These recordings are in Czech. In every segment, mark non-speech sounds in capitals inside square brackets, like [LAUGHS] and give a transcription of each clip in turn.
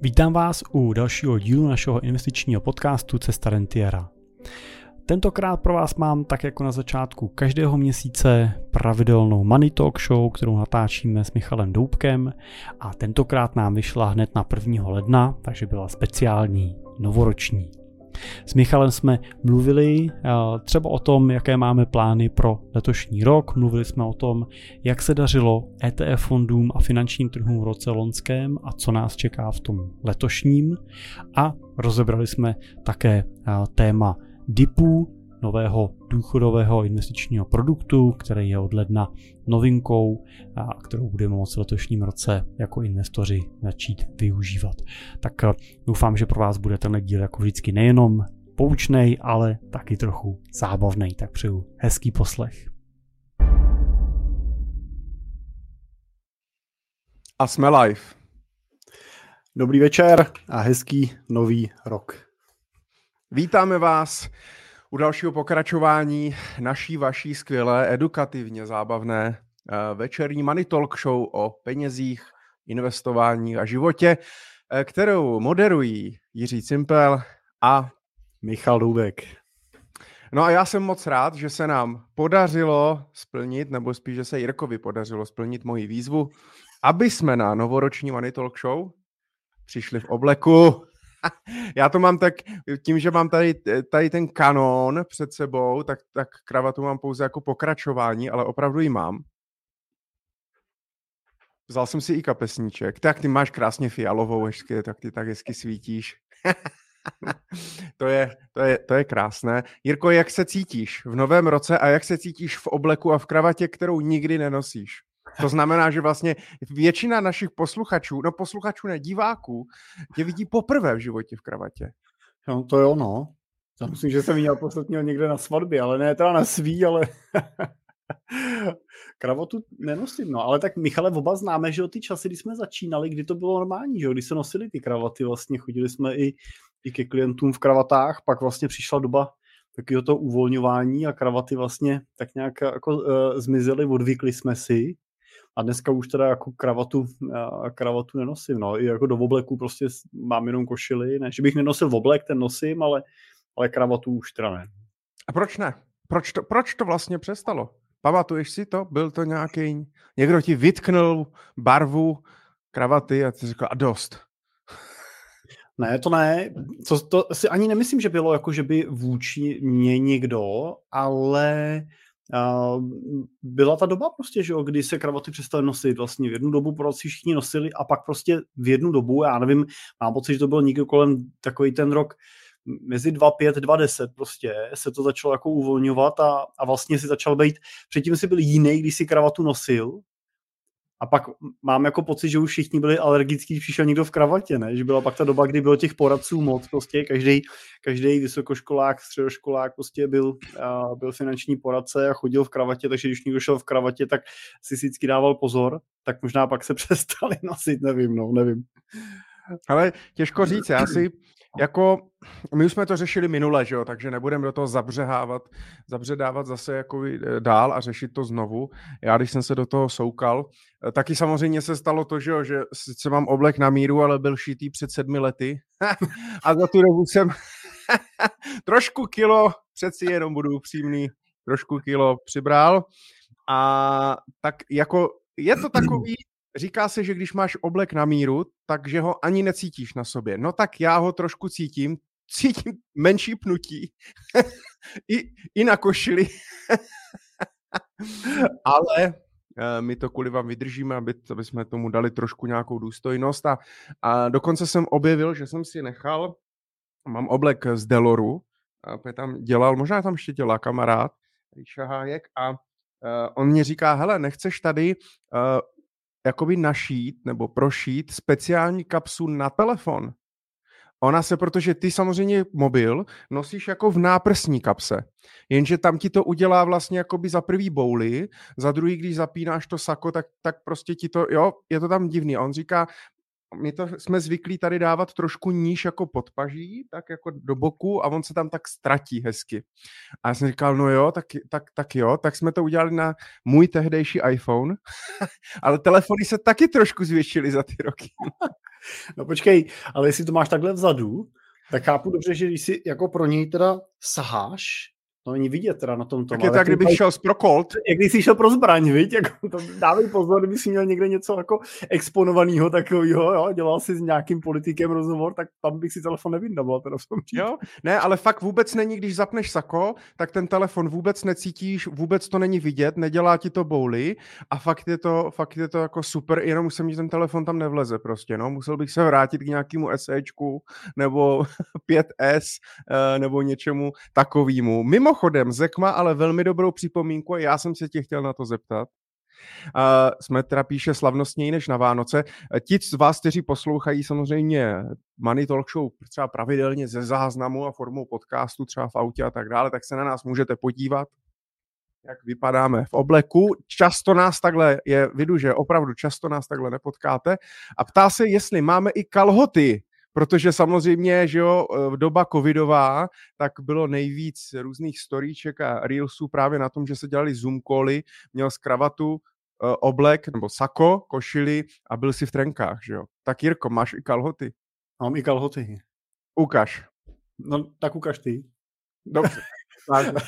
Vítám vás u dalšího dílu našeho investičního podcastu Cesta Rentiera. Tentokrát pro vás mám tak jako na začátku každého měsíce pravidelnou Money Talk Show, kterou natáčíme s Michalem Doubkem a tentokrát nám vyšla hned na 1. ledna, takže byla speciální, novoroční. S Michalem jsme mluvili eh, třeba o tom, jaké máme plány pro letošní rok, mluvili jsme o tom, jak se dařilo ETF fondům a finančním trhům v roce lonském a co nás čeká v tom letošním. A rozebrali jsme také eh, téma DIPů, nového důchodového investičního produktu, který je od ledna novinkou, a kterou budeme moct v letošním roce jako investoři začít využívat. Tak eh, doufám, že pro vás bude tenhle díl jako vždycky nejenom poučnej, ale taky trochu zábavný. Tak přeju hezký poslech. A jsme live. Dobrý večer a hezký nový rok. Vítáme vás u dalšího pokračování naší, vaší skvělé, edukativně zábavné eh, večerní Money Talk Show o penězích, investování a životě, eh, kterou moderují Jiří Cimpel a Michal Dubek. No a já jsem moc rád, že se nám podařilo splnit, nebo spíš, že se Jirkovi podařilo splnit moji výzvu, aby jsme na novoroční Money Talk Show přišli v obleku [LAUGHS] já to mám tak, tím, že mám tady, tady ten kanon před sebou, tak, tak kravatu mám pouze jako pokračování, ale opravdu ji mám. Vzal jsem si i kapesníček. Tak ty máš krásně fialovou ještě, tak ty tak hezky svítíš. [LAUGHS] to, je, to, je, to je krásné. Jirko, jak se cítíš v novém roce a jak se cítíš v obleku a v kravatě, kterou nikdy nenosíš? To znamená, že vlastně většina našich posluchačů, no posluchačů ne, diváků, tě vidí poprvé v životě v kravatě. No to jo, no. Já myslím, že jsem měl posledně měl někde na svatbě, ale ne teda na svý, ale [LAUGHS] kravatu nenosím, no. Ale tak Michale, oba známe, že o ty časy, kdy jsme začínali, kdy to bylo normální, že jo, kdy se nosili ty kravaty, vlastně chodili jsme i, i ke klientům v kravatách, pak vlastně přišla doba takového to uvolňování a kravaty vlastně tak nějak jako uh, zmizely, odvykli jsme si a dneska už teda jako kravatu, kravatu nenosím, no. I jako do obleku prostě mám jenom košily, ne, že bych nenosil oblek, ten nosím, ale, ale kravatu už teda ne. A proč ne? Proč to, proč to vlastně přestalo? Pamatuješ si to? Byl to nějaký, někdo ti vytknul barvu kravaty a ty řekl a dost. [LAUGHS] Ne, to ne. To, to si ani nemyslím, že bylo jako, že by vůči mě někdo, ale byla ta doba prostě, že jo, kdy se kravaty přestaly nosit? Vlastně v jednu dobu si všichni nosili a pak prostě v jednu dobu, já nevím, mám pocit, že to byl někdo kolem takový ten rok mezi 2.5, 2.10 prostě se to začalo jako uvolňovat a, a vlastně si začal být, předtím si byl jiný, když si kravatu nosil a pak mám jako pocit, že už všichni byli alergický, přišel někdo v kravatě, ne? Že byla pak ta doba, kdy bylo těch poradců moc, prostě každý, každý vysokoškolák, středoškolák prostě byl, a byl finanční poradce a chodil v kravatě, takže když někdo šel v kravatě, tak si vždycky dával pozor, tak možná pak se [LAUGHS] přestali nosit, nevím, no, nevím. Ale těžko říct, já si jako, my už jsme to řešili minule, že jo, takže nebudeme do toho zabřehávat, zabředávat zase jako dál a řešit to znovu. Já, když jsem se do toho soukal, eh, taky samozřejmě se stalo to, že jo, že sice mám oblek na míru, ale byl šitý před sedmi lety [LAUGHS] a za tu dobu jsem [LAUGHS] trošku kilo, přeci jenom budu upřímný, trošku kilo přibral a tak jako je to takový, říká se, že když máš oblek na míru, takže ho ani necítíš na sobě. No tak já ho trošku cítím, [LAUGHS] cítím menší pnutí [LAUGHS] I, i na košili, [LAUGHS] ale eh, my to kvůli vám vydržíme, aby, aby jsme tomu dali trošku nějakou důstojnost a, a dokonce jsem objevil, že jsem si nechal, mám oblek z Deloru, a tam dělal, možná tam ještě dělá kamarád, Šahájek a uh, on mě říká, hele, nechceš tady uh, jakoby našít nebo prošít speciální kapsu na telefon. Ona se, protože ty samozřejmě mobil nosíš jako v náprsní kapse, jenže tam ti to udělá vlastně jakoby za prvý bouly, za druhý, když zapínáš to sako, tak, tak prostě ti to, jo, je to tam divný. A on říká, my to jsme zvyklí tady dávat trošku níž jako podpaží, tak jako do boku a on se tam tak ztratí hezky. A já jsem říkal, no jo, tak, tak, tak jo, tak jsme to udělali na můj tehdejší iPhone, [LAUGHS] ale telefony se taky trošku zvětšily za ty roky. no počkej, ale jestli to máš takhle vzadu, tak chápu dobře, že když si jako pro něj teda saháš, to není vidět teda na tom tom. Tak je to, jak kdybych šel pro Colt. [LAUGHS] Jak když jsi šel pro zbraň, viď? Jako to dávej pozor, kdyby si měl někde něco jako exponovaného takového, jo, dělal si s nějakým politikem rozhovor, tak tam bych si telefon nevydával teda v tom Jo, ne, ale fakt vůbec není, když zapneš sako, tak ten telefon vůbec necítíš, vůbec to není vidět, nedělá ti to bouly a fakt je to, fakt je to jako super, jenom musím, že ten telefon tam nevleze prostě, no, musel bych se vrátit k nějakému SEčku nebo [LAUGHS] 5S eh, nebo něčemu takovému. Mimo Mimochodem, Zek má ale velmi dobrou připomínku a já jsem se tě chtěl na to zeptat. Uh, jsme teda píše slavnostněji než na Vánoce. Ti z vás, kteří poslouchají samozřejmě Money Talk Show třeba pravidelně ze záznamu a formou podcastu, třeba v autě a tak dále, tak se na nás můžete podívat, jak vypadáme v obleku. Často nás takhle, je vidu, že opravdu často nás takhle nepotkáte. A ptá se, jestli máme i kalhoty protože samozřejmě, že jo, v doba covidová, tak bylo nejvíc různých storíček a reelsů právě na tom, že se dělali zoom cally, měl z kravatu eh, oblek nebo sako, košili a byl si v trenkách, že jo. Tak Jirko, máš i kalhoty? Mám i kalhoty. Ukaž. No, tak ukaž ty. Dobře. [LAUGHS]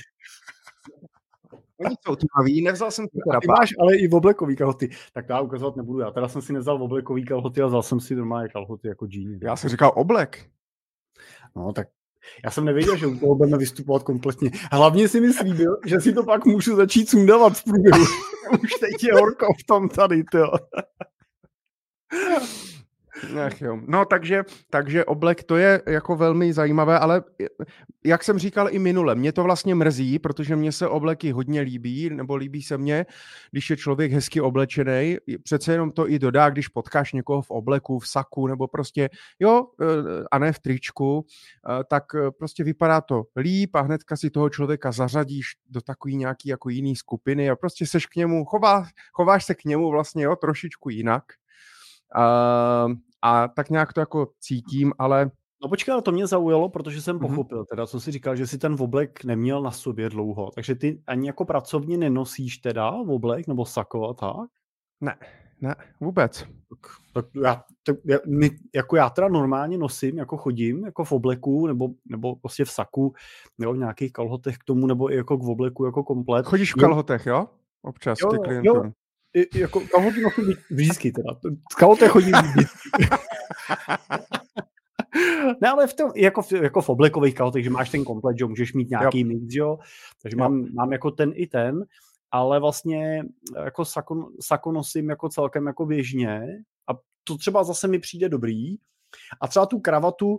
Oni jsou tmaví, nevzal jsem si teda máš ale i v oblekový kalhoty. Tak já ukazovat nebudu. Já teda jsem si nevzal v oblekový kalhoty a vzal jsem si normálně kalhoty jako džíny. Já jsem říkal oblek. No tak já jsem nevěděl, že u toho budeme vystupovat kompletně. Hlavně si mi slíbil, že si to pak můžu začít sundávat v průběhu. [LAUGHS] Už teď je horko v tom tady, to. Ach jo. No takže, takže oblek to je jako velmi zajímavé, ale jak jsem říkal i minule, mě to vlastně mrzí, protože mně se obleky hodně líbí, nebo líbí se mně, když je člověk hezky oblečený. Přece jenom to i dodá, když potkáš někoho v obleku, v saku, nebo prostě jo, e, a ne v tričku, e, tak e, prostě vypadá to líp a hnedka si toho člověka zařadíš do takový nějaký jako jiný skupiny a prostě seš k němu, chová, chováš se k němu vlastně jo, trošičku jinak. Uh, a tak nějak to jako cítím, ale No počkej, ale to mě zaujalo, protože jsem mm-hmm. pochopil, teda co si říkal, že si ten oblek neměl na sobě dlouho, takže ty ani jako pracovně nenosíš teda oblek nebo sako a tak? Ne, ne, vůbec. Tak, tak já, tak, já, my, jako já teda normálně nosím, jako chodím, jako v obleku, nebo, nebo prostě v saku, nebo v nějakých kalhotech k tomu, nebo i jako k obleku, jako komplet. Chodíš v kalhotech, jo? Občas jo, ty Jo, i, jako kalhoty nosím vždycky teda. Chodím vždycky. [LAUGHS] ne, ale v tom, jako, v, jako v oblekových kalhotech, že máš ten komplet, že můžeš mít nějaký jo. mix, jo. Takže jo. mám, mám jako ten i ten, ale vlastně jako sako, sako nosím jako celkem jako běžně a to třeba zase mi přijde dobrý. A třeba tu kravatu,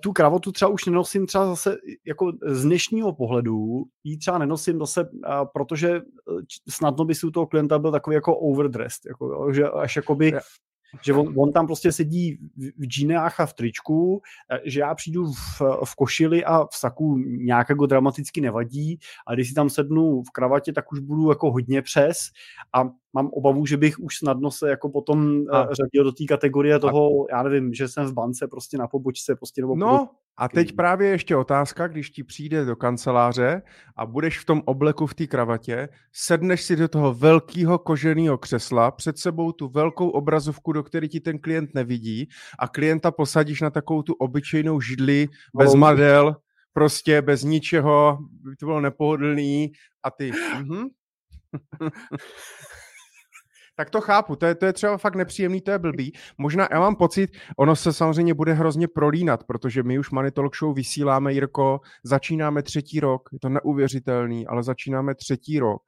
tu kravotu třeba už nenosím třeba zase jako z dnešního pohledu, ji třeba nenosím zase, eh, protože eh, snadno by si u toho klienta byl takový jako overdressed, jako, že až jakoby že on, on tam prostě sedí v džínách a v tričku, že já přijdu v, v košili a v saku nějak jako dramaticky nevadí, a když si tam sednu v kravatě, tak už budu jako hodně přes a mám obavu, že bych už snadno se jako potom a. řadil do té kategorie toho, a. já nevím, že jsem v bance prostě na pobočce prostě nebo No, a teď právě ještě otázka, když ti přijde do kanceláře a budeš v tom obleku v té kravatě, sedneš si do toho velkého koženého křesla, před sebou tu velkou obrazovku, do které ti ten klient nevidí a klienta posadíš na takovou tu obyčejnou židli, bez madel, prostě bez ničeho, by to bylo nepohodlný a ty... Mhm. [LAUGHS] Tak to chápu, to je, to je třeba fakt nepříjemný, to je blbý. Možná, já mám pocit, ono se samozřejmě bude hrozně prolínat, protože my už Money Talk Show vysíláme, Jirko, začínáme třetí rok, je to neuvěřitelný, ale začínáme třetí rok.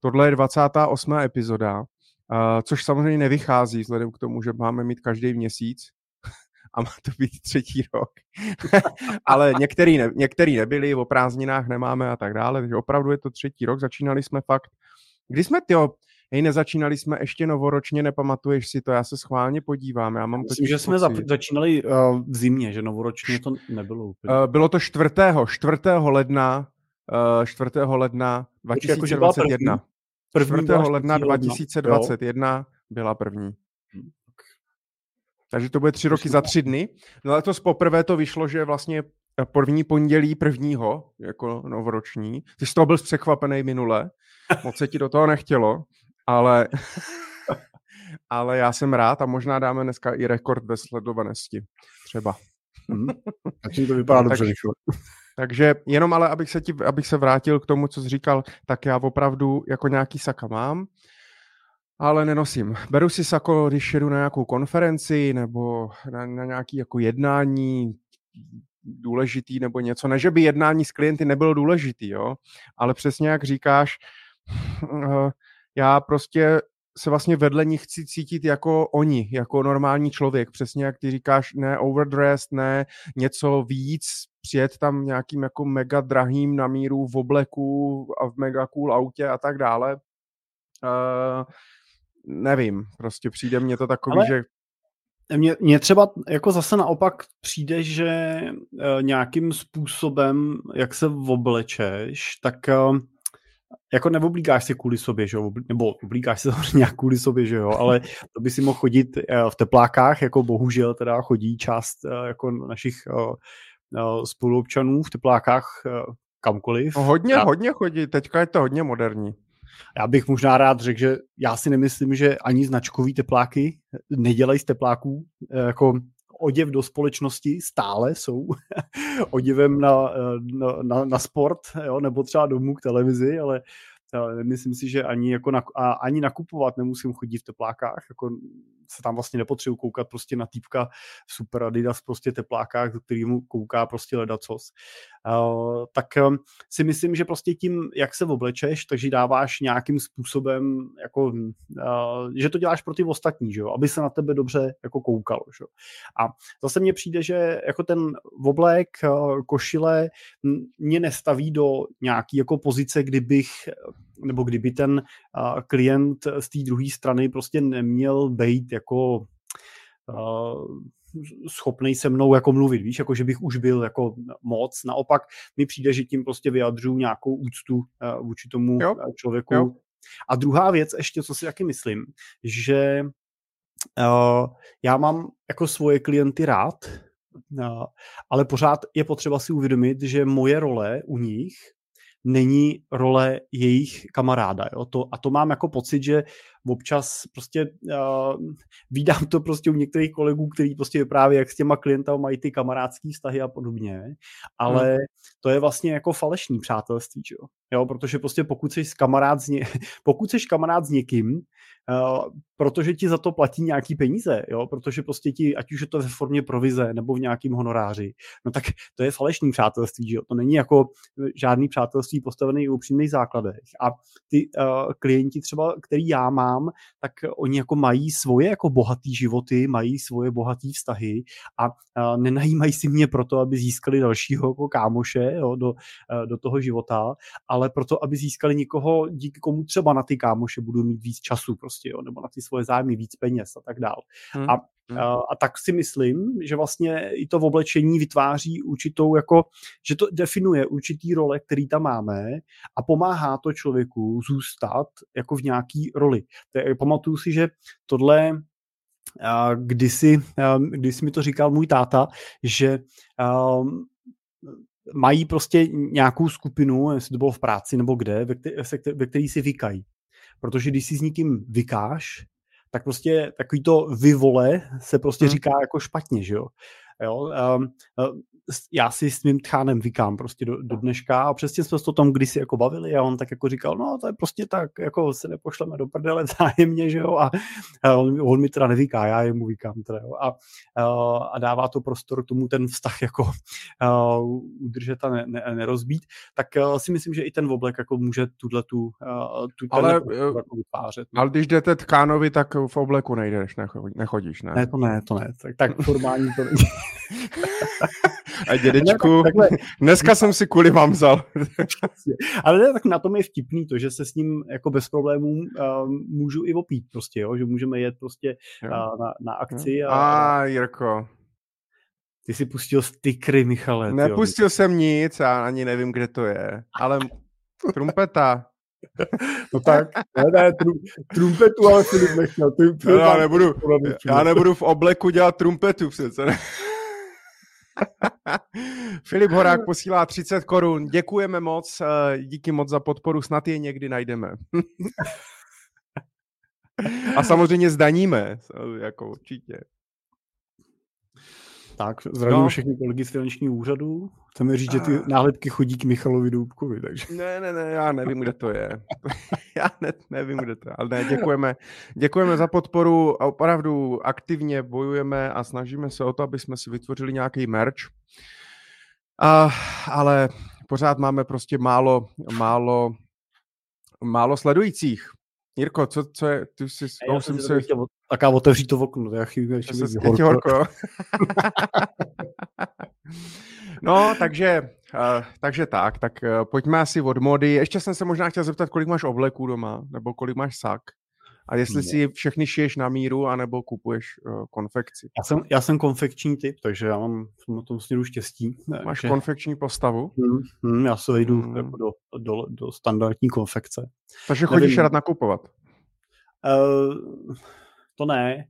Tohle je 28. epizoda, uh, což samozřejmě nevychází vzhledem k tomu, že máme mít každý měsíc [LAUGHS] a má to být třetí rok. [LAUGHS] ale některý, ne, některý nebyli, o prázdninách nemáme a tak dále, takže opravdu je to třetí rok, začínali jsme fakt, kdy jsme, tyjo, hej, nezačínali jsme ještě novoročně, nepamatuješ si to, já se schválně podívám. Já mám Myslím, že jsme pocit. začínali uh, v zimě, že novoročně to nebylo úplně. Uh, bylo to 4. 4. ledna, uh, 4. ledna 2021. Jako, první, první 4. ledna 2021 jo. byla první. Takže to bude tři roky za tři dny. No ale to poprvé to vyšlo, že vlastně první pondělí prvního, jako novoroční. Ty jsi to byl překvapený minule, moc se ti do toho nechtělo, ale, [LAUGHS] [LAUGHS] ale já jsem rád a možná dáme dneska i rekord ve sledovanosti. Třeba. Hmm. [LAUGHS] to vypadá no, dobře. Tak, takže jenom ale, abych se, ti, abych se vrátil k tomu, co jsi říkal, tak já opravdu jako nějaký saka mám, ale nenosím. Beru si sako, když jedu na nějakou konferenci nebo na, na nějaký jako jednání důležitý nebo něco. Ne, že by jednání s klienty nebylo důležitý, jo, ale přesně jak říkáš, eh, já prostě se vlastně vedle nich chci cítit jako oni, jako normální člověk. Přesně jak ty říkáš, ne overdressed, ne něco víc, přijet tam nějakým jako mega drahým na míru v obleku a v mega cool autě a tak dále. Uh, nevím, prostě přijde mně to takový, Ale... že mně, mně třeba jako zase naopak přijde, že e, nějakým způsobem, jak se oblečeš, tak e, jako neoblíkáš si kvůli sobě, že jo, nebo oblíkáš se [LAUGHS] nějak kvůli sobě, že jo, ale to by si mohl chodit e, v teplákách, jako bohužel teda chodí část e, jako našich e, e, spoluobčanů v teplákách kamkoliv. No hodně, Já... hodně chodí, teďka je to hodně moderní. Já bych možná rád řekl, že já si nemyslím, že ani značkový tepláky nedělají z tepláků eh, jako oděv do společnosti stále jsou [LAUGHS] oděvem na, eh, na, na, na sport, jo, nebo třeba domů k televizi, ale myslím si, že ani, jako na, a, ani nakupovat nemusím chodit v teplákách, jako se tam vlastně nepotřebuji koukat prostě na týpka Super Adidas prostě teplákách, do kterýmu kouká prostě ledacos. Uh, tak um, si myslím, že prostě tím, jak se oblečeš, takže dáváš nějakým způsobem, jako, uh, že to děláš pro ty ostatní, že jo? aby se na tebe dobře jako koukalo. Že jo? A zase mně přijde, že jako ten oblek, košile mě nestaví do nějaký jako pozice, kdybych nebo kdyby ten klient z té druhé strany prostě neměl být jako schopný se mnou jako mluvit, víš, jako že bych už byl jako moc. Naopak mi přijde, že tím prostě vyjadřuju nějakou úctu uh, vůči tomu jo. člověku. Jo. A druhá věc ještě, co si taky myslím, že uh, já mám jako svoje klienty rád, uh, ale pořád je potřeba si uvědomit, že moje role u nich není role jejich kamaráda. Jo? To, a to mám jako pocit, že občas prostě uh, vídám to prostě u některých kolegů, kteří prostě vypráví, jak s těma klientama mají ty kamarádský vztahy a podobně, ale hmm. to je vlastně jako falešný přátelství, jo? jo, protože prostě pokud jsi kamarád s, ně, [LAUGHS] pokud jsi kamarád s někým, protože ti za to platí nějaký peníze, jo? protože prostě ti, ať už je to ve formě provize nebo v nějakým honoráři, no tak to je falešný přátelství, že jo? to není jako žádný přátelství postavený v upřímných základech. A ty uh, klienti třeba, který já mám, tak oni jako mají svoje jako bohatý životy, mají svoje bohatý vztahy a uh, nenajímají si mě proto, aby získali dalšího jako kámoše jo, do, uh, do toho života, ale proto, aby získali někoho, díky komu třeba na ty kámoše budu mít víc času prostě, jo, nebo na ty svoje zájmy víc peněz a tak dál. Hmm. A, hmm. a, a tak si myslím, že vlastně i to v oblečení vytváří určitou, jako, že to definuje určitý role, který tam máme a pomáhá to člověku zůstat jako v nějaký roli. Pamatuju si, že tohle kdysi, když mi to říkal můj táta, že mají prostě nějakou skupinu, jestli to bylo v práci nebo kde, ve, který, ve který si vykají. Protože když si s někým vykáš, tak prostě takový to vyvole se prostě hmm. říká jako špatně, že jo. Jo, um, já si s mým tchánem vykám prostě do, do dneška a přesně jsme se to tam kdysi jako bavili a on tak jako říkal, no to je prostě tak, jako se nepošleme do prdele [LAUGHS] zájemně, že jo, a, a on, on, mi teda nevyká, já jemu vykám teda, jo, a, a, dává to prostor tomu ten vztah jako a, udržet a ne, ne, nerozbít, tak si myslím, že i ten oblek jako může tuhle tu, tu ale, jako vytvářet. No. Ale když jdete tkánovi, tak v obleku nejdeš, nechodíš, ne? Ne, to ne, to ne, tak, tak formální to není. [LAUGHS] [LAUGHS] A dědečku, takhle, dneska jsem si kvůli vám vzal. Ale tak na tom je vtipný to, že se s ním jako bez problémů uh, můžu i opít prostě, jo? že můžeme jet prostě uh, na, na akci. A, a Jirko. Ty si pustil stikry, Michale. Nepustil jo. jsem nic a ani nevím, kde to je. Ale [LAUGHS] trumpeta. No tak, ne, ne, trum, trumpetu, ale Filip nechtěl. Ty, no, já, nebudu, já nebudu v obleku dělat trumpetu přece, ne? [LAUGHS] Filip Horák posílá 30 korun. Děkujeme moc, eh, díky moc za podporu, snad je někdy najdeme. [LAUGHS] A samozřejmě zdaníme, jako určitě. Tak, zdravím no. všechny kolegy z finančního úřadu. Chceme říct, že ty nálepky chodí k Michalovi Důbkovi, takže... Ne, ne, ne, já nevím, kde to je. [LAUGHS] já ne, nevím, kde to je. Ale ne, děkujeme, děkujeme za podporu a opravdu aktivně bojujeme a snažíme se o to, aby jsme si vytvořili nějaký merch. A, ale pořád máme prostě málo, málo, málo sledujících. Jirko, co, co je, ty jsi, já musím se... Chtěl, taká otevří to okno, je chvíli, že se horko. horko. [LAUGHS] no, takže, uh, takže tak, tak uh, pojďme asi od mody. Ještě jsem se možná chtěl zeptat, kolik máš obleků doma, nebo kolik máš sak? A jestli ne. si všechny šiješ na míru, anebo kupuješ uh, konfekci. Já jsem, já jsem konfekční typ, takže já mám na tom směru štěstí. Máš takže... konfekční postavu? Hmm, hmm, já se vejdu hmm. jako do, do, do standardní konfekce. Takže chodíš Nevím. rád nakupovat? Uh, to ne,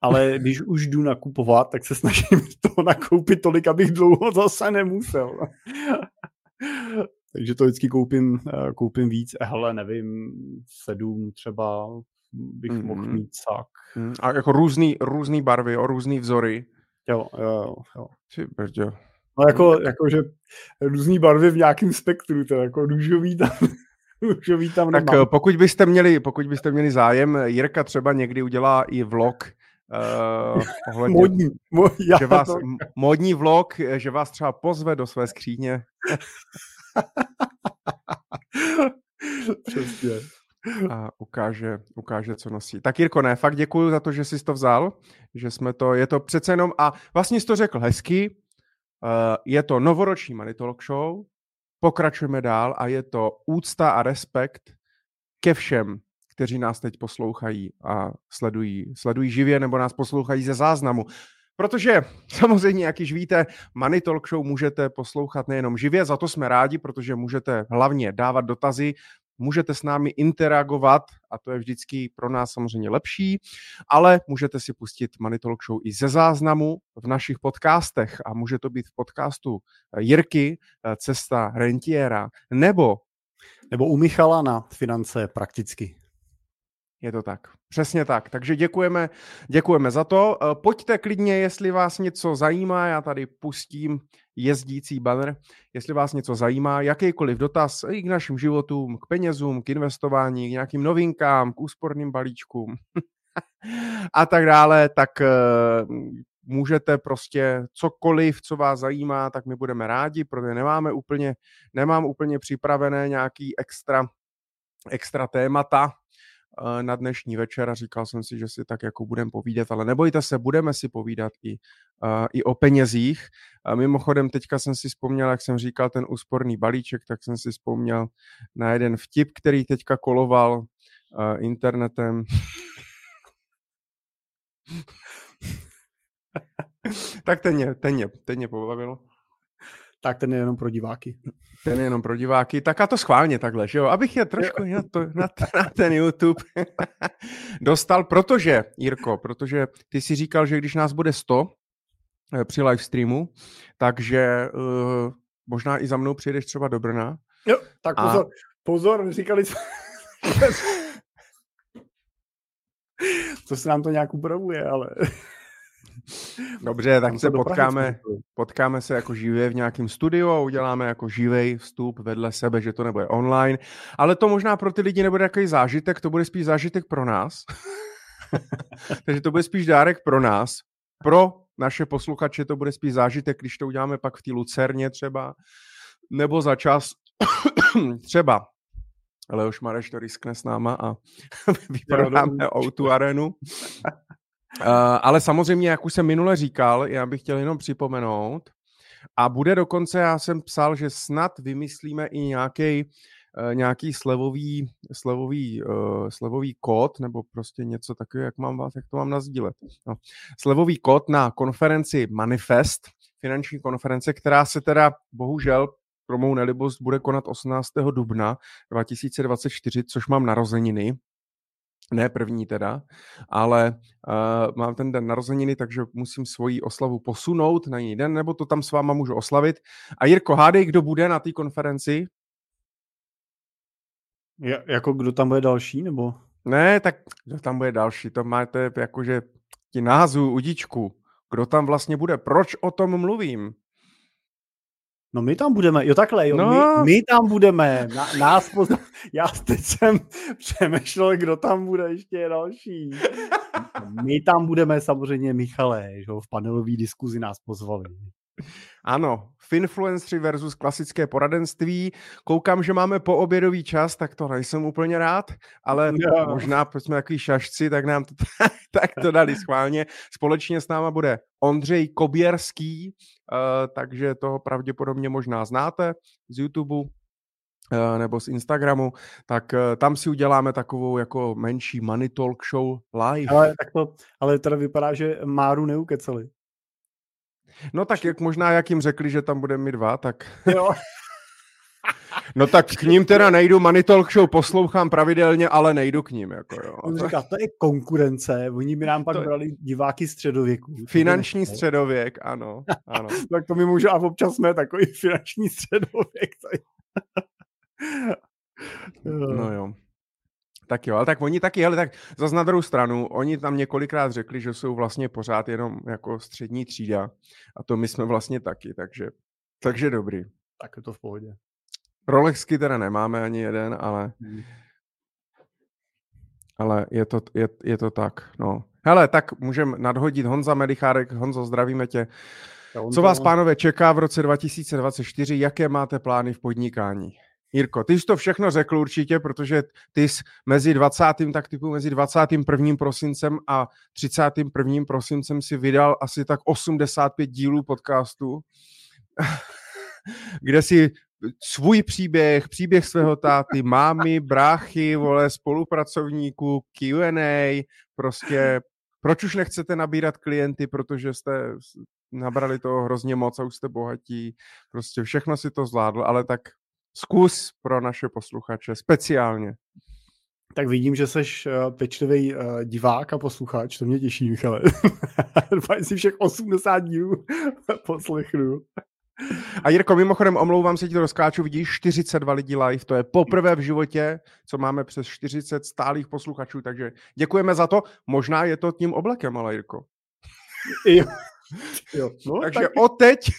ale když už jdu nakupovat, tak se snažím [LAUGHS] to nakoupit tolik, abych dlouho zase nemusel. [LAUGHS] Takže to vždycky koupím, eh, koupím víc, hele, nevím, sedm třeba bych mm-hmm. mohl mít sak. Mm, a jako různý, různý barvy, o různý vzory. Jo, jo, jo. Ty brdě. No jako, jako, že různý barvy v nějakém spektru, to jako růžový tam, [LAUGHS] růžový tam Tak nemám. pokud byste, měli, pokud byste měli zájem, Jirka třeba někdy udělá i vlog, Uh, [LAUGHS] ohledně, modní, mo, [LAUGHS] já že vás, to... modní vlog, že vás třeba pozve do své skříně. Přesně a ukáže, ukáže, co nosí. Tak Jirko, ne, fakt děkuji za to, že jsi to vzal, že jsme to, je to přece jenom, a vlastně jsi to řekl hezky, uh, je to novoroční Manitolog Show, pokračujeme dál a je to úcta a respekt ke všem, kteří nás teď poslouchají a sledují, sledují živě nebo nás poslouchají ze záznamu. Protože [LAUGHS] samozřejmě, jak již víte, Money Talk Show můžete poslouchat nejenom živě, za to jsme rádi, protože můžete hlavně dávat dotazy, můžete s námi interagovat a to je vždycky pro nás samozřejmě lepší, ale můžete si pustit Money Talk Show i ze záznamu v našich podcastech a může to být v podcastu eh, Jirky, eh, Cesta rentiera, nebo nebo u Michala na finance prakticky. Je to tak. Přesně tak. Takže děkujeme, děkujeme za to. Eh, pojďte klidně, jestli vás něco zajímá, já tady pustím jezdící banner, jestli vás něco zajímá, jakýkoliv dotaz i k našim životům, k penězům, k investování, k nějakým novinkám, k úsporným balíčkům [LAUGHS] a tak dále, tak eh, můžete prostě cokoliv, co vás zajímá, tak my budeme rádi, protože nemáme úplně, nemám úplně připravené nějaký extra, extra témata, na dnešní večer a říkal jsem si, že si tak jako budeme povídat, ale nebojte se, budeme si povídat i, uh, i o penězích. A mimochodem, teďka jsem si vzpomněl, jak jsem říkal ten úsporný balíček, tak jsem si vzpomněl na jeden vtip, který teďka koloval uh, internetem. [LAUGHS] tak ten mě, ten mě, ten mě pobavil. Tak ten je jenom pro diváky. Ten je jenom pro diváky. Tak a to schválně takhle, že jo? Abych je trošku na, to, na, na ten YouTube [LAUGHS] dostal, protože, Jirko, protože ty si říkal, že když nás bude 100 eh, při live streamu, takže uh, možná i za mnou přijedeš třeba do Brna. Jo, tak pozor, a... pozor, říkali jsme... [LAUGHS] to se nám to nějak upravuje, ale... Dobře, tak se potkáme, potkáme se jako živě v nějakém studiu a uděláme jako živej vstup vedle sebe, že to nebude online. Ale to možná pro ty lidi nebude takový zážitek, to bude spíš zážitek pro nás. [LAUGHS] Takže to bude spíš dárek pro nás. Pro naše posluchače to bude spíš zážitek, když to uděláme pak v té Lucerně třeba, nebo za čas [COUGHS] třeba Leoš Mareš to riskne s náma a [LAUGHS] vyprodáme o arenu. [LAUGHS] Uh, ale samozřejmě, jak už jsem minule říkal, já bych chtěl jenom připomenout, a bude dokonce, já jsem psal, že snad vymyslíme i nějaký uh, nějaký slevový, slevový, uh, slevový kód, nebo prostě něco takového, jak mám vás, jak to mám nazdílet. No. Slevový kód na konferenci Manifest, finanční konference, která se teda bohužel pro mou nelibost bude konat 18. dubna 2024, což mám narozeniny. Ne první teda, ale uh, mám ten den narozeniny, takže musím svoji oslavu posunout na jiný den, nebo to tam s váma můžu oslavit. A Jirko, hádej, kdo bude na té konferenci? Ja, jako kdo tam bude další, nebo? Ne, tak kdo tam bude další, to máte jakože ti názvu udičku. Kdo tam vlastně bude? Proč o tom mluvím? No my tam budeme, jo takhle, jo, no. my, my tam budeme, Na, nás pozna... [LAUGHS] já teď jsem [LAUGHS] přemýšlel, kdo tam bude ještě další. [LAUGHS] My tam budeme samozřejmě Michale, že v panelové diskuzi nás pozvali. Ano, Finfluencery versus klasické poradenství. Koukám, že máme po obědový čas, tak to nejsem úplně rád, ale no. možná, protože jsme takový šašci, tak nám to, [LAUGHS] tak to dali schválně. Společně s náma bude Ondřej Koběrský, uh, takže toho pravděpodobně možná znáte z YouTube uh, nebo z Instagramu, tak uh, tam si uděláme takovou jako menší money talk show live. Ale, tak to, ale teda vypadá, že Máru neukeceli. No tak jak možná, jak jim řekli, že tam budeme my dva, tak... Jo. [LAUGHS] No tak k ním teda nejdu, Money Talk Show poslouchám pravidelně, ale nejdu k ním. Jako jo. On říká, to je konkurence, oni by nám pak to... brali diváky středověku. Finanční středověk, ano. [LAUGHS] ano. tak to mi může, a občas jsme takový finanční středověk. no [LAUGHS] jo. Tak jo, ale tak oni taky, ale tak zase na druhou stranu, oni tam několikrát řekli, že jsou vlastně pořád jenom jako střední třída a to my jsme vlastně taky, takže, takže dobrý. Tak je to v pohodě. Rolexky teda nemáme ani jeden, ale hmm. ale je to, je, je to tak, no. Hele, tak můžeme nadhodit Honza Medichárek. Honzo, zdravíme tě. Co vás, pánové, čeká v roce 2024? Jaké máte plány v podnikání? Jirko, ty jsi to všechno řekl určitě, protože ty jsi mezi 20. tak typu mezi 21. prosincem a 31. prosincem si vydal asi tak 85 dílů podcastu, [LAUGHS] kde si svůj příběh, příběh svého táty, mámy, bráchy, vole, spolupracovníků, Q&A, prostě proč už nechcete nabírat klienty, protože jste nabrali toho hrozně moc a už jste bohatí, prostě všechno si to zvládl, ale tak Zkus pro naše posluchače speciálně. Tak vidím, že jsi uh, pečlivý uh, divák a posluchač, to mě těší, Michale. [LAUGHS] Doufám si všech 80 dílů [LAUGHS] poslechnu. A Jirko, mimochodem, omlouvám se ti to rozkáču, vidíš 42 lidí live, to je poprvé v životě, co máme přes 40 stálých posluchačů, takže děkujeme za to. Možná je to tím oblekem, ale Jirko. Jo. [LAUGHS] jo. No, takže tak... od teď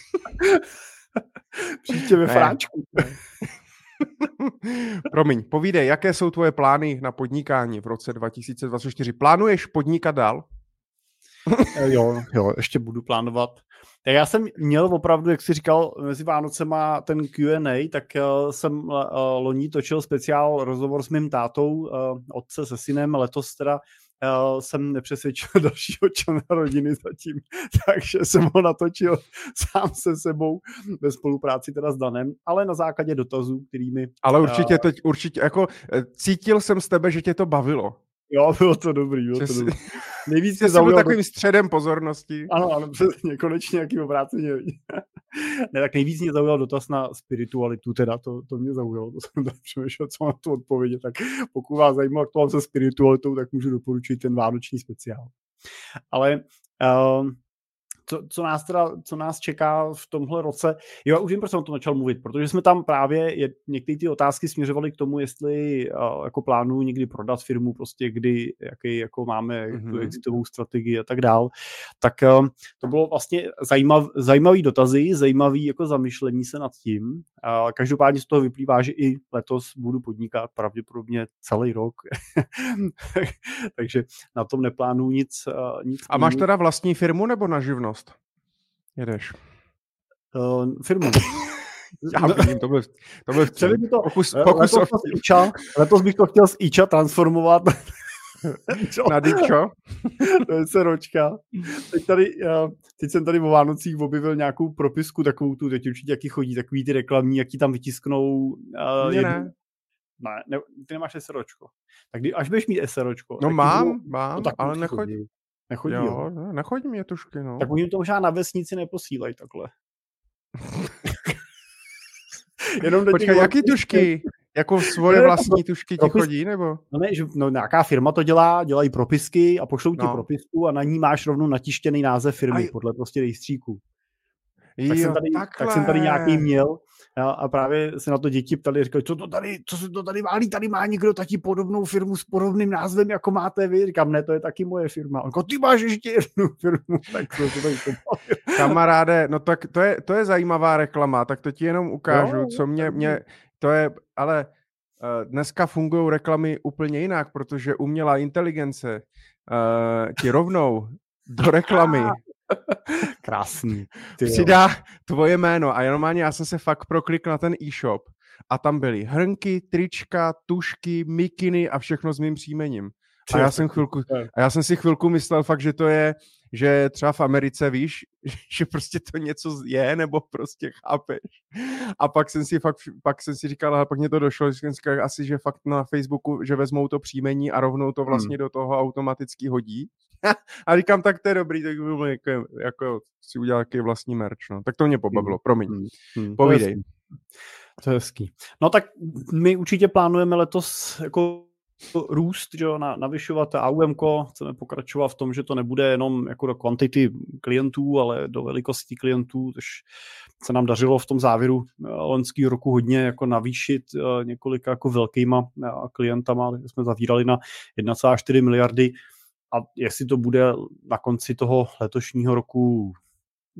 [LAUGHS] Příště ve fráčku. [LAUGHS] Promiň, povídej, jaké jsou tvoje plány na podnikání v roce 2024? Plánuješ podnikat dál? [LAUGHS] Eh, jo, jo, ještě budu plánovat. Tak já jsem měl opravdu, jak jsi říkal, mezi Vánocema ten Q&A, tak uh, jsem uh, loni točil speciál rozhovor s mým tátou, otce se synem, letos teda jsem nepřesvědčil [LAUGHS] dalšího člena rodiny zatím, [LAUGHS] takže jsem ho natočil [LAUGHS] sám se sebou ve spolupráci teda s Danem, ale na základě dotazů, kterými... Ale určitě, teď, určitě, jako cítil jsem z tebe, že tě to bavilo. Jo, bylo to dobrý, bylo to dobrý. Nejvíc mě zaujalo... takovým středem pozornosti. Ano, ano, přesně, konečně nějaký obráceně. Ne, tak nejvíc mě zaujal dotaz na spiritualitu, teda to, to mě zaujalo, to jsem tak přemýšlel, co mám tu odpovědět, tak pokud vás zajímá, jak to mám se spiritualitou, tak můžu doporučit ten vánoční speciál. Ale uh, co, co, nás teda, co nás čeká v tomhle roce. Jo, už vím, proč jsem o tom začal mluvit, protože jsme tam právě, je, některé ty otázky směřovaly k tomu, jestli uh, jako plánuju někdy prodat firmu, prostě kdy, jaký jako máme mm-hmm. tu exitovou strategii a tak dál. Tak uh, to bylo vlastně zajímav, zajímavý dotazy, zajímavý jako zamyšlení se nad tím. Uh, každopádně z toho vyplývá, že i letos budu podnikat pravděpodobně celý rok. [LAUGHS] Takže na tom neplánuju nic, uh, nic. A máš teda vlastní firmu nebo na živnost? Jedeš. Uh, firmu. [LAUGHS] Já vím, to byl, to byl vtip. to, pokus, pokus letos, o Iča, letos bych to chtěl z Iča transformovat [LAUGHS] na Dičo. [LAUGHS] to je seročka. Teď, tady, teď jsem tady o Vánocích objevil nějakou propisku, takovou tu, teď určitě jaký chodí, takový ty reklamní, jaký tam vytisknou. Uh, jednu, ne. Ne, ne, ty nemáš SROčko. Tak kdy, až budeš mít SROčko. No mám, mám, no, tak ale nechodí. Jo, jo. No, nechodí mě tušky, no. Tak oni to možná na vesnici neposílají takhle. [LAUGHS] Jenom do Počkej, jaký tušky? Jako svoje Ne, vlastní tušky ti propis- chodí, nebo? No ne, že no, nějaká firma to dělá, dělají propisky a pošlou ti No. propisku a na ní máš rovnou natištěný název firmy Aj. podle prostě rejstříku. Tak, Jo, jsem tady, tak jsem tady nějaký měl a, a právě se na to děti ptali, říkali, co to tady, co se to tady válí, tady má někdo taky podobnou firmu s podobným názvem, jako máte vy. Říkám, ne, to je taky moje firma. On říkal, ty máš ještě jednu firmu, [LAUGHS] tak jsme se tady. Kamaráde, no tak to je, to je zajímavá reklama, tak to ti jenom ukážu, Jo, co mě, mě, to je, ale uh, dneska fungují reklamy úplně jinak, protože umělá inteligence uh, ti rovnou do reklamy [LAUGHS] [LAUGHS] Krásný. Ty jo. přidá tvoje jméno a jenom ani já jsem se fakt proklikl na ten e-shop a tam byly hrnky, trička, tušky, mikiny a všechno s mým příjmením. A já jsem chvilku, a já jsem si chvilku myslel fakt, že to je, že třeba v Americe, víš, [LAUGHS] že prostě to něco je, nebo prostě chápeš. A pak jsem si fakt, pak jsem si říkal, ale pak mě to došlo, že jsem říkal, asi, že fakt na Facebooku, že vezmou to příjmení a rovnou to vlastně do toho automaticky hodí. [LAUGHS] a říkám, tak to je dobrý, tak by bylo jako, jako si udělat jaký vlastní merch, no. Tak to mě pobavilo, promiň. Hmm, hmm, Povídej. To je hezký. No tak my určitě plánujeme letos jako růst, že jo, na, navyšovat AUM, chceme pokračovat v tom, že to nebude jenom jako do kvantity klientů, ale do velikosti klientů, což se nám dařilo v tom závěru eh, loňského roku hodně jako navýšit eh, několika jako velkýma eh, klientama, jsme zavírali na 1,4 miliardy a jestli to bude na konci toho letošního roku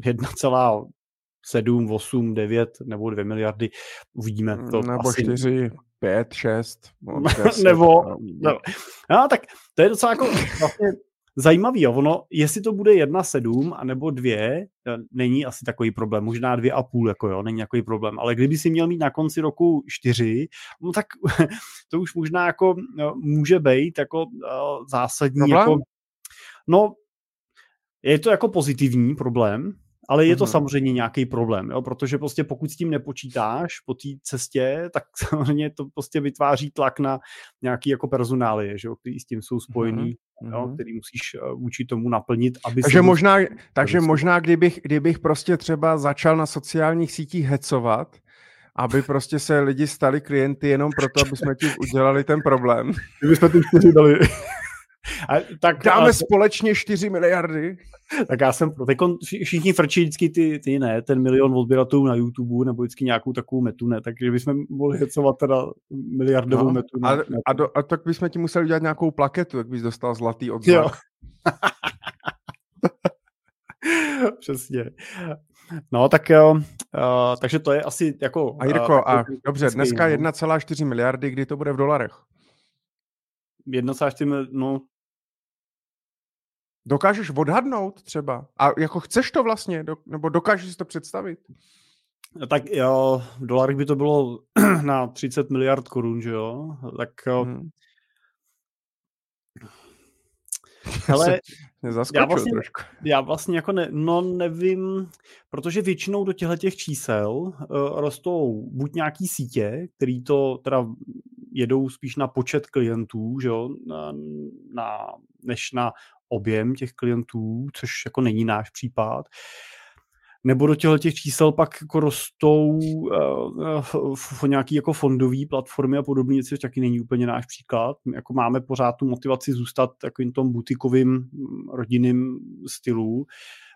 1,7, 8, 9 nebo 2 miliardy, uvidíme. To Nebo asi... 4, 5, 6, [LAUGHS] nebo, no. no, tak to je docela jako vlastně zajímavý, jo. ono, jestli to bude 1,7 a nebo 2, není asi takový problém, možná 2,5, jako jo, není takový problém, ale kdyby si měl mít na konci roku 4, no tak [LAUGHS] to už možná jako no, může být jako uh, zásadní, Problém? jako, no, je to jako pozitivní problém, ale je to Mhm. samozřejmě nějaký problém, jo? protože prostě pokud s tím nepočítáš po té cestě, tak [LAUGHS] samozřejmě to prostě vytváří tlak na nějaký jako personálie, že jo? který s tím jsou spojený, jo? Mhm. který musíš eh, vůči tomu naplnit, aby Takže možná, takže dostal. možná kdybych, kdybych prostě třeba začal na sociálních sítích hecovat, aby prostě se lidi stali klienty jenom proto, aby jsme ti udělali ten problém. Kdybychom ty čtyři dali. A, tak, Dáme ale, společně 4 miliardy. tak já jsem pro. Teďkon všichni frčí vždycky ty, ty ne, ten milion odběratelů na YouTube nebo vždycky nějakou takovou metu ne, takže bychom mohli hecovat teda miliardovou No, metu. A, a, do, a tak bychom ti museli udělat nějakou plaketu, tak bys dostal zlatý odznak. [LAUGHS] [LAUGHS] Přesně. No, tak jo, uh, takže to je asi jako... A Jirko, uh, a takový dobře, dneska no. 1,4 miliardy, kdy to bude v dolarech? 1,4 mil- no, Dokážeš odhadnout třeba? A jako chceš to vlastně, do, nebo dokážeš si to představit? tak jo, v dolarech by to bylo [CLEARS THROAT] na 30 miliard korun, že jo? Tak Hmm. [LAUGHS] hele, zaskočil vlastně- trošku. já vlastně jako ne, no nevím, protože většinou do těchto těch čísel uh, rostou buď nějaký sítě, který to teda jedou spíš na počet klientů, že jo, na, na, než na objem těch klientů, což jako není náš případ. Nebo do těchto těch čísel pak jako rostou uh, uh, nějaký jako fondový platformy a podobně, což taky není úplně náš příklad. My jako máme pořád tu motivaci zůstat takovým tom butikovým mm, rodinným stylu.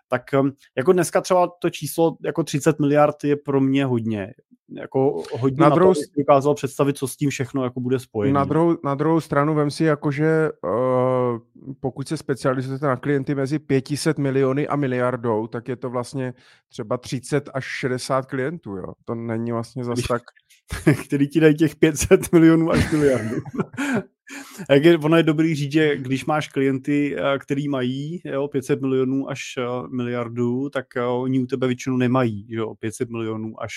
Tak um, jako dneska třeba to číslo jako 30 miliard je pro mě hodně. Jako hodně Na na, druhou to, dokázal představit, co s tím všechno jako bude spojené. Na druhou, na druhou stranu vem si jako, že uh, pokud se specializujete na klienty mezi 500 miliony a miliardou, tak je to vlastně třeba 30 až 60 klientů, jo. To není vlastně zas tak... [LAUGHS] který ti dají těch 500 milionů až miliardu. [LAUGHS] Jak je, ono je dobrý říct, že když máš klienty, eh, který mají jo, 500 milionů až eh, miliardu, tak eh, oni u tebe většinou nemají jo, 500 milionů až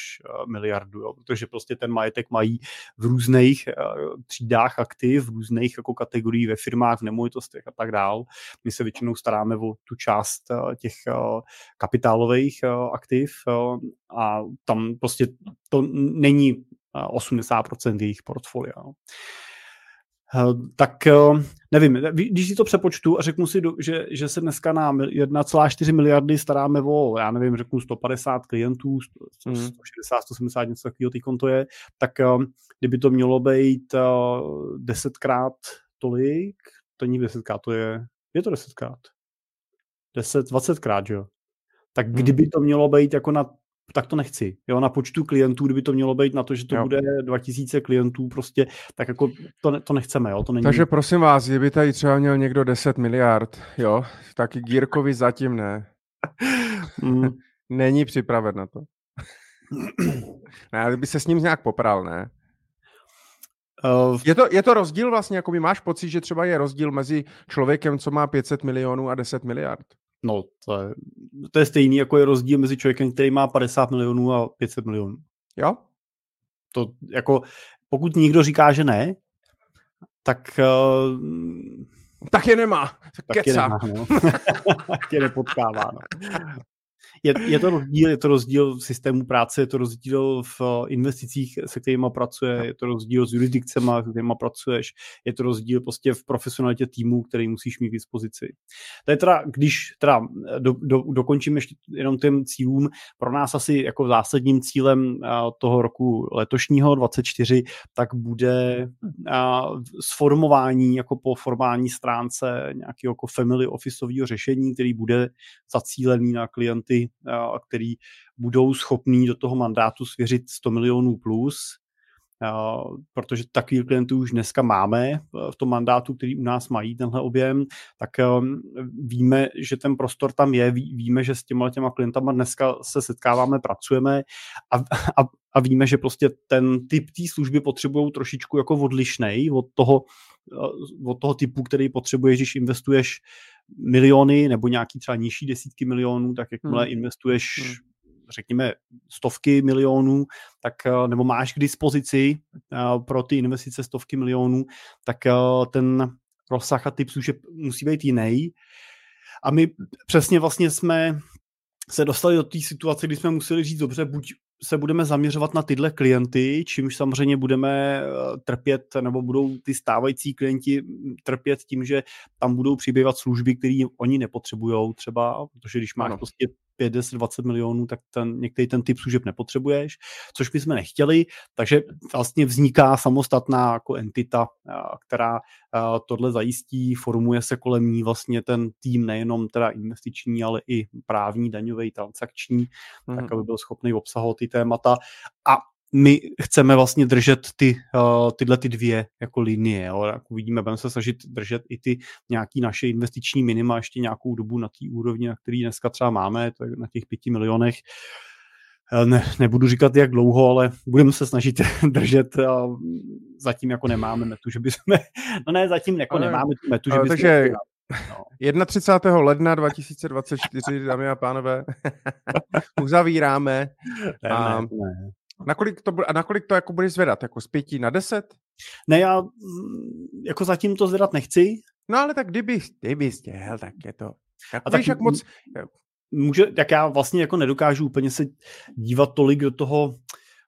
miliardu, jo, protože prostě ten majetek mají v různých třídách aktiv, v různých jako kategorií ve firmách, v nemovitostech a tak dál. My se většinou staráme o tu část těch kapitálových aktiv a tam prostě to není eh, 80% jejich portfolia. Tak nevím, když si to přepočtu a řeknu si, že, že se dneska na 1,4 miliardy staráme o, já nevím, řeknu 150 klientů, 160, 170, něco takového teď to je, tak kdyby to mělo být desetkrát tolik, to není desetkrát, to je, je to desetkrát. Deset, dvacetkrát, že jo? Tak hmm. kdyby to mělo být jako na tak to nechci. Jo, na počtu klientů, kdyby to mělo být na to, že to jo. bude 2000 klientů, prostě, tak jako to, ne, to nechceme, jo, to není... Takže prosím vás, kdyby tady třeba měl někdo 10 miliard, jo, tak Gírkovi zatím ne. mm. [LAUGHS] není připraven na to. ne, by se s ním nějak popral, ne? Uh, je, to, je to rozdíl vlastně, jako máš pocit, že třeba je rozdíl mezi člověkem, co má 500 milionů a 10 miliard? No, to je, to je stejný, jako je rozdíl mezi člověkem, který má 50 milionů a 500 milionů. Jo? To jako, pokud někdo říká, že ne, tak... Uh, tak je nemá. Tak je nemá, no. [LAUGHS] tak je nepotkává. No je, je, to rozdíl, je to rozdíl v systému práce, je to rozdíl v eh, investicích, se kterými pracuje, je to rozdíl s jurisdikcemi, se kterými pracuješ, je to rozdíl prostě v profesionalitě týmu, který musíš mít k dispozici. To je teda, když teda eh, do, do, dokončím ještě jenom těm cílům, pro nás asi jako zásadním cílem eh, toho roku letošního 24, tak bude sformování jako po formální stránce nějakého jako family officeového řešení, který bude zacílený na klienty který budou schopní do toho mandátu svěřit 100 milionů plus, protože takových klientů už dneska máme v tom mandátu, který u nás mají tenhle objem, tak víme, že ten prostor tam je, víme, že s těma těma klientama dneska se setkáváme, pracujeme a, a, a víme, že prostě ten typ té služby potřebují trošičku jako odlišnej od toho, od toho typu, který potřebuješ, když investuješ miliony nebo nějaký třeba nižší desítky milionů, tak jakmile hmm. investuješ hmm. Řekněme stovky milionů, tak eh, nebo máš k dispozici uh, pro ty investice stovky milionů, tak uh, ten rozsah a typ služeb musí být jiný. A my přesně vlastně jsme se dostali do té situace, kdy jsme museli říct, dobře, buď se budeme zaměřovat na tyhle klienty, čímž samozřejmě budeme eh, trpět, nebo budou ty stávající klienti trpět tím, že tam budou přibývat služby, které oni nepotřebují třeba, protože když máš ano. prostě 5, 10, 20 milionů, tak ten, některý ten typ služeb nepotřebuješ, což my jsme nechtěli, takže vlastně vzniká samostatná jako entita, která tohle zajistí, formuje se kolem ní vlastně ten tým nejenom teda investiční, ale i právní, daňový, transakční, mm. tak mhm. aby byl schopný obsahovat ty témata a my chceme vlastně držet ty, uh, tyhle ty dvě jako linie. Jo. Jak uvidíme, budeme se snažit držet i ty nějaký naše investiční minima ještě nějakou dobu na té úrovni, na který dneska třeba máme, to je na těch pěti milionech. Eh, ne, nebudu říkat, jak dlouho, ale budeme se snažit [LAUGHS] držet. A zatím jako nemáme metu, že bychom... [LAUGHS] No ne, zatím jako ale, nemáme tu metu, že bychom... Takže no. 31. ledna 2024, dámy a pánové, [LAUGHS] uzavíráme. Ne, a... ne, ne. Nakolik to, a nakolik to jako budeš zvedat? Jako z pěti na deset? Ne, já mm, jako zatím to zvedat nechci. No ale tak kdyby, kdyby chtěl, tak je to... Jak, a tak, jak moc... Může, tak já vlastně jako nedokážu úplně se dívat tolik do toho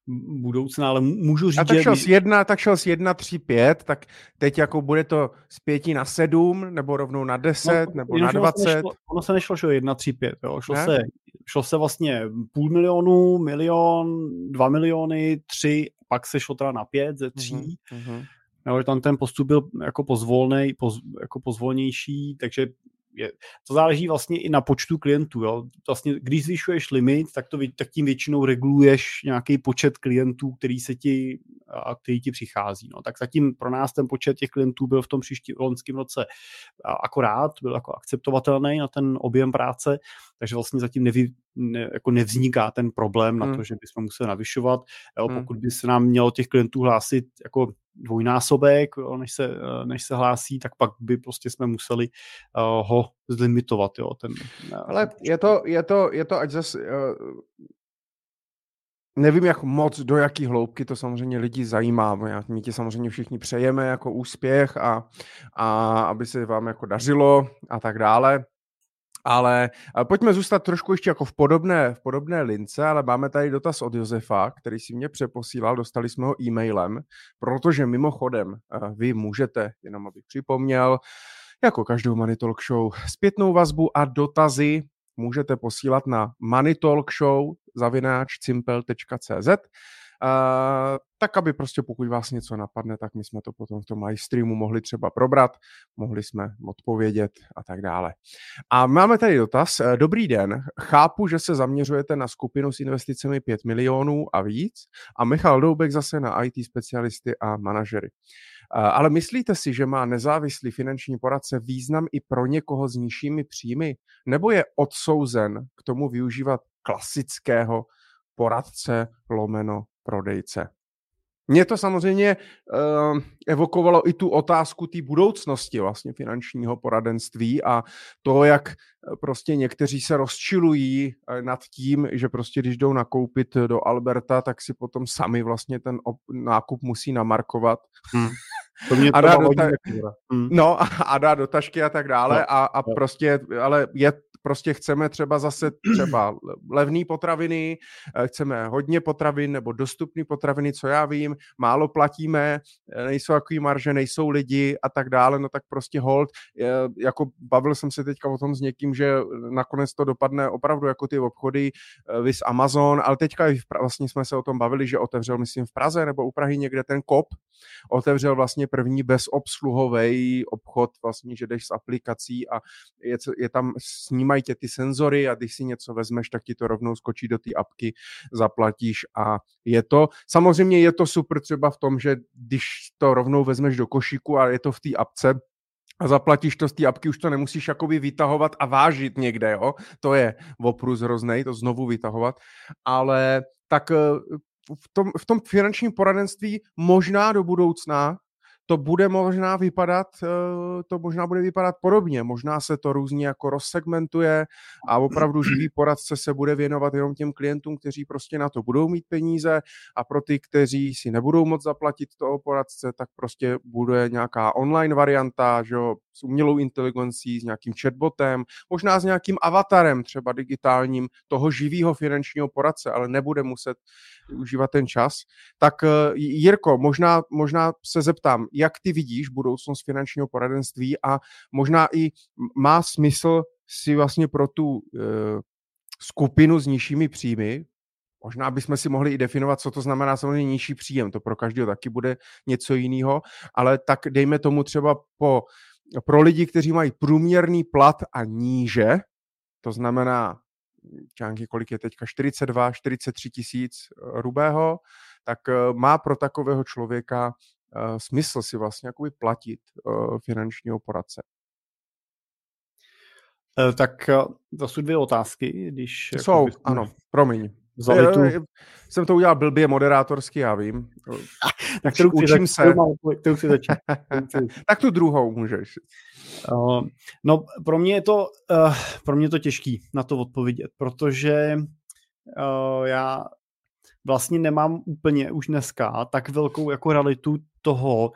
budoucna, ale můžu říct, a tak šel, že... z jedna, tak šel z 1, 3, 5, tak teď jako bude to z 5 na 7, nebo rovnou na 10, no, nebo na 20. Ono se nešlo, ono se nešlo, že 1, 3, 5, jo. Šlo, se, šlo se vlastně půl milionu, milion, dva miliony, tři, pak se šlo teda na pět ze tří. Mm-hmm. Jo, tam ten postup byl jako pozvolnej, poz, jako pozvolnější, takže je, to záleží vlastně i na počtu klientů. Jo. Vlastně, když zvyšuješ limit, tak, to, tak tím většinou reguluješ nějaký počet klientů, který se ti, a který ti přichází. No. Tak zatím pro nás ten počet těch klientů byl v tom příštím loňském roce akorát, byl jako akceptovatelný na ten objem práce, takže vlastně zatím nevy, ne, jako nevzniká ten problém na hmm. to, že bychom museli navyšovat. Jo, hmm. Pokud by se nám mělo těch klientů hlásit jako dvojnásobek, než se, než se hlásí, tak pak by prostě jsme museli uh, ho zlimitovat. Jo, ten, uh, Ale je to, je to, je to ať zase, uh, nevím, jak moc, do jaký hloubky to samozřejmě lidi zajímá. My ti samozřejmě všichni přejeme jako úspěch a, a aby se vám jako dařilo a tak dále. Ale pojďme zůstat trošku ještě jako v podobné, v podobné lince, ale máme tady dotaz od Josefa, který si mě přeposílal, dostali jsme ho e-mailem, protože mimochodem vy můžete, jenom abych připomněl, jako každou Money Talk Show, zpětnou vazbu a dotazy můžete posílat na moneytalkshow zavináč Uh, tak, aby prostě pokud vás něco napadne, tak my jsme to potom v tom live streamu mohli třeba probrat, mohli jsme odpovědět a tak dále. A máme tady dotaz. Dobrý den, chápu, že se zaměřujete na skupinu s investicemi 5 milionů a víc a Michal Doubek zase na IT specialisty a manažery. Eh, ale myslíte si, že má nezávislý finanční poradce význam i pro někoho s nižšími příjmy? Nebo je odsouzen k tomu využívat klasického poradce lomeno prodejce. Mě to samozřejmě uh, evokovalo i tu otázku té budoucnosti vlastně finančního poradenství a to, jak eh, prostě někteří se rozčilují eh, nad tím, že prostě když jdou nakoupit do Alberta, tak si potom sami vlastně ten op- nákup musí namarkovat. Hmm. [LAUGHS] To mě a dá do ta... hmm. No a dá do tašky a tak dále no, a, a no. prostě, ale je prostě chceme třeba zase třeba levné potraviny, eh, chceme hodně potravin nebo dostupné potraviny, co já vím, málo platíme, eh, nejsou jaký marže, nejsou lidi a tak dále, no tak prostě hold, jako bavil jsem se teďka o tom s někým, že nakonec to dopadne opravdu jako ty obchody eh, vys Amazon, ale teďka vlastně jsme se o tom bavili, že otevřel, myslím, v Praze nebo u Prahy někde ten kop, otevřel vlastně první bezobsluhový obchod, vlastně, že jdeš s aplikací a je, je tam sníma vnímají tě ty senzory a když si něco vezmeš, tak ti to rovnou skočí do té apky, zaplatíš a je to, samozřejmě je to super třeba v tom, že když to rovnou vezmeš do košíku a je to v té apce, a zaplatíš to z té apky, už to nemusíš jakoby vytahovat a vážit někde, jo? To je oprus hroznej, to znovu vytahovat, ale tak eh, v tom, v tom finančním poradenství možná do budoucna to bude možná vypadat, eh, to možná bude vypadat podobně. Možná se to různě jako rozsegmentuje a opravdu [CLEARS THROAT] živý poradce se bude věnovat jenom těm klientům, kteří prostě na to budou mít peníze a pro ty, kteří si nebudou moc zaplatit toho poradce, tak prostě bude nějaká online varianta, že jo, s umělou inteligencí, s nějakým chatbotem, možná s nějakým avatarem třeba digitálním toho živého finančního poradce, ale nebude muset užívat ten čas. Tak eh, Jirko, možná, možná se zeptám, jak ty vidíš budoucnost finančního poradenství a možná i má smysl si vlastně pro tu uh, skupinu s nižšími příjmy, Možná bychom si mohli i definovat, co to znamená samozřejmě nižší příjem. To pro každého taky bude něco jiného, ale tak dejme tomu třeba po, pro lidi, kteří mají průměrný plat a níže, to znamená čánky, kolik je teďka, 42, 43 tisíc eh, rubého, tak eh, má pro takového člověka uh, smysl si vlastně jakoby platit finančního poradce. Tak to jsou dvě otázky, když... Jsou, jsme... ano, promiň. Vzali tu... Jsem to udělal blbě moderátorsky, já vím. [LAUGHS] Na kterou Učím se. Kterou si [LAUGHS] začít. tak tu druhou můžeš. Uh, no, pro mě je to, uh, pro mě je to těžký na to odpovědět, protože uh, já vlastně nemám úplně už dneska tak velkou jako realitu toho,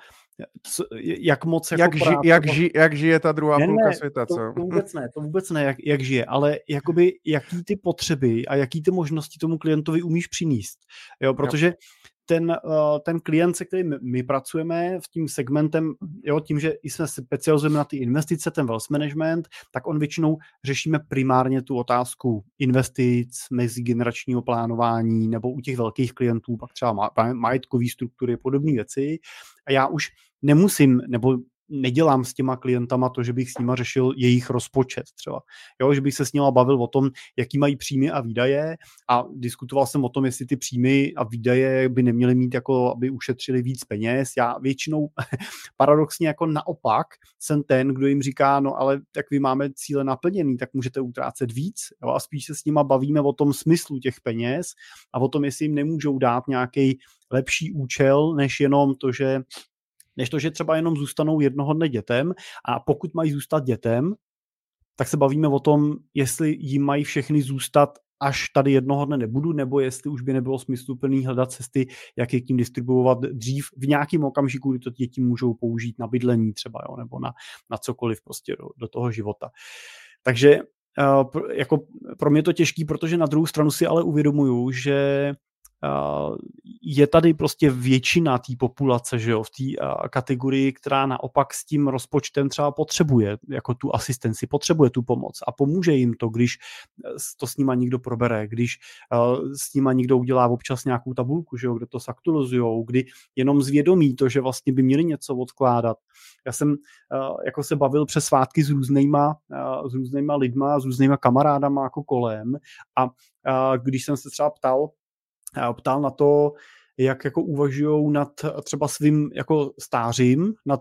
co, jak moc jako jak, ži, práce, jak, ži, jak žije ta druhá ne, půlka světa, to, co? To [LAUGHS] vůbec ne, to vůbec ne, jak, jak žije, ale jakoby jaký ty potřeby a jaký ty možnosti tomu klientovi umíš přinést, jo, protože ten, eh, ten klient, se kterým my pracujeme v tím segmentem, jo, tím, že jsme specializujeme na ty investice, ten wealth management, tak on většinou řešíme primárně tu otázku investic, mezigeneračního plánování nebo u těch velkých klientů pak třeba majetkové struktury, podobné věci. A já už nemusím, nebo nedělám s těma klientama to, že bych s nima řešil jejich rozpočet třeba. Jo, že bych se s nima bavil o tom, jaký mají příjmy a výdaje a diskutoval jsem o tom, jestli ty příjmy a výdaje by neměly mít jako, aby ušetřili víc peněz. Já většinou [LAUGHS] paradoxně jako naopak jsem ten, kdo jim říká, no ale tak vy máme cíle naplněný, tak můžete utrácet víc. Jo, a spíš se s nima bavíme o tom smyslu těch peněz a o tom, jestli jim nemůžou dát nějaký lepší účel, než jenom to, že než to, že třeba jenom zůstanou jednoho dne dětem a pokud mají zůstat dětem, tak se bavíme o tom, jestli jim mají všechny zůstat až tady jednoho dne nebudu, nebo jestli už by nebylo smysluplný hledat cesty, jak je tím distribuovat dřív v nějakém okamžiku, kdy to děti můžou použít na bydlení třeba, jo, nebo na, na cokoliv prostě do, do toho života. Takže jako pro mě to těžký, protože na druhou stranu si ale uvědomuju, že je tady prostě většina té populace, že jo, v té kategorii, která naopak s tím rozpočtem třeba potřebuje jako tu asistenci, potřebuje tu pomoc a pomůže jim to, když e, to s nima někdo probere, když s nima někdo udělá občas nějakou tabulku, že jo, kde to saktualizujou, kdy jenom zvědomí to, že vlastně by měli něco odkládat. Já jsem jako se bavil přes svátky s různýma, s různýma lidma, s různýma kamarádama jako kolem a když jsem se třeba ptal, ptal na to, jak jako uvažují nad třeba svým jako stářím, nad,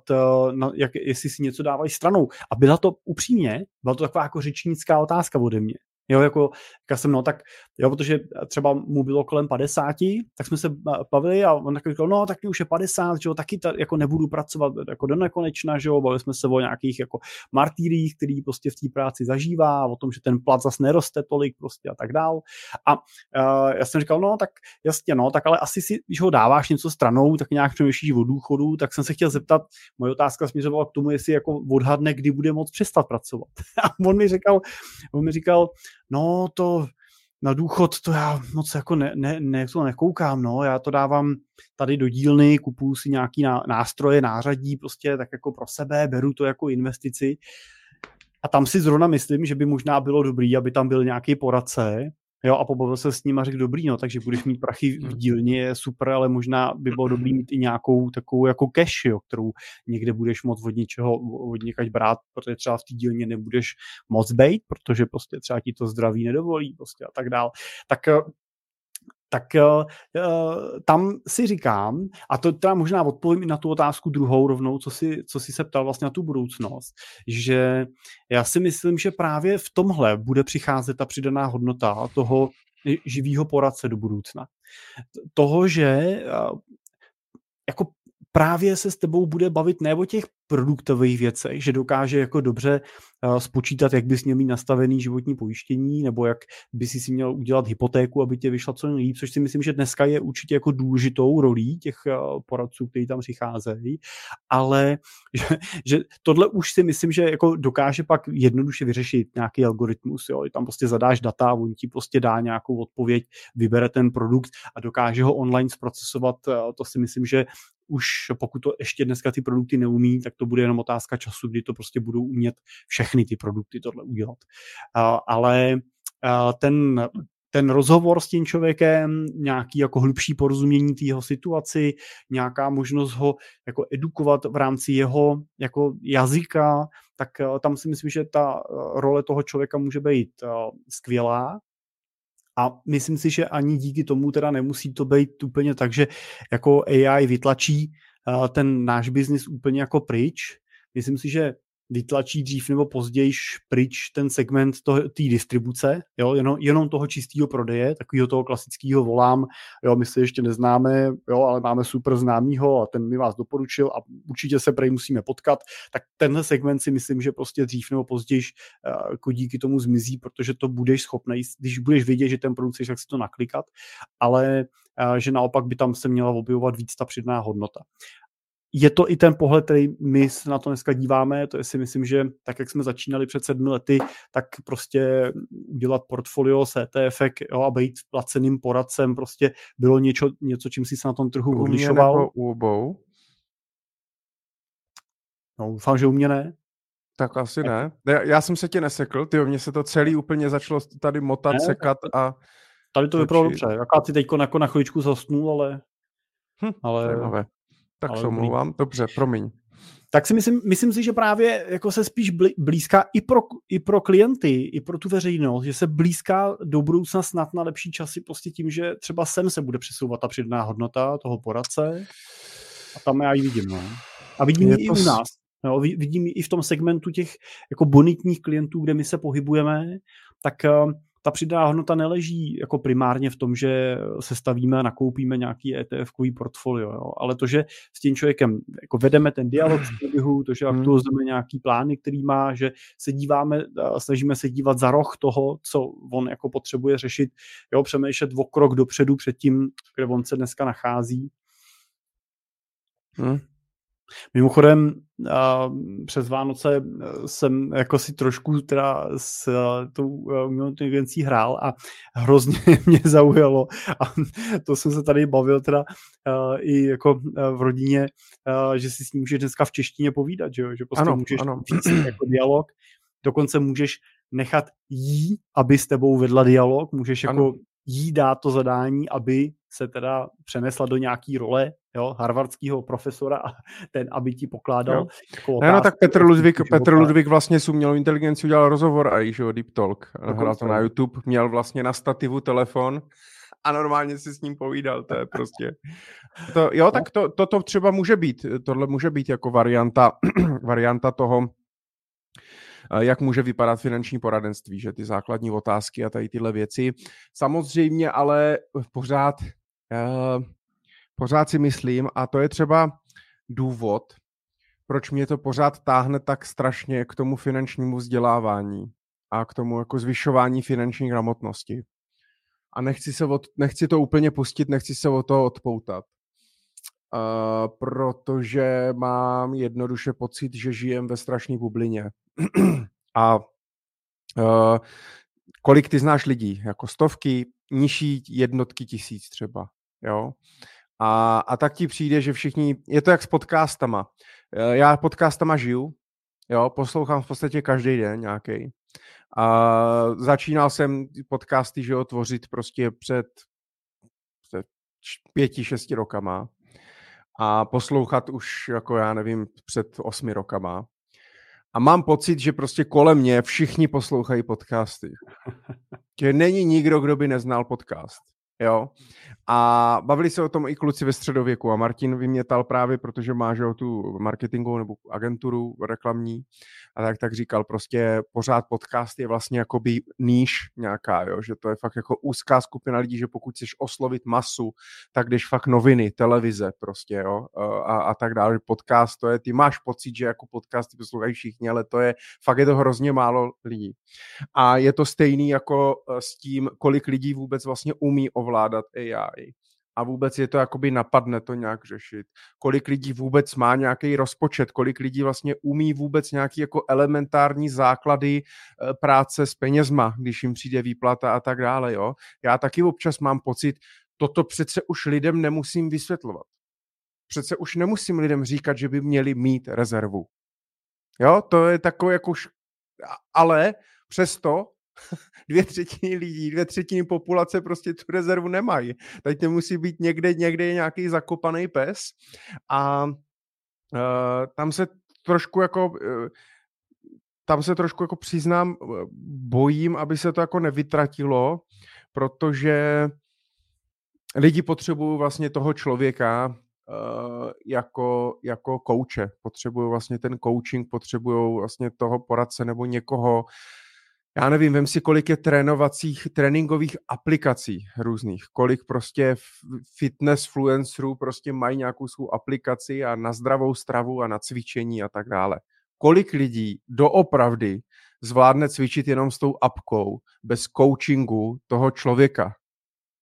nad jak, jestli si něco dávají stranou. A byla to upřímně, byla to taková jako řečnická otázka ode mě. Jo, jako, já jsem, no tak, jo, protože třeba mu bylo kolem 50, tak jsme se bavili a on takový říkal, no tak už je 50, že jo, taky ta, jako nebudu pracovat jako do nekonečna, že jo, bavili jsme se o nějakých jako martýrích, který prostě v té práci zažívá, o tom, že ten plat zase neroste tolik prostě a tak dál. A uh, já jsem říkal, no tak jasně, no, tak ale asi si, když ho dáváš něco stranou, tak nějak přemýšlíš o důchodu, tak jsem se chtěl zeptat, moje otázka směřovala k tomu, jestli jako odhadne, kdy bude moc přestat pracovat. [LAUGHS] A on mi říkal, on mi říkal, no to na důchod to já moc jako ne, ne, ne, to nekoukám, no, já to dávám tady do dílny, kupuju si nějaký nástroje, nářadí prostě tak jako pro sebe, beru to jako investici. A tam si zrovna myslím, že by možná bylo dobrý, aby tam byl nějaký poradce, Jo, a pobavil se s ním a řekl, dobrý, no, takže budeš mít prachy v hmm. dílně, je super, ale možná by bylo dobrý mít i nějakou takovou jako cash, jo, kterou někde budeš moc od něčeho, od někaď brát, protože třeba v té dílně nebudeš moc bejt, protože prostě třeba ti to zdraví nedovolí prostě a tak dál. Tak eh, tak uh, tam si říkám, a to teda možná odpovím i na tu otázku druhou rovnou, co si, co si se ptal vlastně na tu budoucnost, že já si myslím, že právě v tomhle bude přicházet ta přidaná hodnota toho živého poradce do budoucna. Toho, že uh, jako právě se s tebou bude bavit ne o těch produktových věcech, že dokáže jako dobře uh, spočítat, jak bys měl mít nastavený životní pojištění, nebo jak by si měl udělat hypotéku, aby tě vyšla co nejlíp, což si myslím, že dneska je určitě jako důležitou rolí těch uh, poradců, kteří tam přicházejí, ale [LAUGHS] že, že tohle už si myslím, že jako dokáže pak jednoduše vyřešit nějaký algoritmus, jo, tam prostě zadáš data, on ti prostě dá nějakou odpověď, vybere ten produkt a dokáže ho online zprocesovat, uh, to si myslím, že už pokud to ještě dneska ty produkty neumí, tak to bude jenom otázka času, kdy to prostě budou umět všechny ty produkty tohle udělat. Ale ten, ten rozhovor s tím člověkem, nějaký jako hlubší porozumění té jeho situaci, nějaká možnost ho jako edukovat v rámci jeho jako jazyka, tak tam si myslím, že ta role toho člověka může být skvělá. A myslím si, že ani díky tomu teda nemusí to být úplně tak, že jako AI vytlačí ten náš biznis úplně jako pryč. Myslím si, že vytlačí dřív nebo později pryč ten segment té distribuce, jo, jenom, jenom toho čistého prodeje, takového toho klasického volám, jo, my se ještě neznáme, jo, ale máme super známýho a ten mi vás doporučil a určitě se prej musíme potkat, tak tenhle segment si myslím, že prostě dřív nebo později uh, jako díky tomu zmizí, protože to budeš schopný, když budeš vědět, že ten produkt tak si to naklikat, ale uh, že naopak by tam se měla objevovat víc ta přidaná hodnota je to i ten pohled, který my se na to dneska díváme, to je si myslím, že tak, jak jsme začínali před sedmi lety, tak prostě udělat portfolio s ETF jo, a být placeným poradcem prostě bylo něco, něco čím si se na tom trhu odlišoval. u obou? No, doufám, že u mě ne. Tak asi ne. Já, já jsem se tě nesekl, ty mně se to celý úplně začalo tady motat, ne, sekat a... Tady to vypadalo dobře. Jaká ty teď jako na chvíličku zasnul, ale... Hm, ale... Zajímavé. Tak ale se omlouvám, dobře, promiň. Tak si myslím, myslím si, že právě jako se spíš blízká i pro, i pro klienty, i pro tu veřejnost, že se blízká do budoucna snad na lepší časy prostě tím, že třeba sem se bude přesouvat ta přidaná hodnota toho poradce a tam já ji vidím. No. A vidím ji i u nás. No, vidím ji i v tom segmentu těch jako bonitních klientů, kde my se pohybujeme, tak eh, ta přidaná hodnota neleží jako primárně v tom, že se stavíme a nakoupíme nějaký ETF-kový portfolio, jo. ale to, že s tím člověkem jako vedeme ten dialog v průběhu, to, že hmm. aktualizujeme nějaký plány, který má, že se díváme, snažíme se dívat za roh toho, co on jako potřebuje řešit, jo, přemýšlet o krok dopředu před tím, kde on se dneska nachází. Hmm. Mimochodem, uh, přes Vánoce jsem jako si trošku teda s uh, tou umělou inteligencí hrál a hrozně [LAUGHS] mě zaujalo a to jsem se tady bavil teda i jako v rodině, že si s ním můžeš dneska v češtině povídat, že, jo? že prostě ano, můžeš ano. jako dialog, dokonce můžeš nechat jí, aby s tebou vedla dialog, můžeš jako ano. Jí dát to zadání, aby se teda přenesla do nějaký role, jo, harvardského profesora a ten, aby ti pokládal jako ne, no, tak Petr Ludvík, Petr Ludvík vlastně s umělou inteligencí udělal rozhovor a již, Deep Talk. Hrál to na YouTube, měl vlastně na stativu telefon a normálně si s ním povídal, to je prostě... [LAUGHS] To, jo, tak to, to, to třeba může být, tohle může být jako varianta, [CLEARS THROAT] varianta toho, jak může vypadat finanční poradenství, že ty základní otázky a tady tyhle věci. Samozřejmě ale pořád, uh, pořád si myslím, a to je třeba důvod, proč mě to pořád táhne tak strašně k tomu finančnímu vzdělávání a k tomu jako zvyšování finanční gramotnosti. A nechci, se od, nechci to úplně pustit, nechci se o to odpoutat. Uh, protože mám jednoduše pocit, že žijem ve strašné bublině. A uh, kolik ty znáš lidí? Jako stovky, nižší jednotky tisíc třeba. Jo? A, a tak ti přijde, že všichni, je to jak s podcastama. Eh, já podcastama žiju, jo, poslouchám v podstatě každý den nějaký. A začínal jsem podcasty, že jo, tvořit prostě před pěti, šesti rokama a poslouchat už, jako já nevím, před osmi rokama. A mám pocit, že prostě kolem mě všichni poslouchají podcasty. [LAUGHS] Že není nikdo, kdo by neznal podcast. Jo? A bavili se o tom i kluci ve středověku a Martin vymětal právě, protože má že, tu marketingovou nebo agenturu reklamní a tak, tak říkal prostě pořád podcast je vlastně jakoby níž nějaká, jo? že to je fakt jako úzká skupina lidí, že pokud chceš oslovit masu, tak jdeš fakt noviny, televize prostě, jo, a, a tak dále. Podcast to je, ty máš pocit, že jako podcasty poslouchají všichni, ale to je, fakt je to hrozně málo lidí. A je to stejný jako e, s tím, kolik lidí vůbec vlastně umí ovládat AI a vůbec je to jakoby napadne to nějak řešit. Kolik lidí vůbec má nějaký rozpočet, kolik lidí vlastně umí vůbec nějaký jako elementární základy eh, práce s penězma, když jim přijde výplata a tak dále, jo. Já taky občas mám pocit, toto přece už lidem nemusím vysvětlovat. Přece už nemusím lidem říkat, že by měli mít rezervu. Jo, to je takové jako... Ale přesto [LAUGHS] dvě třetiny lidí, dvě třetiny populace prostě tu rezervu nemají. Teď musí být někde, někde nějaký zakopaný pes a uh, tam se trošku jako uh, tam se trošku jako přiznám, bojím, aby se to jako nevytratilo, protože lidi potřebují vlastně toho člověka jako, jako kouče. Potřebují vlastně ten coaching, potřebují vlastně toho poradce nebo někoho, já nevím, vem si, kolik je trénovacích, tréninkových aplikací různých, kolik prostě fitness fluencerů prostě mají nějakou svou aplikaci a na zdravou stravu a na cvičení a tak dále. Kolik lidí doopravdy zvládne cvičit jenom s tou apkou, bez coachingu toho člověka,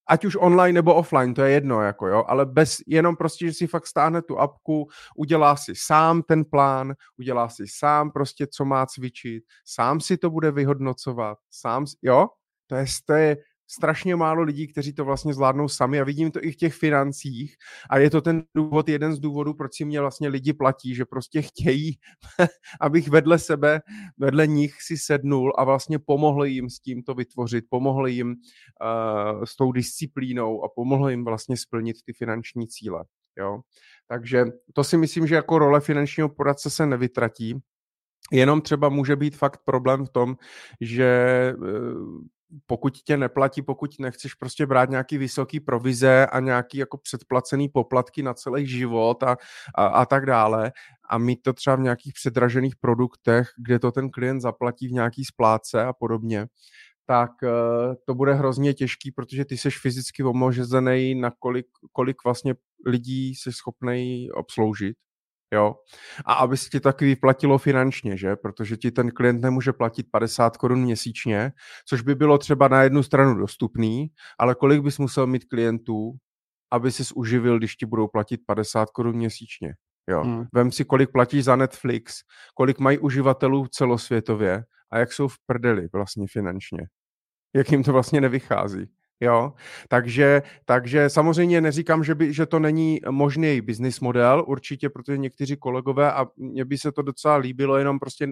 ať už online nebo offline, to je jedno, jako jo, ale bez, jenom prostě, že si fakt stáhne tu apku, udělá si sám ten plán, udělá si sám prostě, co má cvičit, sám si to bude vyhodnocovat, sám, jo, to je, to je strašně málo lidí, kteří to vlastně zvládnou sami a vidím to i v těch financích a je to ten důvod, jeden z důvodů, proč si mě vlastně lidi platí, že prostě chtějí, [LAUGHS] abych vedle sebe, vedle nich si sednul a vlastně pomohl jim s tím to vytvořit, pomohl jim uh, s tou disciplínou a pomohl jim vlastně splnit ty finanční cíle. Jo? Takže to si myslím, že jako role finančního poradce se nevytratí, Jenom třeba může být fakt problém v tom, že eh, pokud tě neplatí, pokud nechceš prostě brát nějaký vysoký provize a nějaký jako předplacený poplatky na celý život a, a, a tak dále a mít to třeba v nějakých předražených produktech, kde to ten klient zaplatí v nějaký splátce a podobně, tak uh, to bude hrozně těžký, protože ty seš fyzicky omožený na kolik, kolik vlastně lidí jsi schopný obsloužit Jo. A aby se ti taky vyplatilo finančně, že? Protože ti ten klient nemůže platit 50 korun měsíčně, což by bylo třeba na jednu stranu dostupný, ale kolik bys musel mít klientů, aby si uživil, když ti budou platit 50 korun měsíčně? Jo. Hmm. Vem si, kolik platí za Netflix, kolik mají uživatelů celosvětově a jak jsou v prdeli vlastně finančně. Jak jim to vlastně nevychází. Jo, takže, takže samozřejmě neříkám, že, by, že to není možný business model, určitě, protože někteří kolegové a mně by se to docela líbilo, jenom prostě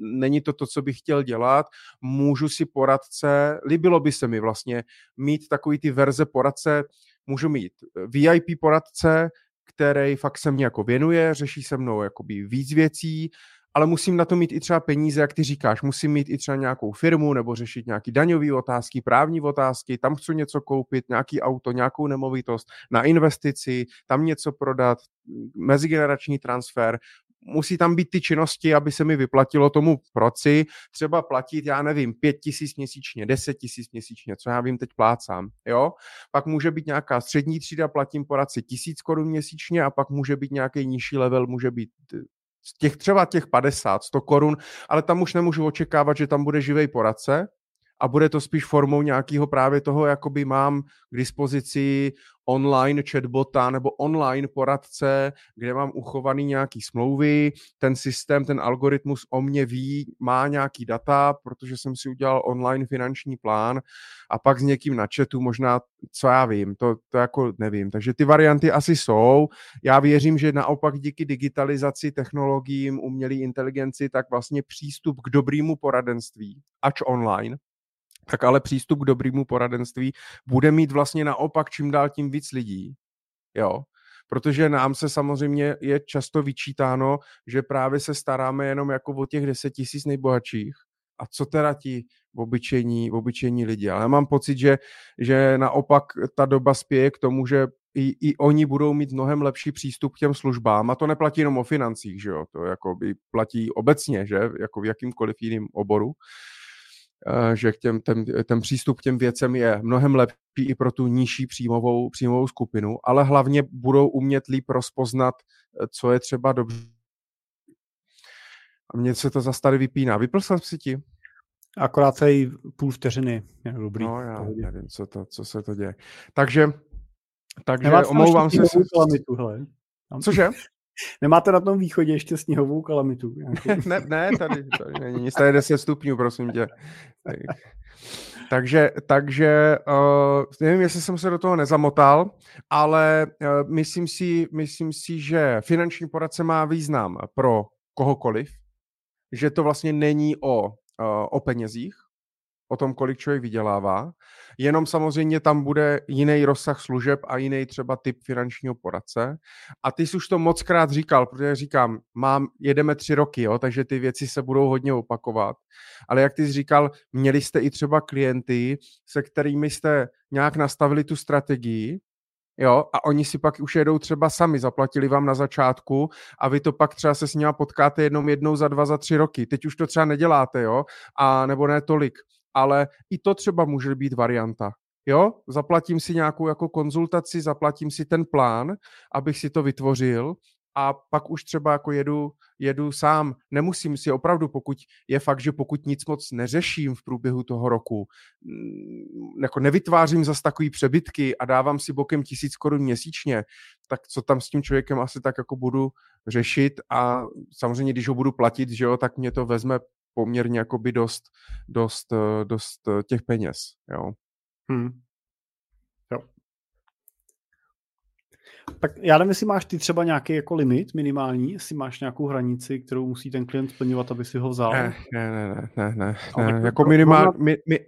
není to to, co bych chtěl dělat. Můžu si poradce, líbilo by se mi vlastně mít takový ty verze poradce, můžu mít VIP poradce, který fakt se mě jako věnuje, řeší se mnou jakoby víc věcí, ale musím na to mít i třeba peníze, jak ty říkáš, musím mít i třeba nějakou firmu nebo řešit nějaký daňové otázky, právní otázky, tam chci něco koupit, nějaký auto, nějakou nemovitost na investici, tam něco prodat, mezigenerační transfer, musí tam být ty činnosti, aby se mi vyplatilo tomu proci. Třeba platit, já nevím, pět tisíc měsíčně, deset tisíc měsíčně, co já vím, teď plácám, jo? Pak může být nějaká střední třída, platím poradci tisíc korun měsíčně a pak může být nějaký nižší level, může být z těch třeba těch 50, 100 korun, ale tam už nemůžu očekávat, že tam bude živý poradce, a bude to spíš formou nějakého právě toho, jakoby mám k dispozici online chatbota nebo online poradce, kde mám uchovaný nějaký smlouvy, ten systém, ten algoritmus o mě ví, má nějaký data, protože jsem si udělal online finanční plán a pak s někým na chatu možná, co já vím, to, to jako nevím. Takže ty varianty asi jsou. Já věřím, že naopak díky digitalizaci, technologiím, umělé inteligenci, tak vlastně přístup k dobrému poradenství, ač online, tak ale přístup k dobrému poradenství bude mít vlastně naopak čím dál tím víc lidí. Jo, protože nám se samozřejmě je často vyčítáno, že právě se staráme jenom jako o těch 10 tisíc nejbohatších. A co teda ti obyčejní, obyčejní lidi? Ale já mám pocit, že, že naopak ta doba spěje k tomu, že i, i oni budou mít mnohem lepší přístup k těm službám. A to neplatí jenom o financích, že jo? To jako by platí obecně, že? Jako v jakýmkoliv jiným oboru. Eh, že k těm, ten, ten přístup k těm věcem je mnohem lepší i pro tu nižší příjmovou, příjmovou skupinu, ale hlavně budou umět líp rozpoznat, eh, co je třeba dobře. A mně se to zase tady vypíná. Vypl jsem si ti? Akorát se jí půl vteřiny. Je dobrý. No já nevím, co, to, co se to děje. Takže, takže omlouvám se. Cože? [LAUGHS] [LAUGHS] Nemáte na tom východě ještě sněhovou kalamitu? [LAUGHS] ne, ne, tady, tady není nic, tady 10 stupňů, prosím tě. Takže, takže uh, nevím, jestli jsem se do toho nezamotal, ale uh, myslím, si, myslím si, že finanční poradce má význam pro kohokoliv, že to vlastně není o, uh, o penězích, o tom, kolik člověk vydělává, jenom samozřejmě tam bude jiný rozsah služeb a jiný třeba typ finančního poradce. A ty jsi už to moc krát říkal, protože říkám, mám, jedeme tři roky, jo, takže ty věci se budou hodně opakovat. Ale jak ty jsi říkal, měli jste i třeba klienty, se kterými jste nějak nastavili tu strategii, Jo, a oni si pak už jedou třeba sami, zaplatili vám na začátku a vy to pak třeba se s nimi potkáte jednou, jednou za dva, za tři roky. Teď už to třeba neděláte, jo, a nebo ne tolik ale i to třeba může být varianta. Jo, zaplatím si nějakou jako konzultaci, zaplatím si ten plán, abych si to vytvořil a pak už třeba jako jedu, jedu sám. Nemusím si opravdu, pokud je fakt, že pokud nic moc neřeším v průběhu toho roku, mm, jako nevytvářím zas takový přebytky a dávám si bokem tisíc korun měsíčně, tak co tam s tím člověkem asi tak jako budu řešit a samozřejmě, když ho budu platit, že jo, tak mě to vezme poměrně jakoby dost, dost, eh, dost eh, těch peněz, jo. Hmm. Jo. Tak já nevím, jestli máš ty třeba nějaký jako limit minimální, jestli máš nějakou hranici, kterou musí ten klient splňovat, aby si ho vzal. Ne, ne, ne, ne, ne, ne. jako minimální, mi, mi,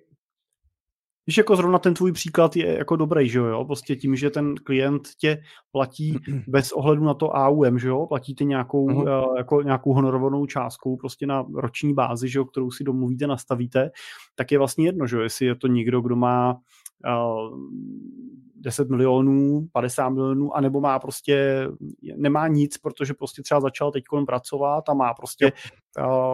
Víš, jako zrovna ten tvůj příklad je jako dobrý, že jo? Prostě tím, že ten klient tě platí bez ohledu na to AUM, že jo? Platíte nějakou, uh-huh. jako nějakou honorovanou částkou prostě na roční bázi, že jo? Kterou si domluvíte, nastavíte, tak je vlastně jedno, že jo? Jestli je to někdo, kdo má uh, 10 milionů, 50 milionů, anebo má prostě, nemá nic, protože prostě třeba začal teď pracovat a má prostě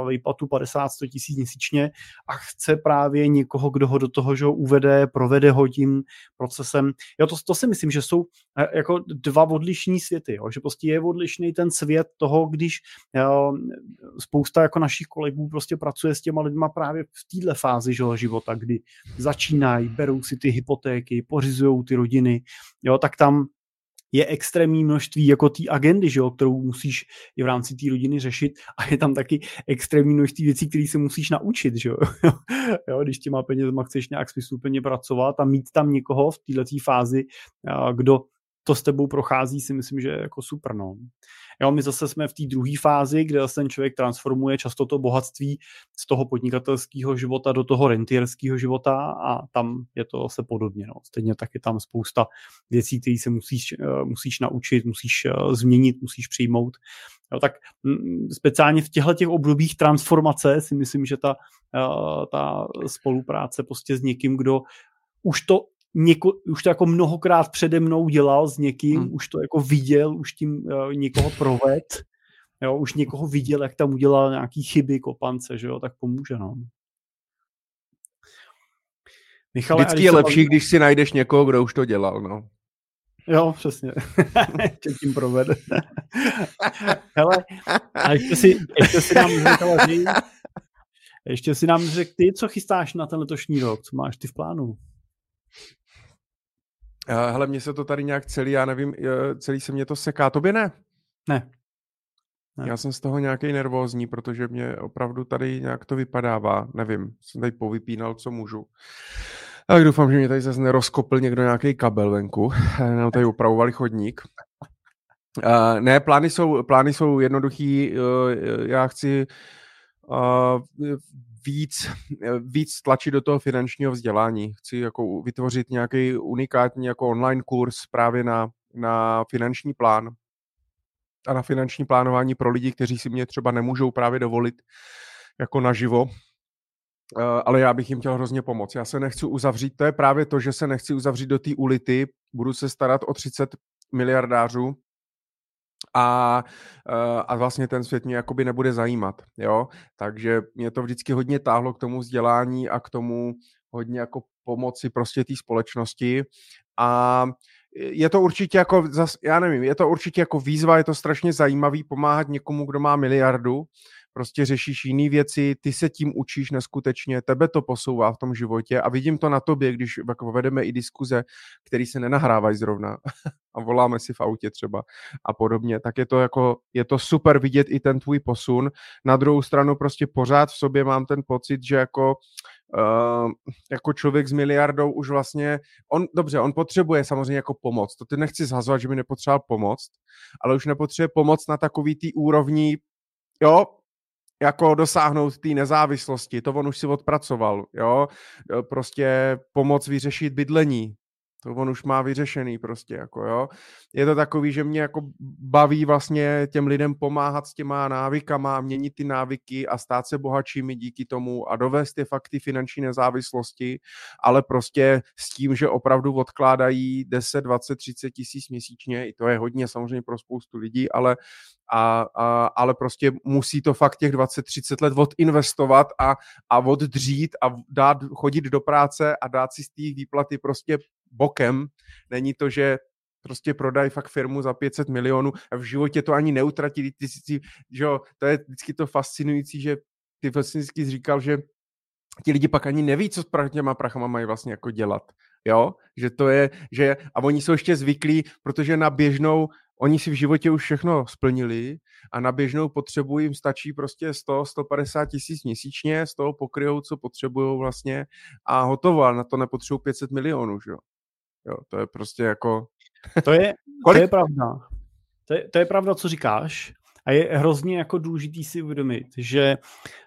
výplatu 50-100 tisíc měsíčně a chce právě někoho, kdo ho do toho, že ho uvede, provede ho tím procesem. Jo, to, to si myslím, že jsou uh, jako dva odlišní světy, jo? že prostě je odlišný ten svět toho, když uh, spousta jako našich kolegů prostě pracuje s těma lidma právě v téhle fázi že, života, kdy začínají, berou si ty hypotéky, pořizují ty rodiny, jo, tak tam je extrémní množství jako té agendy, že jo, kterou musíš i v rámci té rodiny řešit a je tam taky extrémní množství věcí, které se musíš naučit, že jo. [LAUGHS] jo když těma penězma chceš nějak smysluplně pracovat a mít tam někoho v této fázi, kdo to s tebou prochází, si myslím, že je jako super, no. Jo, my zase jsme v té druhé fázi, kde zase ten člověk transformuje často to bohatství z toho podnikatelského života do toho rentierského života a tam je to zase podobně. No. Stejně tak je tam spousta věcí, které se musíš, eh, musíš naučit, musíš eh, změnit, musíš přijmout. Jo, tak mm, speciálně v těchto těch obdobích transformace si myslím, že ta, eh, ta spolupráce prostě s někým, kdo už to něko, už to jako mnohokrát přede mnou dělal s někým, hmm. už to jako viděl, už tím uh, někoho proved, jo, už někoho viděl, jak tam udělal nějaký chyby, kopance, že jo, tak pomůže, no. Michale, Vždycky je lepší, když si najdeš někoho, kdo už to dělal, no. Jo, přesně. [LAUGHS] Tě tím proved. Hele, a ještě si, ještě si nám řekl, ještě si nám řekl ty, co chystáš na ten letošní rok, co máš ty v plánu? Uh, hele, mně se to tady nějak celý, já nevím, celý se mě to seká. Tobě ne? Ne. ne. Já jsem z toho nějaký nervózní, protože mě opravdu tady nějak to vypadává. Nevím, jsem tady povypínal, co můžu. Tak doufám, že mě tady zase nerozkopl někdo nějaký kabel venku. [LAUGHS] Nám tady upravovali chodník. Uh, ne, plány jsou, plány jsou jednoduchý. Uh, já chci uh, víc, víc tlačit do toho finančního vzdělání. Chci jako vytvořit nějaký unikátní jako online kurz právě na, na finanční plán a na finanční plánování pro lidi, kteří si mě třeba nemůžou právě dovolit jako naživo, eh, ale já bych jim chtěl hrozně pomoct. Já se nechci uzavřít, to je právě to, že se nechci uzavřít do té ulity, budu se starat o 30 miliardářů, a, eh, a vlastně ten svět mě jakoby nebude zajímat, jo, takže mě to vždycky hodně táhlo k tomu vzdělání a k tomu hodně jako pomoci prostě té společnosti. A je to určitě jako, já nevím, je to určitě jako výzva, je to strašně zajímavý pomáhat někomu, kdo má miliardu, prostě řešíš jiné věci, ty se tím učíš neskutečně, tebe to posouvá v tom životě a vidím to na tobě, když jako vedeme i diskuze, které se nenahrávají zrovna [LAUGHS] a voláme si v autě třeba a podobně, tak je to jako, je to super vidět i ten tvůj posun. Na druhou stranu prostě pořád v sobě mám ten pocit, že jako Uh, jako člověk s miliardou už vlastně, on, dobře, on potřebuje samozřejmě jako pomoc, to ty nechci zhazovat, že by nepotřeboval pomoc, ale už nepotřebuje pomoc na takový tý úrovni, jo, jako dosáhnout té nezávislosti, to on už si odpracoval, jo, prostě pomoc vyřešit bydlení, to on už má vyřešený prostě, jako jo. Je to takový, že mě jako baví vlastně těm lidem pomáhat s těma návykama, měnit ty návyky a stát se bohatšími díky tomu a dovést je fakt ty finanční nezávislosti, ale prostě s tím, že opravdu odkládají 10, 20, 30 tisíc měsíčně, i to je hodně samozřejmě pro spoustu lidí, ale a, a, ale prostě musí to fakt těch 20-30 let odinvestovat a, a oddřít a dát, chodit do práce a dát si z té výplaty prostě bokem. Není to, že prostě prodají fakt firmu za 500 milionů a v životě to ani neutratí. Ty, ty, že jo, to je vždycky to fascinující, že ty vlastně vždycky říkal, že ti lidi pak ani neví, co s těma prachama mají vlastně jako dělat. Jo, že to je, že a oni jsou ještě zvyklí, protože na běžnou oni si v životě už všechno splnili a na běžnou potřebu jim stačí prostě 100-150 tisíc měsíčně, z toho pokryjou, co potřebují vlastně a hotovo, a na to nepotřebují 500 milionů, že jo. Jo, to je prostě jako... [LAUGHS] To je, to je pravda. To je, to je pravda, co říkáš. A je hrozně jako důležitý si uvědomit, že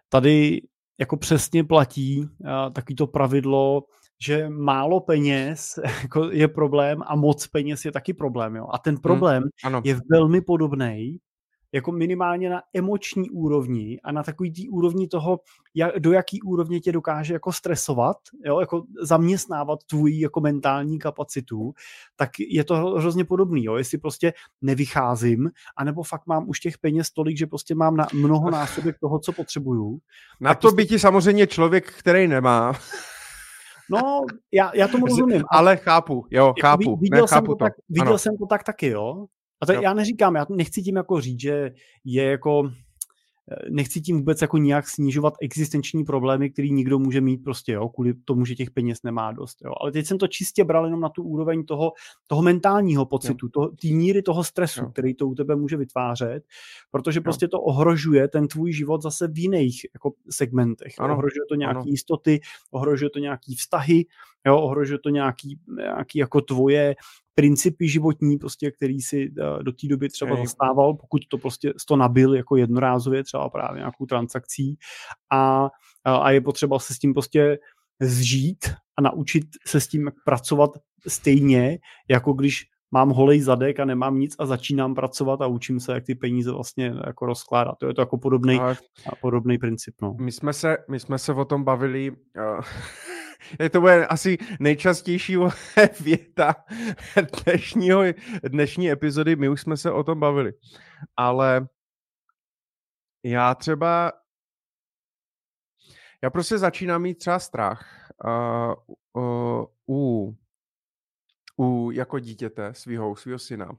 tady jako přesně platí uh, takový to pravidlo, že málo peněz [LAUGHS] jako je problém a moc peněz je taky problém. Jo? A ten hmm, problém hmm, ano. je velmi podobný jako minimálně na emoční úrovni a na takový tý úrovni toho, jak, do jaký úrovně tě dokáže jako stresovat, jo, jako zaměstnávat tvůj jako mentální kapacitu, tak je to hrozně podobný, jo, jestli prostě nevycházím, anebo fakt mám už těch peněz tolik, že prostě mám na mnoho násobek toho, co potřebuju. Na to by ti samozřejmě člověk, který nemá, No, já, já tomu rozumím. Ale chápu, jo, chápu. Viděl, ne, jsem, chápu to, to. Tak, viděl jsem to tak taky, jo. A to jo. já neříkám, já nechci tím jako říct, že je jako nechci tím vůbec jako nějak snižovat existenční problémy, který nikdo může mít prostě, jo, kvůli tomu, že těch peněz nemá dost, jo. Ale teď jsem to čistě bral jenom na tu úroveň toho, toho mentálního pocitu, té míry toho stresu, jo. který to u tebe může vytvářet, protože prostě to ohrožuje ten tvůj život zase v jiných jako segmentech. Ano. Ohrožuje to nějaké jistoty, ohrožuje to nějaké vztahy, jo, ohrožuje to nějaký, nějaký jako tvoje principy životní, prostě, který si eh, do té doby třeba okay. zastával, pokud to prostě to nabil jako jednorázově, třeba právě nějakou transakcí a, a je potřeba se s tím prostě zžít a naučit se s tím pracovat stejně, jako když mám holej zadek a nemám nic a začínám pracovat a učím se, jak ty peníze vlastně jako rozkládat. To je to jako podobný, podobný princip. No. My, jsme se, my jsme se o tom bavili uh, [LAUGHS] to bude asi nejčastější [LAUGHS] věta dnešního, dnešní epizody. My už jsme se o tom bavili. Ale já třeba já prostě začínám mít třeba strach uh, uh, u, u jako dítěte svého, svého syna.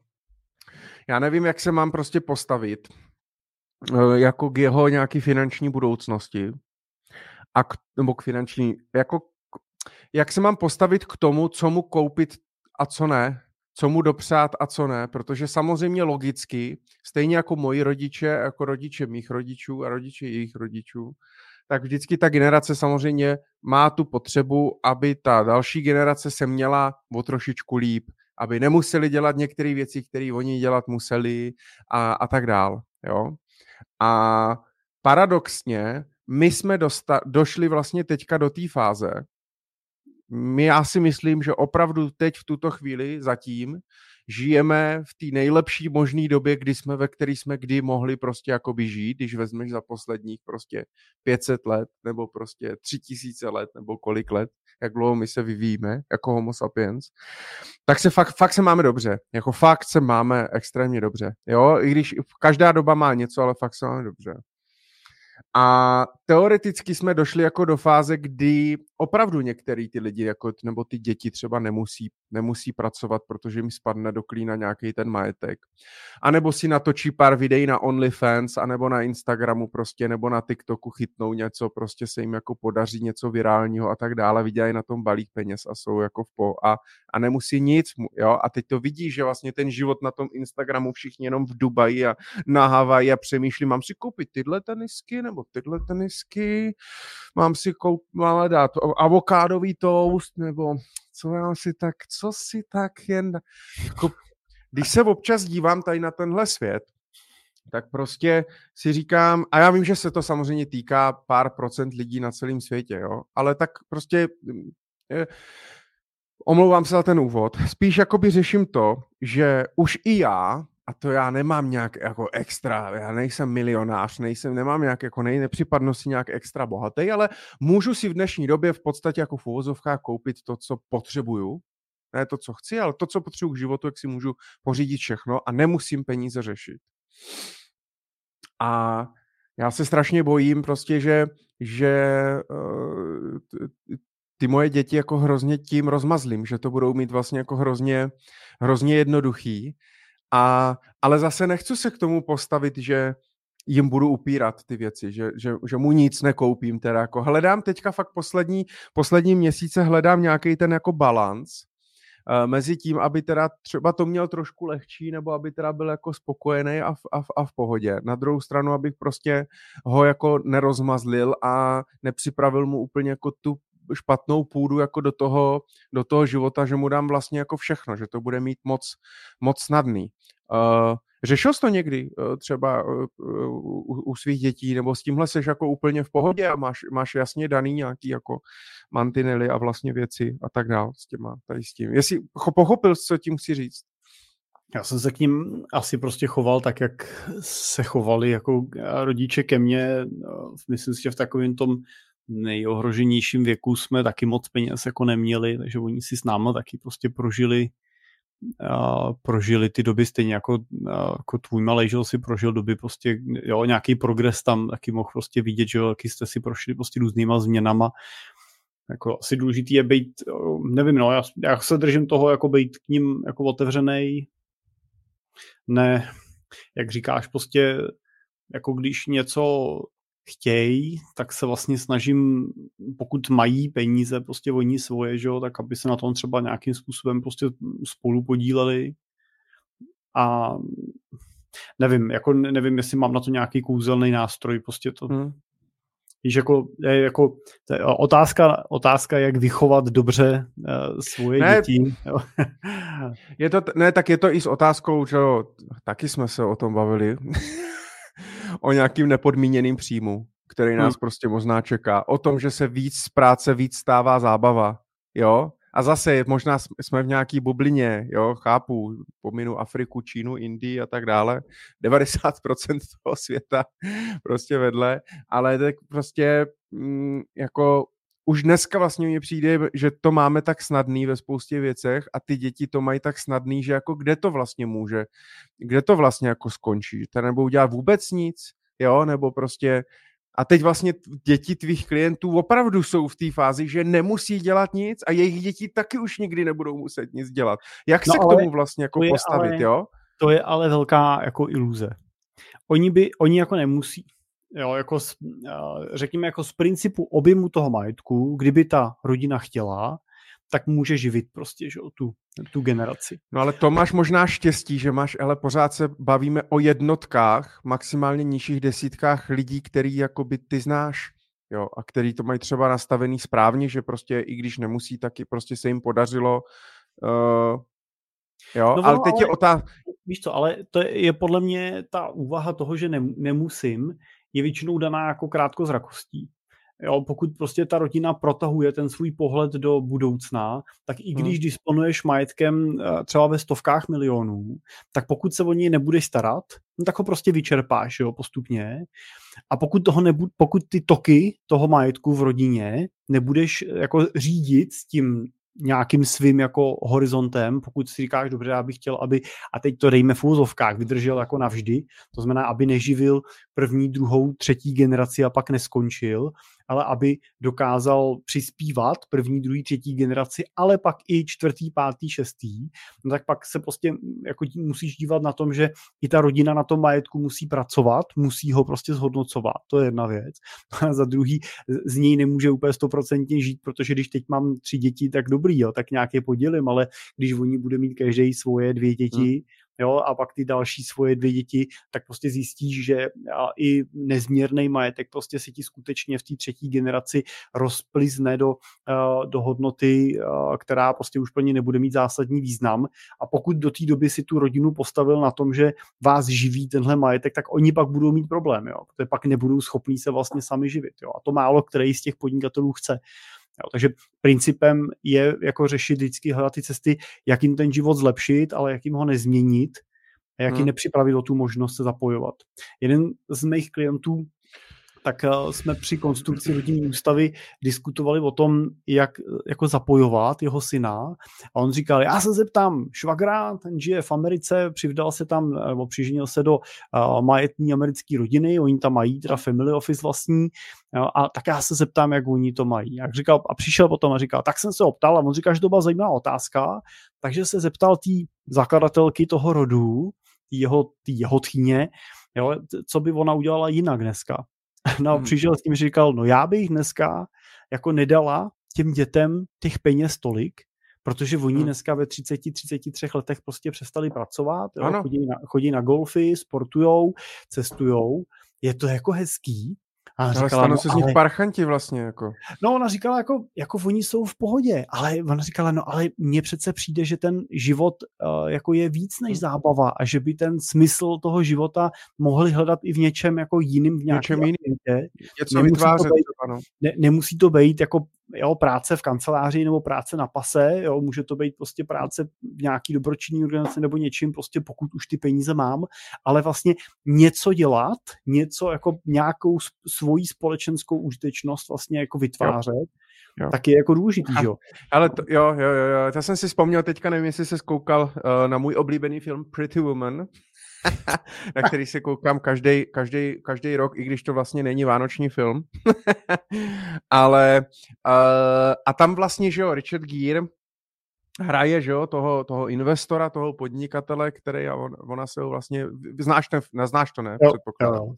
Já nevím, jak se mám prostě postavit uh, jako k jeho nějaký finanční budoucnosti a k, nebo k finanční, jako jak se mám postavit k tomu, co mu koupit a co ne, co mu dopřát a co ne, protože samozřejmě logicky, stejně jako moji rodiče, jako rodiče mých rodičů a rodiče jejich rodičů, tak vždycky ta generace samozřejmě má tu potřebu, aby ta další generace se měla o trošičku líp, aby nemuseli dělat některé věci, které oni dělat museli a, a tak dál. Jo? A paradoxně, my jsme dosta- došli vlastně teďka do té fáze, my já si myslím, že opravdu teď v tuto chvíli zatím žijeme v té nejlepší možné době, kdy jsme, ve které jsme kdy mohli prostě jakoby žít, když vezmeš za posledních prostě 500 let, nebo prostě 3000 let, nebo kolik let, jak dlouho my se vyvíjíme jako homo sapiens, tak se fakt, fakt se máme dobře. Jako fakt se máme extrémně dobře. Jo, i když každá doba má něco, ale fakt se máme dobře. A teoreticky jsme došli jako do fáze, kdy opravdu některý ty lidi, jako, nebo ty děti třeba nemusí, nemusí pracovat, protože jim spadne do klína nějaký ten majetek. A nebo si natočí pár videí na OnlyFans, anebo na Instagramu prostě, nebo na TikToku chytnou něco, prostě se jim jako podaří něco virálního a tak dále, vydělají na tom balík peněz a jsou jako v po a, a nemusí nic, jo, a teď to vidí, že vlastně ten život na tom Instagramu všichni jenom v Dubaji a na Havaji a přemýšlí, mám si koupit tyhle tenisky nebo tyhle tenisky, mám si koup, mám dát avokádový toast, nebo co já si tak, co si tak jen, jako, když se občas dívám tady na tenhle svět, tak prostě si říkám, a já vím, že se to samozřejmě týká pár procent lidí na celém světě, jo, ale tak prostě je, mm, omlouvám se za ten úvod, spíš jakoby řeším to, že už i já a to já nemám nějak jako extra, já nejsem milionář, nejsem, nemám nějak jako nej, nepřipadnu si nějak extra bohatý, ale můžu si v dnešní době v podstatě jako v uvozovkách koupit to, co potřebuju, ne to, co chci, ale to, co potřebuji k životu, jak si můžu pořídit všechno a nemusím peníze řešit. A já se strašně bojím prostě, že, že uh, ty moje děti jako hrozně tím rozmazlím, že to budou mít vlastně jako hrozně, hrozně jednoduchý a, ale zase nechci se k tomu postavit, že jim budu upírat ty věci, že, že, že mu nic nekoupím. Teda jako hledám teďka fakt poslední, poslední měsíce hledám nějaký ten jako balans uh, mezi tím, aby teda třeba to měl trošku lehčí, nebo aby teda byl jako spokojený a v, a, v, a v pohodě. Na druhou stranu, abych prostě ho jako nerozmazlil a nepřipravil mu úplně jako tu špatnou půdu jako do toho, do toho života, že mu dám vlastně jako všechno, že to bude mít moc, moc snadný. Uh, řešil jsi to někdy uh, třeba uh, u, u svých dětí, nebo s tímhle seš jako úplně v pohodě a máš, máš jasně daný nějaký jako mantinely a vlastně věci a tak dál s těma, tady s tím. Jestli pochopil, co tím chci říct? Já jsem se k ním asi prostě choval tak, jak se chovali jako rodiče ke mně. Myslím si, že v takovém tom nejohroženějším věku jsme taky moc peněz jako neměli, takže oni si s námi taky prostě prožili uh, prožili ty doby stejně jako, jako tvůj malej, že si prožil doby prostě, jo, nějaký progres tam taky mohl prostě vidět, že jaký jste si prošli prostě různýma změnama. Jako asi důležitý je být, nevím, no, já, já se držím toho, jako být k ním jako otevřený, ne, jak říkáš, prostě jako když něco chtějí, tak se vlastně snažím, pokud mají peníze, prostě oni svoje, že jo, tak aby se na tom třeba nějakým způsobem prostě spolu podíleli. A nevím, jako nevím, jestli mám na to nějaký kouzelný nástroj, prostě to, hmm. Víš, jako, je, jako to je otázka, otázka, jak vychovat dobře uh, svoje ne, děti. je to, ne, tak je to i s otázkou, že taky jsme se o tom bavili, o nějakým nepodmíněným příjmu, který nás hmm. prostě možná čeká. O tom, že se víc z práce víc stává zábava. Jo? A zase, možná jsme v nějaký bublině, jo, chápu, pominu Afriku, Čínu, Indii a tak dále, [LAUGHS] 90% toho světa [LAUGHS] prostě vedle, ale tak prostě mm, jako už dneska vlastně mi přijde, že to máme tak snadný ve spoustě věcech a ty děti to mají tak snadný, že jako kde to vlastně může, kde to vlastně jako skončí, že nebudou dělat vůbec nic, jo, nebo prostě a teď vlastně děti tvých klientů opravdu jsou v té fázi, že nemusí dělat nic a jejich děti taky už nikdy nebudou muset nic dělat. Jak no se k tomu vlastně jako to postavit, ale, jo? To je ale velká jako iluze. Oni by, oni jako nemusí. Jo, jako z, řekněme jako z principu objemu toho majetku, kdyby ta rodina chtěla, tak může živit prostě že, tu, tu generaci. No ale to máš možná štěstí, že máš, ale pořád se bavíme o jednotkách, maximálně nižších desítkách lidí, který jakoby ty znáš. Jo, a který to mají třeba nastavený správně, že prostě i když nemusí, taky prostě se jim podařilo uh, Jo, no, ale teď ale, je otázka. Víš co, ale to je, je podle mě ta úvaha toho, že ne, nemusím, je většinou daná jako krátkozrakostí. Jo, pokud prostě ta rodina protahuje ten svůj pohled do budoucna, tak i když hmm. disponuješ majetkem eh, třeba ve stovkách milionů, tak pokud se o něj nebudeš starat, no tak ho prostě vyčerpáš jo, postupně. A pokud, toho nebu, pokud ty toky toho majetku v rodině nebudeš eh, jako řídit s tím nějakým svým jako horizontem, pokud si říkáš, dobře, já bych chtěl, aby, a teď to dejme v úzovkách, vydržel jako navždy, to znamená, aby neživil první, druhou, třetí generaci a pak neskončil, ale aby dokázal přispívat první, druhý, třetí generaci, ale pak i čtvrtý, pátý, šestý, no tak pak se prostě jako tím musíš dívat na tom, že i ta rodina na tom majetku musí pracovat, musí ho prostě zhodnocovat, to je jedna věc. [LAUGHS] A za druhý, z něj nemůže úplně stoprocentně žít, protože když teď mám tři děti, tak dobrý, jo, tak nějaké podělím, ale když oni bude mít každý svoje dvě děti, hmm jo, a pak ty další svoje dvě děti, tak prostě zjistíš, že i nezměrný majetek prostě si ti skutečně v té třetí generaci rozplizne do, do hodnoty, která prostě už plně nebude mít zásadní význam. A pokud do té doby si tu rodinu postavil na tom, že vás živí tenhle majetek, tak oni pak budou mít problém, jo, protože pak nebudou schopní se vlastně sami živit. Jo. A to málo který z těch podnikatelů chce. Jo, takže principem je jako řešit vždycky hledat ty cesty, jak jim ten život zlepšit, ale jak jim ho nezměnit a jak hmm. jim nepřipravit o tu možnost se zapojovat. Jeden z mých klientů tak eh, jsme při konstrukci rodinní ústavy diskutovali o tom, jak jako zapojovat jeho syna. A on říkal, já se zeptám švagra, ten žije v Americe, přivdal se tam, nebo přiženil se do uh, majetní americké rodiny, oni tam mají teda family office vlastní, jo, a tak já se zeptám, jak oni to mají. Jak říkal, a přišel potom a říkal, tak jsem se optal, a on říkal, že to byla zajímavá otázka, takže se zeptal té zakladatelky toho rodu, jeho, tý jeho tchýně, jo, co by ona udělala jinak dneska. [LAUGHS] No hmm. přišel s tím, že říkal, no já bych dneska jako nedala těm dětem těch peněz tolik, protože oni hmm. dneska ve 30-33 letech prostě přestali pracovat, jo, chodí, na, chodí na golfy, sportujou, cestujou, je to jako hezký, a ale říkala, stanou no, se z nich ale... parchanti vlastně. Jako. No ona říkala, jako, jako oni jsou v pohodě, ale ona říkala, no ale mně přece přijde, že ten život uh, jako je víc než hm. zábava a že by ten smysl toho života mohli hledat i v něčem jako jiným, v nějakém jiném. Něco nemusí vytvářet. To být, no. ne, nemusí to být jako jo, práce v kanceláři nebo práce na pase, jo, může to být prostě práce v nějaký dobročinný organizaci nebo něčím, prostě pokud už ty peníze mám, ale vlastně něco dělat, něco jako nějakou svoji společenskou užitečnost vlastně jako vytvářet, jo. Jo. tak je jako důležitý, jo. [LAUGHS] Ale to, jo, jo, jo, jo, já jsem si vzpomněl teďka, nevím, jestli se skoukal uh, na můj oblíbený film Pretty Woman, [LAUGHS] na který se koukám každý, každý, každý rok, i když to vlastně není vánoční film. [LAUGHS] Ale uh, a tam vlastně, že jo, Richard Gere hraje, že jo, toho, toho investora, toho podnikatele, který a on, ona se ho vlastně, znáš, ten, neznáš to, ne? Jo, jo, jo,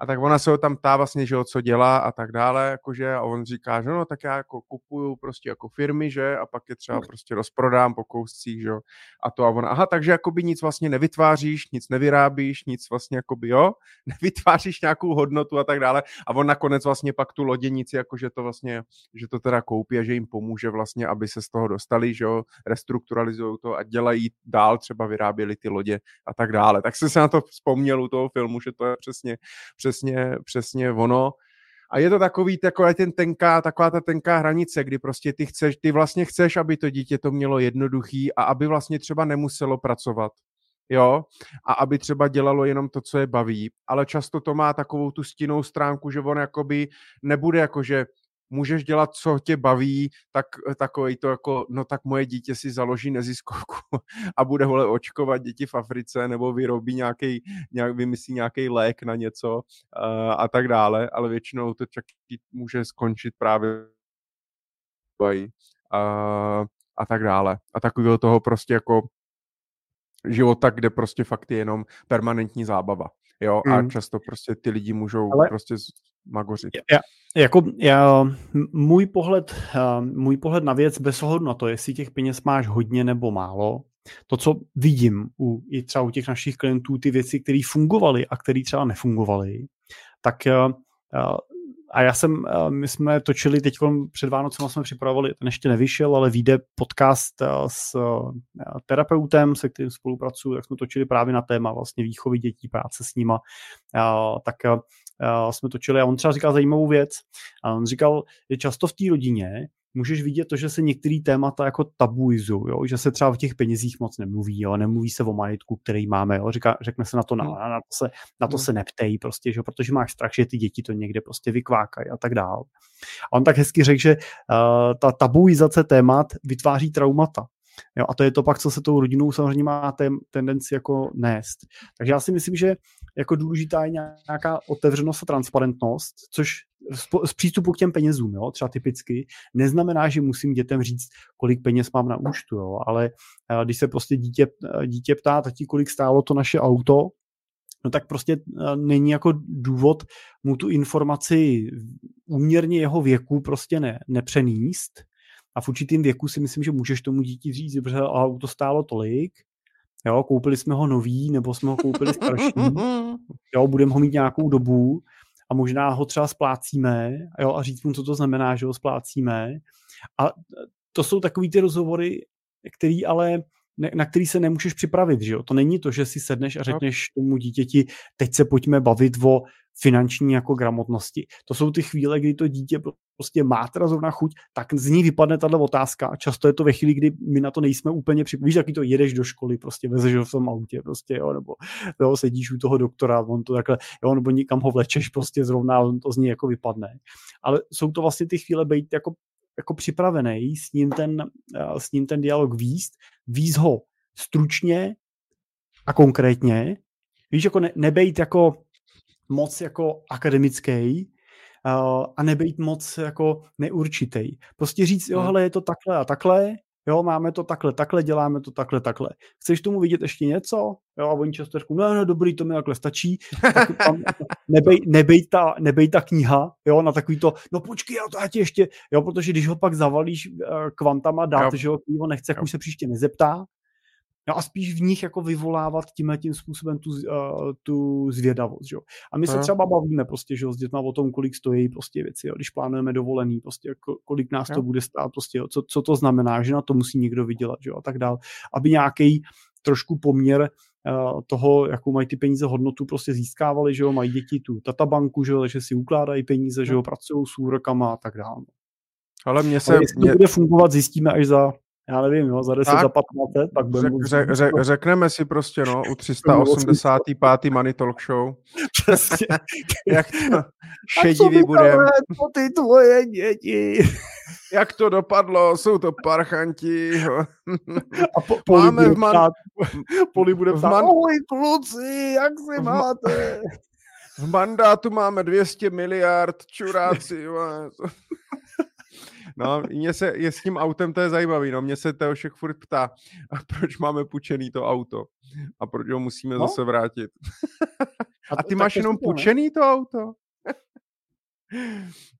a tak ona se ho tam ptá vlastně, že jo, co dělá a tak dále, jakože a on říká, že no, tak já jako kupuju prostě jako firmy, že a pak je třeba prostě rozprodám po kouscích, že jo, a to a ona, aha, takže jakoby nic vlastně nevytváříš, nic nevyrábíš, nic vlastně jakoby, jo, [LAUGHS] nevytváříš nějakou hodnotu a tak dále a on nakonec vlastně pak tu loděnici, jakože to vlastně, že to teda koupí a že jim pomůže vlastně, aby se z toho dostali, že jo, restrukturalizují to a dělají dál, třeba vyráběli ty lodě a tak dále. Tak jsem se na to vzpomněl u toho filmu, že to je přesně, přesně, přesně ono. A je to takový, taková ten tenká, taková ta tenká hranice, kdy prostě ty chceš, ty vlastně chceš, aby to dítě to mělo jednoduchý a aby vlastně třeba nemuselo pracovat. Jo, a aby třeba dělalo jenom to, co je baví, ale často to má takovou tu stinnou stránku, že on jakoby nebude jako, že můžeš dělat, co tě baví, tak eh, takový to jako, no tak moje dítě si založí neziskovku [LAUGHS] a bude vole očkovat děti v Africe nebo vyrobí nějaký, nějak, vymyslí nějaký lék na něco uh, a tak dále, ale většinou to čak může skončit právě a, a tak dále. A takového toho prostě jako života, kde prostě fakt je jenom permanentní zábava. Jo, mm. a hmm. často prostě ty lidi můžou Ale... prostě magořit. Já, jako já, můj pohled, můj pohled na věc bez ohledu na to, jestli těch peněz máš hodně nebo málo, to, co vidím u, i třeba u těch našich klientů, ty věci, které fungovaly a které třeba nefungovaly, tak a já jsem, my jsme točili teď před Vánocem jsme připravovali, ten ještě nevyšel, ale vyjde podcast s terapeutem, se kterým spolupracuju, tak jsme točili právě na téma vlastně výchovy dětí, práce s nima, tak jsme točili a on třeba říkal zajímavou věc. A on říkal, že často v té rodině můžeš vidět to, že se některé témata jako tabuizují, jo? že se třeba v těch penězích moc nemluví, jo? nemluví se o majetku, který máme, jo? Říká, řekne se na to, na, hmm. na, to, se, na to hmm. se neptej, prostě, že? protože máš strach, že ty děti to někde prostě vykvákají a tak dál. A on tak hezky řekl, že uh, ta tabuizace témat vytváří traumata. Jo, a to je to pak, co se tou rodinou samozřejmě má ten, tendenci jako nést. Takže já si myslím, že jako důležitá je nějaká otevřenost a transparentnost, což z přístupu k těm penězům, jo, třeba typicky, neznamená, že musím dětem říct, kolik peněz mám na účtu, jo, ale eh, když se prostě dítě, eh, dítě ptá, tati, kolik stálo to naše auto, no tak prostě eh, není jako důvod mu tu informaci úměrně jeho věku prostě ne, nepřenést, a v určitým věku si myslím, že můžeš tomu dítě říct, že auto stálo tolik, jo, koupili jsme ho nový, nebo jsme ho koupili starší, [LAUGHS] jo, budeme ho mít nějakou dobu a možná ho třeba splácíme, jo, a říct mu, co to znamená, že ho splácíme. A to jsou takový ty rozhovory, který ale na který se nemůžeš připravit, že jo? To není to, že si sedneš a řekneš tomu dítěti, teď se pojďme bavit o finanční jako gramotnosti. To jsou ty chvíle, kdy to dítě prostě má teda zrovna chuť, tak z ní vypadne tato otázka často je to ve chvíli, kdy my na to nejsme úplně připraveni. Víš, jaký to jedeš do školy, prostě vezeš ho v tom autě, prostě, jo, nebo jo, sedíš u toho doktora, on to takhle, jo, nebo nikam ho vlečeš, prostě zrovna on to z ní jako vypadne. Ale jsou to vlastně ty chvíle být jako jako připravený s ním ten, eh, s ním ten dialog výst, výst ho stručně a konkrétně, víš, jako ne, nebejt jako moc jako akademický, uh, a nebejt moc jako neurčitý. Prostě říct, jo, hmm. hele, je to takhle a takhle, jo, máme to takhle, takhle, děláme to takhle, takhle. Chceš tomu vidět ještě něco? Jo, a oni často řeknou, no, no, dobrý, to mi takhle stačí. Tak [LAUGHS] tam nebej, nebej, ta, nebej ta kniha, jo, na takový to, no počkej, já to já ti ještě, jo, protože když ho pak zavalíš uh, kvantama dát, jo. že ho, nechce, jak už se příště nezeptá, No a spíš v nich jako vyvolávat tímhle tím způsobem tu, uh, tu zvědavost. Že? A my se třeba bavíme prostě, že, s dětma o tom, kolik stojí prostě věci, jo? když plánujeme dovolený, prostě kolik nás to bude stát, prostě, jo? Co, co, to znamená, že na to musí někdo vydělat že? a tak dál. Aby nějaký trošku poměr uh, toho, jakou mají ty peníze hodnotu, prostě získávali, že jo, mají děti tu databanku, že jo, že si ukládají peníze, že jo, pracují s úrokama a tak dále. Ale mě se... Ale jestli mě... to bude fungovat, zjistíme až za já nevím, jo, za 10, tak, za 15 let, pak budeme... Řek, řek, řekneme si prostě, no, u 385. Money Talk Show. Přesně. [LAUGHS] Jak to šedivý budeme. To ty tvoje děti. [LAUGHS] Jak to dopadlo, jsou to parchanti. A po, poli Máme v man... ptát, poli bude ptát, man... ahoj kluci, jak se máte? [LAUGHS] V mandátu máme 200 miliard, čuráci. No, mě se, je s tím autem to je zajímavý, no, mě se Teošek furt ptá, a proč máme půjčený to auto a proč ho musíme no? zase vrátit. a, a ty máš jenom půjčený to auto?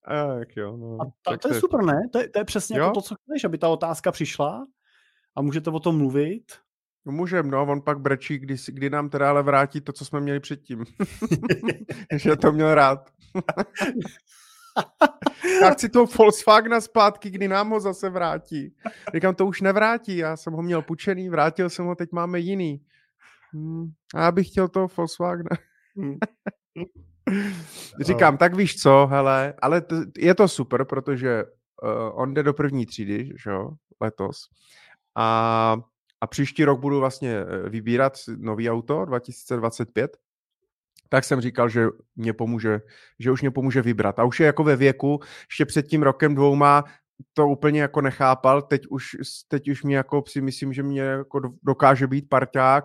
[LAUGHS] tak jo, no. A ta, tak to je super, ne? To je, to je přesně jo? jako to, co chceš, aby ta otázka přišla a můžete o tom mluvit. No můžem, no, on pak brečí, kdy, kdy nám teda ale vrátí to, co jsme měli předtím. [LAUGHS] že to měl rád. [LAUGHS] [LAUGHS] Já chci toho Volkswagena zpátky, kdy nám ho zase vrátí. Říkám, to už nevrátí, já jsem ho měl půjčený, vrátil jsem ho, teď máme jiný. Hmm, a já bych chtěl toho Volkswagena. Hmm. [LAUGHS] Říkám, tak víš co, hele, ale t- je to super, protože uh, on jde do první třídy, že jo, letos. A, a příští rok budu vlastně eh, vybírat nový auto 2025 tak jsem říkal, že mě pomůže, že už mě pomůže vybrat. A už je jako ve věku, ještě před tím rokem dvouma to úplně jako nechápal, teď už, teď už mě jako si myslím, že mě jako dokáže být parťák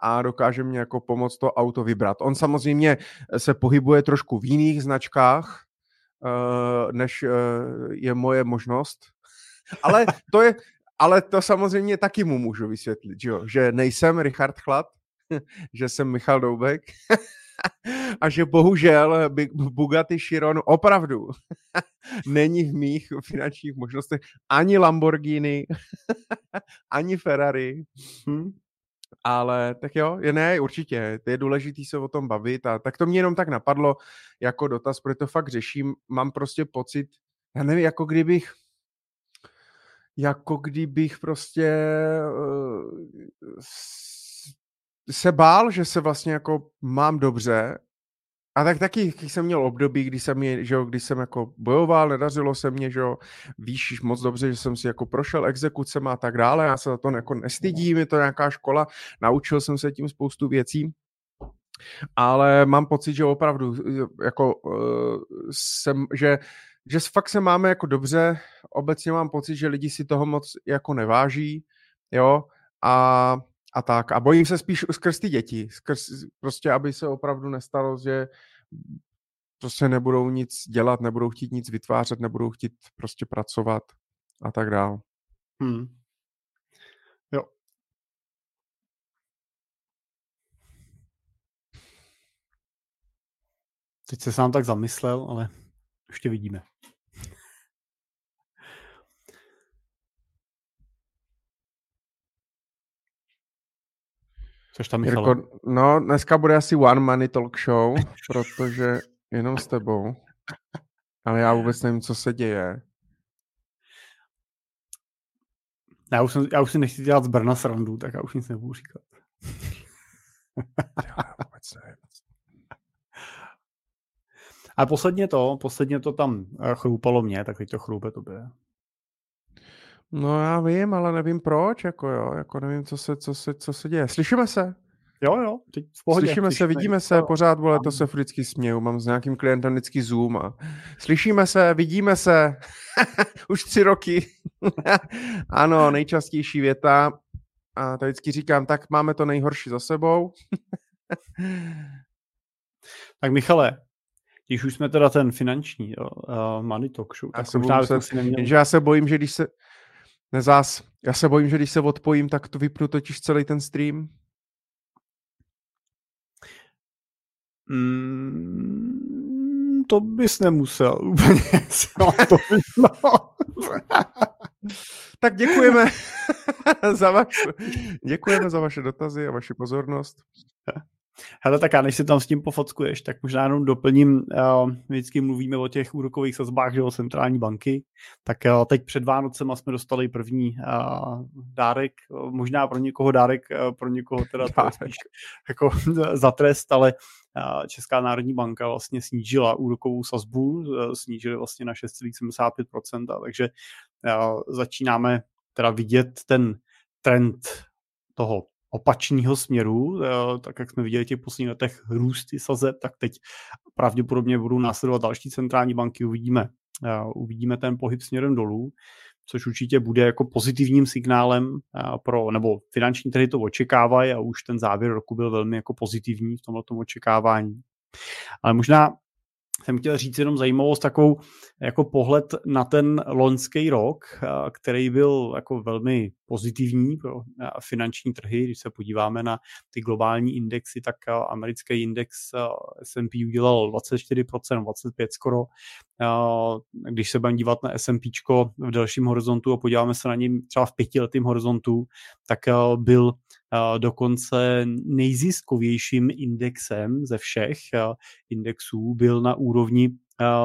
a dokáže mě jako pomoct to auto vybrat. On samozřejmě se pohybuje trošku v jiných značkách, uh, než uh, je moje možnost, ale to je, ale to samozřejmě taky mu můžu vysvětlit, že, jo? že nejsem Richard Chlad, [LAUGHS] že jsem Michal Doubek [LAUGHS] [LAUGHS] a že bohužel Bugatti Chiron opravdu [LAUGHS] není v mých finančních možnostech ani Lamborghini, [LAUGHS] ani Ferrari. Hmm. Ale tak jo, je ne, určitě, to je důležité se o tom bavit a tak to mě jenom tak napadlo jako dotaz, protože to fakt řeším, mám prostě pocit, já nevím, jako kdybych, jako kdybych prostě uh, se bál, že se vlastně jako mám dobře. A tak taky jsem měl období, kdy jsem, je, že jo, kdy jsem jako bojoval, nedařilo se mě, že jo, víš moc dobře, že jsem si jako prošel exekucem a tak dále, já se za to jako nestydím, je to nějaká škola, naučil jsem se tím spoustu věcí, ale mám pocit, že opravdu jako uh, jsem, že, že fakt se máme jako dobře, obecně mám pocit, že lidi si toho moc jako neváží, jo, a a tak. A bojím se spíš skrz ty děti, skrz, prostě aby se opravdu nestalo, že prostě nebudou nic dělat, nebudou chtít nic vytvářet, nebudou chtít prostě pracovat a tak dále. Hmm. Jo. Teď se sám tak zamyslel, ale ještě vidíme. Což tam Jirko, no, dneska bude asi One Money Talk Show, protože jenom s tebou. Ale já vůbec nevím, co se děje. Já už, jsem, já už si nechci dělat z Brna srandu, tak já už nic nebudu říkat. já vůbec nevím. A posledně to, posledně to tam eh, chrupalo mě, tak teď to chroupe tobě. No já vím, ale nevím proč, jako jo, jako nevím, co se, co se, co se děje. Slyšíme se? Jo, jo, teď v pohodě. Slyšíme, Slyšíme se, vidíme se, pořád, vole, to se vždycky směju, mám s nějakým klientem vždycky Zoom a slyšíme se, vidíme se, [LAUGHS] už tři roky. [LAUGHS] ano, nejčastější věta a to vždycky říkám, tak máme to nejhorší za sebou. [LAUGHS] tak Michale, když už jsme teda ten finanční jo, uh, money talk show, tak já možná se, si neměl... já se bojím, že když se, Nezás, já se bojím, že když se odpojím, tak to vypnu totiž celý ten stream. Mm, to bys nemusel [LAUGHS] úplně. No, to bys, [LAUGHS] no. tak děkujeme [LAUGHS] za, vaš, děkujeme za vaše dotazy a vaši pozornost. Hele, tak já než si tam s tím pofockuješ, tak možná jenom doplním, uh, vždycky mluvíme o těch úrokových sazbách, že o centrální banky, tak uh, teď před Vánocema jsme dostali první uh, dárek, možná pro někoho dárek, uh, pro někoho teda to spíš jako [LAUGHS] za trest, ale uh, Česká národní banka vlastně snížila úrokovou sazbu, uh, snížili vlastně na 6,75%, takže uh, začínáme teda vidět ten trend toho opačného směru, eh, tak jak jsme viděli těch posledních letech růsty sazeb, tak teď pravděpodobně budou následovat další centrální banky, uvidíme, eh, uvidíme ten pohyb směrem dolů, což určitě bude jako pozitivním signálem eh, pro, nebo finanční trhy to očekávají a už ten závěr roku byl velmi jako pozitivní v tomto očekávání. Ale možná jsem chtěl říct jenom zajímavost, takovou jako pohled na ten loňský rok, který byl jako velmi pozitivní pro finanční trhy. Když se podíváme na ty globální indexy, tak americký index S&P udělal 24%, 25% skoro. Když se budeme dívat na S&P v delším horizontu a podíváme se na něm třeba v pětiletém horizontu, tak byl dokonce nejziskovějším indexem ze všech indexů. Byl na úrovni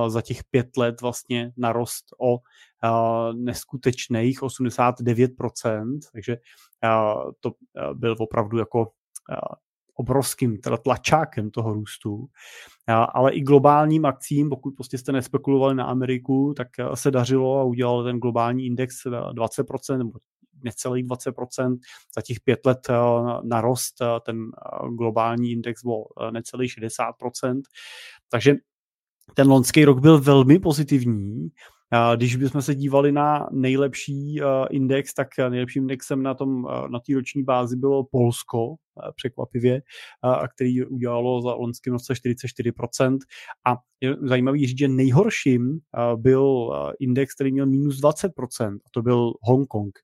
za těch pět let vlastně narost o neskutečných 89%, takže to byl opravdu jako obrovským tlačákem toho růstu, ale i globálním akcím, pokud prostě jste nespekulovali na Ameriku, tak se dařilo a udělal ten globální index 20% nebo necelých 20%, za těch pět let eh, narost eh, ten eh, globální index o necelých 60%, takže ten loňský rok byl velmi pozitivní. Když bychom se dívali na nejlepší index, tak nejlepším indexem na tom na té roční bázi bylo Polsko, překvapivě, který udělalo za loňským roce 44%. A je zajímavý říct, že nejhorším byl index, který měl minus 20%, a to byl Hongkong.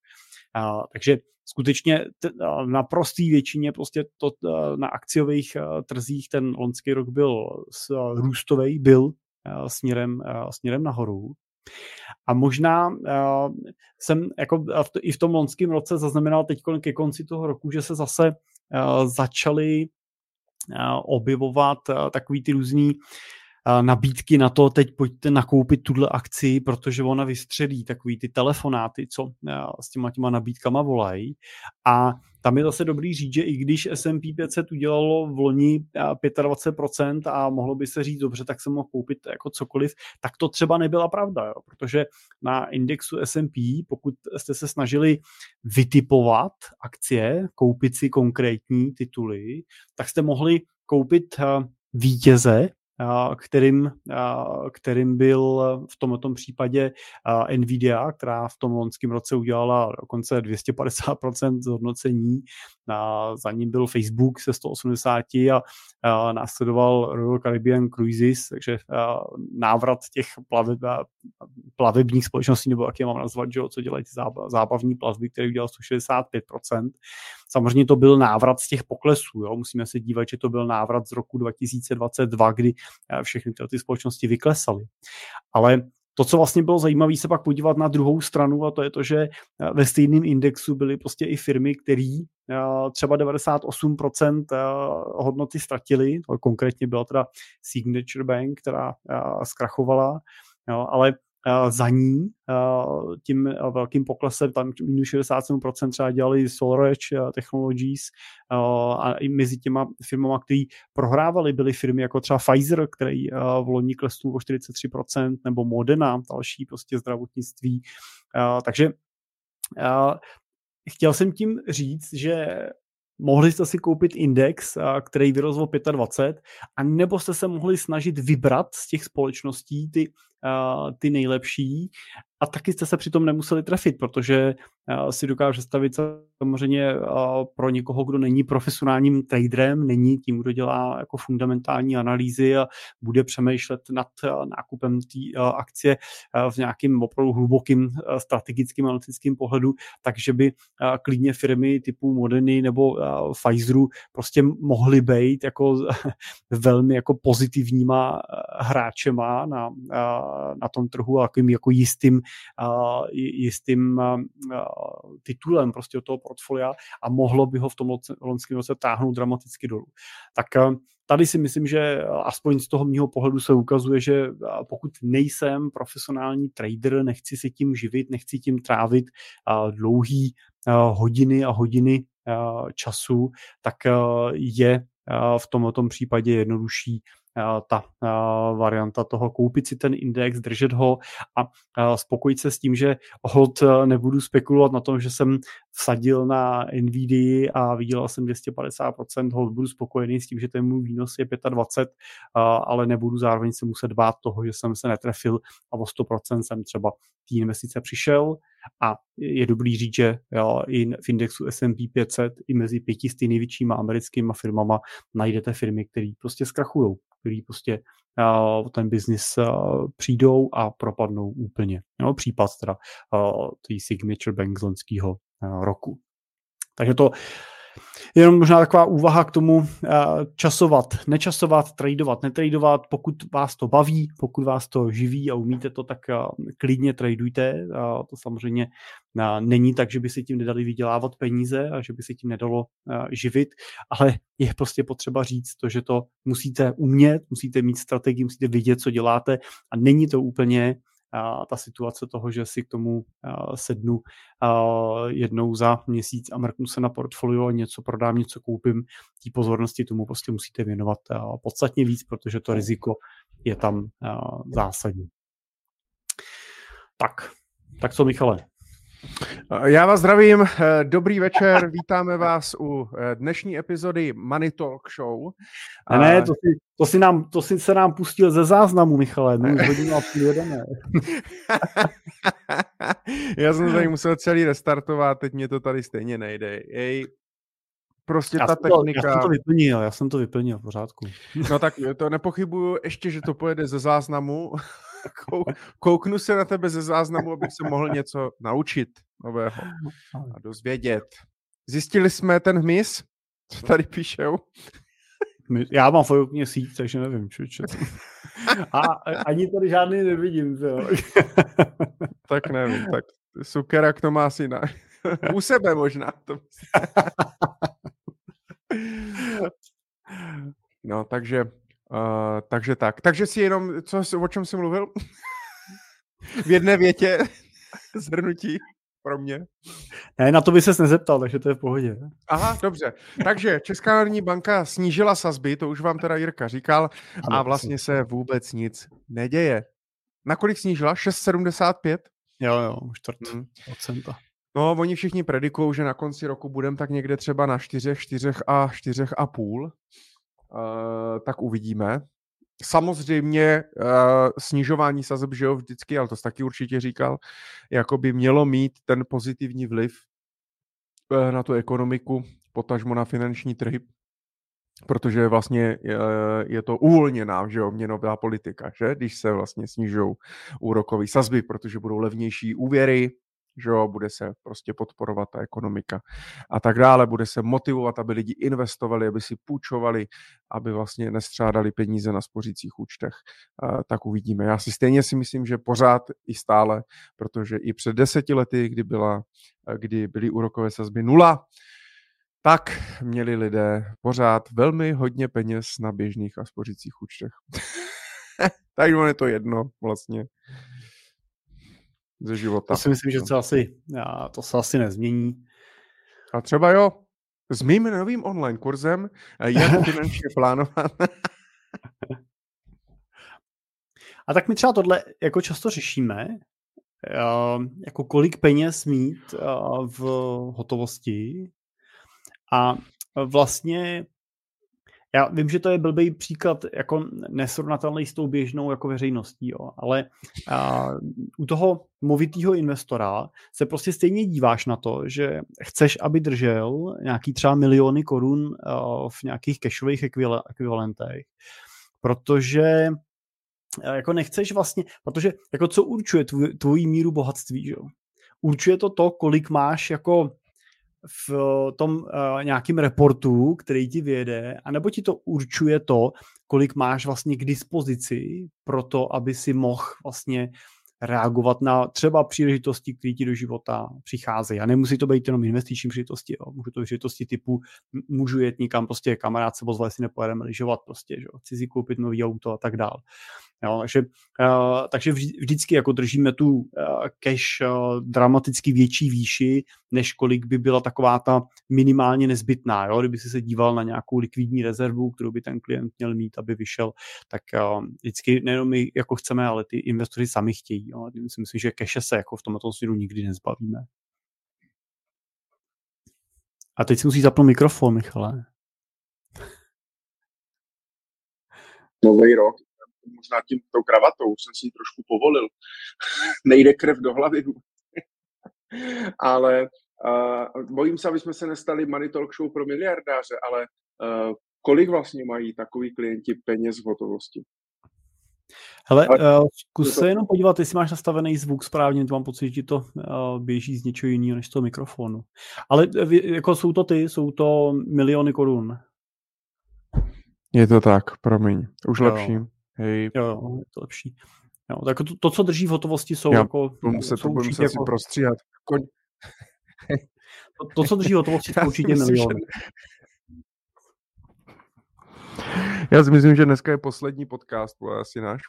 A, takže skutečně na prostý většině prostě to na akciových trzích ten loňský rok byl růstový, byl směrem, směrem nahoru. A možná uh, jsem jako i v tom loňském roce zaznamenal teď ke konci toho roku, že se zase uh, začaly uh, objevovat uh, takový ty různý nabídky na to, teď pojďte nakoupit tuhle akci, protože ona vystřelí takový ty telefonáty, co s těma těma nabídkama volají. A tam je zase dobrý říct, že i když S&P 500 udělalo v loni 25% a mohlo by se říct, dobře, tak se mohl koupit jako cokoliv, tak to třeba nebyla pravda, jo? protože na indexu S&P, pokud jste se snažili vytipovat akcie, koupit si konkrétní tituly, tak jste mohli koupit vítěze kterým, kterým byl v tomto případě Nvidia, která v tom loňském roce udělala dokonce 250% zhodnocení. Za ním byl Facebook se 180 a následoval Royal Caribbean Cruises, takže návrat těch plave, plavebních společností, nebo jak je mám nazvat, že, co dělají ty zábavní plavby, které udělal 165%. Samozřejmě to byl návrat z těch poklesů. Jo? Musíme se dívat, že to byl návrat z roku 2022, kdy všechny ty společnosti vyklesaly. Ale to, co vlastně bylo zajímavé, se pak podívat na druhou stranu, a to je to, že eh, ve stejném indexu byly prostě i firmy, které eh, třeba 98% hodnoty ztratily, konkrétně byla teda Signature Bank, která zkrachovala, ale za ní tím velkým poklesem, tam minus 67% třeba dělali SolarEdge Technologies a i mezi těma firmama, které prohrávali, byly firmy jako třeba Pfizer, který v loni klesnul o 43%, nebo Modena, další prostě zdravotnictví. Takže chtěl jsem tím říct, že mohli jste si koupit index, který vyrostl o 25, a nebo jste se mohli snažit vybrat z těch společností ty, ty nejlepší a taky jste se přitom nemuseli trefit, protože si dokážu představit samozřejmě pro někoho, kdo není profesionálním traderem, není tím, kdo dělá jako fundamentální analýzy a bude přemýšlet nad nákupem té akcie v nějakým opravdu hlubokým strategickým analytickým pohledu, takže by klidně firmy typu Moderny nebo Pfizeru prostě mohly být jako [LAUGHS] velmi jako pozitivníma hráčema na, na tom trhu a jako jistým jistým titulem prostě od toho portfolia a mohlo by ho v tom loňském roce táhnout dramaticky dolů. Tak tady si myslím, že aspoň z toho mého pohledu se ukazuje, že pokud nejsem profesionální trader, nechci se tím živit, nechci tím trávit dlouhý hodiny a hodiny času, tak je v tomto případě jednodušší ta varianta toho koupit si ten index, držet ho a spokojit se s tím, že hold nebudu spekulovat na tom, že jsem vsadil na NVIDIA a vydělal jsem 250%, hold budu spokojený s tím, že ten můj výnos je 25, ale nebudu zároveň se muset bát toho, že jsem se netrefil a o 100% jsem třeba té investice přišel A je dobrý říct, že jo, i v indexu S&P 500 i mezi pětisty největšíma americkými firmama najdete firmy, které prostě zkrachují, které prostě uh, ten biznis uh, přijdou a propadnou úplně. Jo, případ teda uh, Signature Bank z loňského roku. Takže to Jenom možná taková úvaha k tomu eh, časovat, nečasovat, tradovat, netradovat, pokud vás to baví, pokud vás to živí a umíte to, tak eh, klidně tradujte. To samozřejmě eh, není tak, že by si tím nedali vydělávat peníze a že by si tím nedalo živit, ale je prostě potřeba říct to, že to musíte umět, musíte mít strategii, musíte vidět, co děláte a není to úplně a ta situace toho, že si k tomu sednu jednou za měsíc a mrknu se na portfolio a něco prodám, něco koupím, tí pozornosti tomu prostě musíte věnovat podstatně víc, protože to riziko je tam zásadní. Tak, tak co Michale? Já vás zdravím, eh, dobrý večer, [LAUGHS] vítáme vás u eh, dnešní epizody Money Talk Show. A ne, to si, to si, nám, to si se nám pustil ze záznamu, Michale, my už [LAUGHS] hodinu a půl jedeme. [LAUGHS] Já jsem tady musel celý restartovat, teď mě to tady stejně nejde. Jej, prostě já ta technika... To, já jsem to vyplnil, já jsem to vyplnil v pořádku. No tak to nepochybuju, ještě, že to pojede ze záznamu. Kouknu se na tebe ze záznamu, abych se mohl něco naučit nového a dozvědět. Zjistili jsme ten hmyz, co tady píšou? Já mám fojokně síť, takže nevím, čo. A ani tady žádný nevidím. Co? tak nevím, tak Sukerak to má asi na... U sebe možná. To [LAUGHS] no, takže Uh, takže tak. Takže si jenom, co, o čem jsi mluvil? [LAUGHS] v jedné větě [LAUGHS] zhrnutí pro mě. Ne, na to by ses nezeptal, takže to je v pohodě. Aha, dobře. Takže Česká národní banka snížila sazby, to už vám teda Jirka říkal, a vlastně se vůbec nic neděje. Nakolik snížila? 6,75? Jo, jo, čtvrt hmm. procenta. No, oni všichni predikují, že na konci roku budeme tak někde třeba na 4, 4 a 4,5. Uh, tak uvidíme. Samozřejmě uh, snižování sazeb, že jo, vždycky, ale to jsi taky určitě říkal, jako by mělo mít ten pozitivní vliv uh, na tu ekonomiku, potažmo na finanční trhy, protože vlastně je, to uvolněná, že jo, měnová politika, že, když se vlastně snižují úrokové sazby, protože budou levnější úvěry, že jo, bude se prostě podporovat ta ekonomika a tak dále, bude se motivovat, aby lidi investovali, aby si půjčovali, aby vlastně nestřádali peníze na spořících účtech, tak uvidíme. Já si stejně si myslím, že pořád i stále, protože i před deseti lety, kdy, byla, kdy byly úrokové sazby nula, tak měli lidé pořád velmi hodně peněz na běžných a spořících účtech. [LAUGHS] Takže je to jedno vlastně ze života. To si myslím, že to asi, to se asi nezmění. A třeba jo, s mým novým online kurzem, eh, jak [LAUGHS] finančně plánovat. A tak my třeba tohle jako často řešíme, eh, jako kolik peněz mít eh, v hotovosti a vlastně já vím, že to je blbý příklad jako nesrovnatelný s tou běžnou jako veřejností, jo, ale a, u toho movitého investora se prostě stejně díváš na to, že chceš, aby držel nějaký třeba miliony korun a, v nějakých cashových ekvivalentech, protože jako nechceš vlastně, protože jako co určuje tvůj, míru bohatství, jo? Určuje to to, kolik máš jako v tom uh, nějakým reportu, který ti vyjede, anebo ti to určuje to, kolik máš vlastně k dispozici pro to, aby si mohl vlastně reagovat na třeba příležitosti, které ti do života přicházejí. A nemusí to být jenom investiční příležitosti, jo. můžu to příležitosti typu, můžu jet někam, prostě kamarád se pozval, jestli nepojedeme lyžovat, prostě, že chci si koupit nový auto a tak dále. Jo, takže, uh, takže vždycky jako držíme tu uh, cash uh, dramaticky větší výši, než kolik by byla taková ta minimálně nezbytná. Jo? Kdyby si se díval na nějakou likvidní rezervu, kterou by ten klient měl mít, aby vyšel, tak uh, vždycky nejenom my jako chceme, ale ty investoři sami chtějí. Jo? Myslím si, že cache se jako v tomto směru nikdy nezbavíme. A teď si musí zapnout mikrofon, Michale. Nový rok možná tím tou kravatou jsem si ji trošku povolil. [LAUGHS] Nejde krev do hlavy. [LAUGHS] ale uh, bojím se, aby jsme se nestali money talk show pro miliardáře, ale uh, kolik vlastně mají takový klienti peněz v hotovosti? Hele, uh, zkus to... se jenom podívat, jestli máš nastavený zvuk správně, to mám pocit, že ti to uh, běží z něčeho jiného než z toho mikrofonu. Ale jako jsou to ty, jsou to miliony korun. Je to tak, promiň. Už jo. lepší. Hej. Jo, jo, je to lepší. Jo, tak to, to, co drží v hotovosti, jsou Já jako... Se to budu muset jako, si prostříhat. Koň... to, to, co drží v hotovosti, [LAUGHS] jsou určitě miliony. [LAUGHS] Já si myslím, že dneska je poslední podcast, ale asi náš.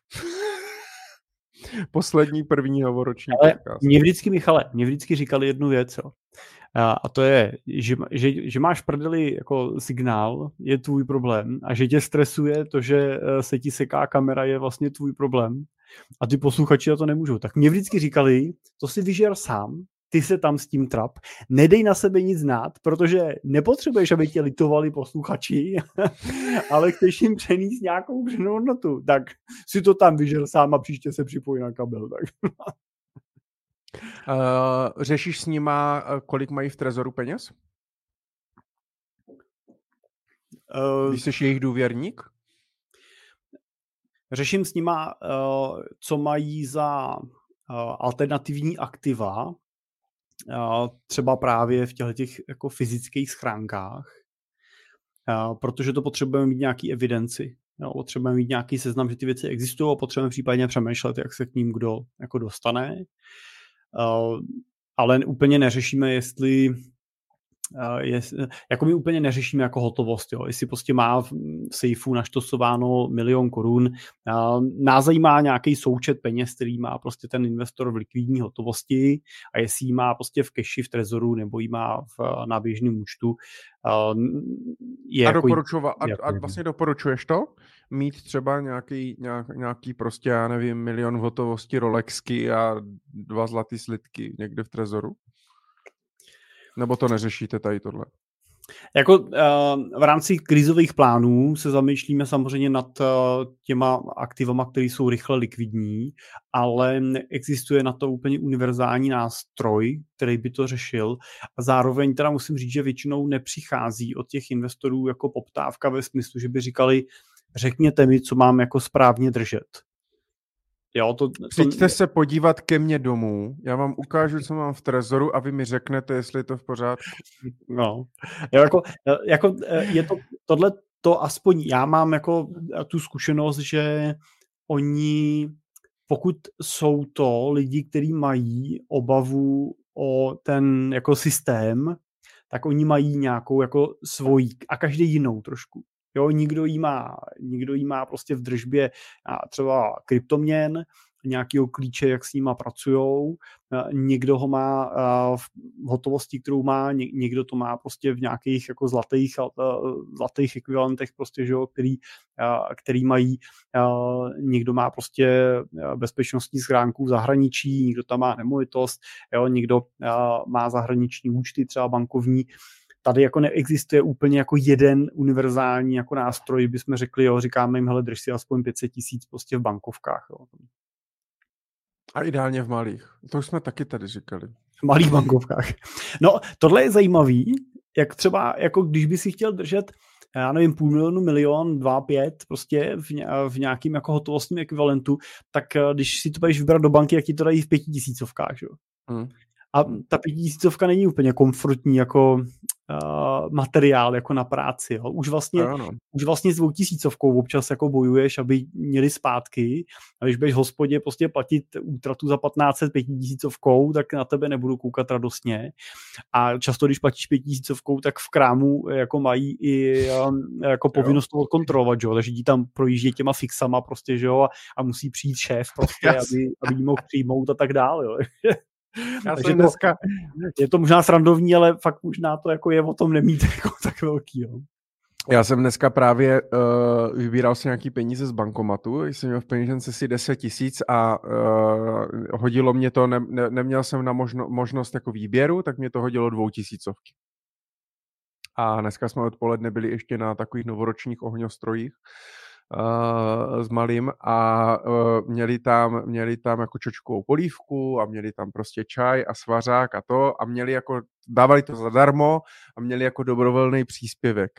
poslední první hovoroční ale podcast. Mě vždycky, Michale, mě vždycky říkali jednu věc, jo. A, a to je, že, že, že máš prdeli jako signál, je tvůj problém a že tě stresuje to, že eh, se ti seká kamera, je vlastně tvůj problém a ty posluchači na to nemůžou. Tak mě vždycky říkali, to si vyžer sám, ty se tam s tím trap, nedej na sebe nic znát, protože nepotřebuješ, aby tě litovali posluchači, [LAUGHS] ale chceš jim přenést nějakou přenou hodnotu, tak si to tam vyžel sám a příště se připojí na kabel. Tak. uh, [LAUGHS] řešíš s nima, eh, kolik mají v trezoru peněz? Uh, Když jsi jejich důvěrník? Řeším s nima, uh, co mají za uh, alternativní aktiva, třeba právě v těchto těch jako fyzických schránkách, protože to potřebujeme mít nějaký evidenci. Jo, potřebujeme mít nějaký seznam, že ty věci existují a potřebujeme případně přemýšlet, jak se k ním kdo jako dostane. Ale úplně neřešíme, jestli je, jako my úplně neřešíme jako hotovost, jo. jestli prostě má v sejfu naštosováno milion korun, nás zajímá nějaký součet peněz, který má prostě ten investor v likvidní hotovosti a jestli ji má prostě v keši, v trezoru nebo ji má v, na běžném účtu. Je a, jako, doporučova, a, a vlastně doporučuješ to? Mít třeba nějaký, nějak, nějaký prostě, já nevím, milion v hotovosti Rolexky a dva zlatý slitky někde v trezoru? Nebo to neřešíte tady tohle? Jako uh, v rámci krizových plánů se zamýšlíme samozřejmě nad uh, těma aktivama, které jsou rychle likvidní, ale existuje na to úplně univerzální nástroj, který by to řešil. A zároveň teda musím říct, že většinou nepřichází od těch investorů jako poptávka ve smyslu, že by říkali, řekněte mi, co mám jako správně držet. Jo, to, to... Přijďte se podívat ke mně domů, já vám ukážu, co mám v trezoru a vy mi řeknete, jestli je to v pořádku. [LAUGHS] No, jo, jako, jako je to, tohle to aspoň já mám jako tu zkušenost, že oni, pokud jsou to lidi, kteří mají obavu o ten jako systém, tak oni mají nějakou jako svojí a každý jinou trošku. Jo, nikdo jí má, nikdo jí má prostě v držbě třeba kryptoměn, nějakého klíče, jak s nima pracují. Někdo ho má v hotovosti, kterou má, někdo to má prostě v nějakých jako zlatých, zlatých ekvivalentech, prostě, že jo, který, který mají, někdo má prostě bezpečnostní schránku v zahraničí, někdo tam má nemovitost, jo, někdo má zahraniční účty, třeba bankovní, tady jako neexistuje úplně jako jeden univerzální jako nástroj, bychom řekli, jo, říkáme jim, hele, drž si aspoň 500 tisíc prostě v bankovkách. Jo. A ideálně v malých. To už jsme taky tady říkali. V malých bankovkách. No, tohle je zajímavý, jak třeba, jako když by si chtěl držet já nevím, půl milionu, milion, dva, pět, prostě v, v nějakým jako hotovostním ekvivalentu, tak eh, když si to budeš vybrat do banky, jak ti to dají v pětitisícovkách, jo. Hmm. A ta pětitisícovka není úplně komfortní jako uh, materiál jako na práci. Jo. Už vlastně, no, už vlastně s dvou tisícovkou občas jako bojuješ, aby měli zpátky. A když budeš hospodě prostě platit útratu za 1500 pětitisícovkou, tak na tebe nebudu koukat radostně. A často, když platíš pětitisícovkou, tak v krámu jako mají i um, jako povinnost to odkontrolovat, jo. takže ti tam projíždí těma fixama prostě, že jo, a, a musí přijít šéf prostě, [LAUGHS] aby, aby jí mohl přijmout a tak dále. Jo. [LAUGHS] Já jsem dneska... Je to možná srandovní, ale fakt možná to jako je o tom nemít [LAUGHS] jako tak velký. Jo. Já jsem dneska právě uh, vybíral si nějaký peníze z bankomatu, jsem měl v peněžence si 10 tisíc a uh, hodilo mě to, ne, ne, neměl jsem na možno, možnost jako výběru, tak mě to hodilo dvou tisícovky. A dneska jsme odpoledne byli ještě na takových novoročních ohňostrojích uh, s malým a uh, měli, tam, měli tam jako čočkovou polívku a měli tam prostě čaj a svařák a to a měli jako, dávali to zadarmo a měli jako dobrovolný příspěvek.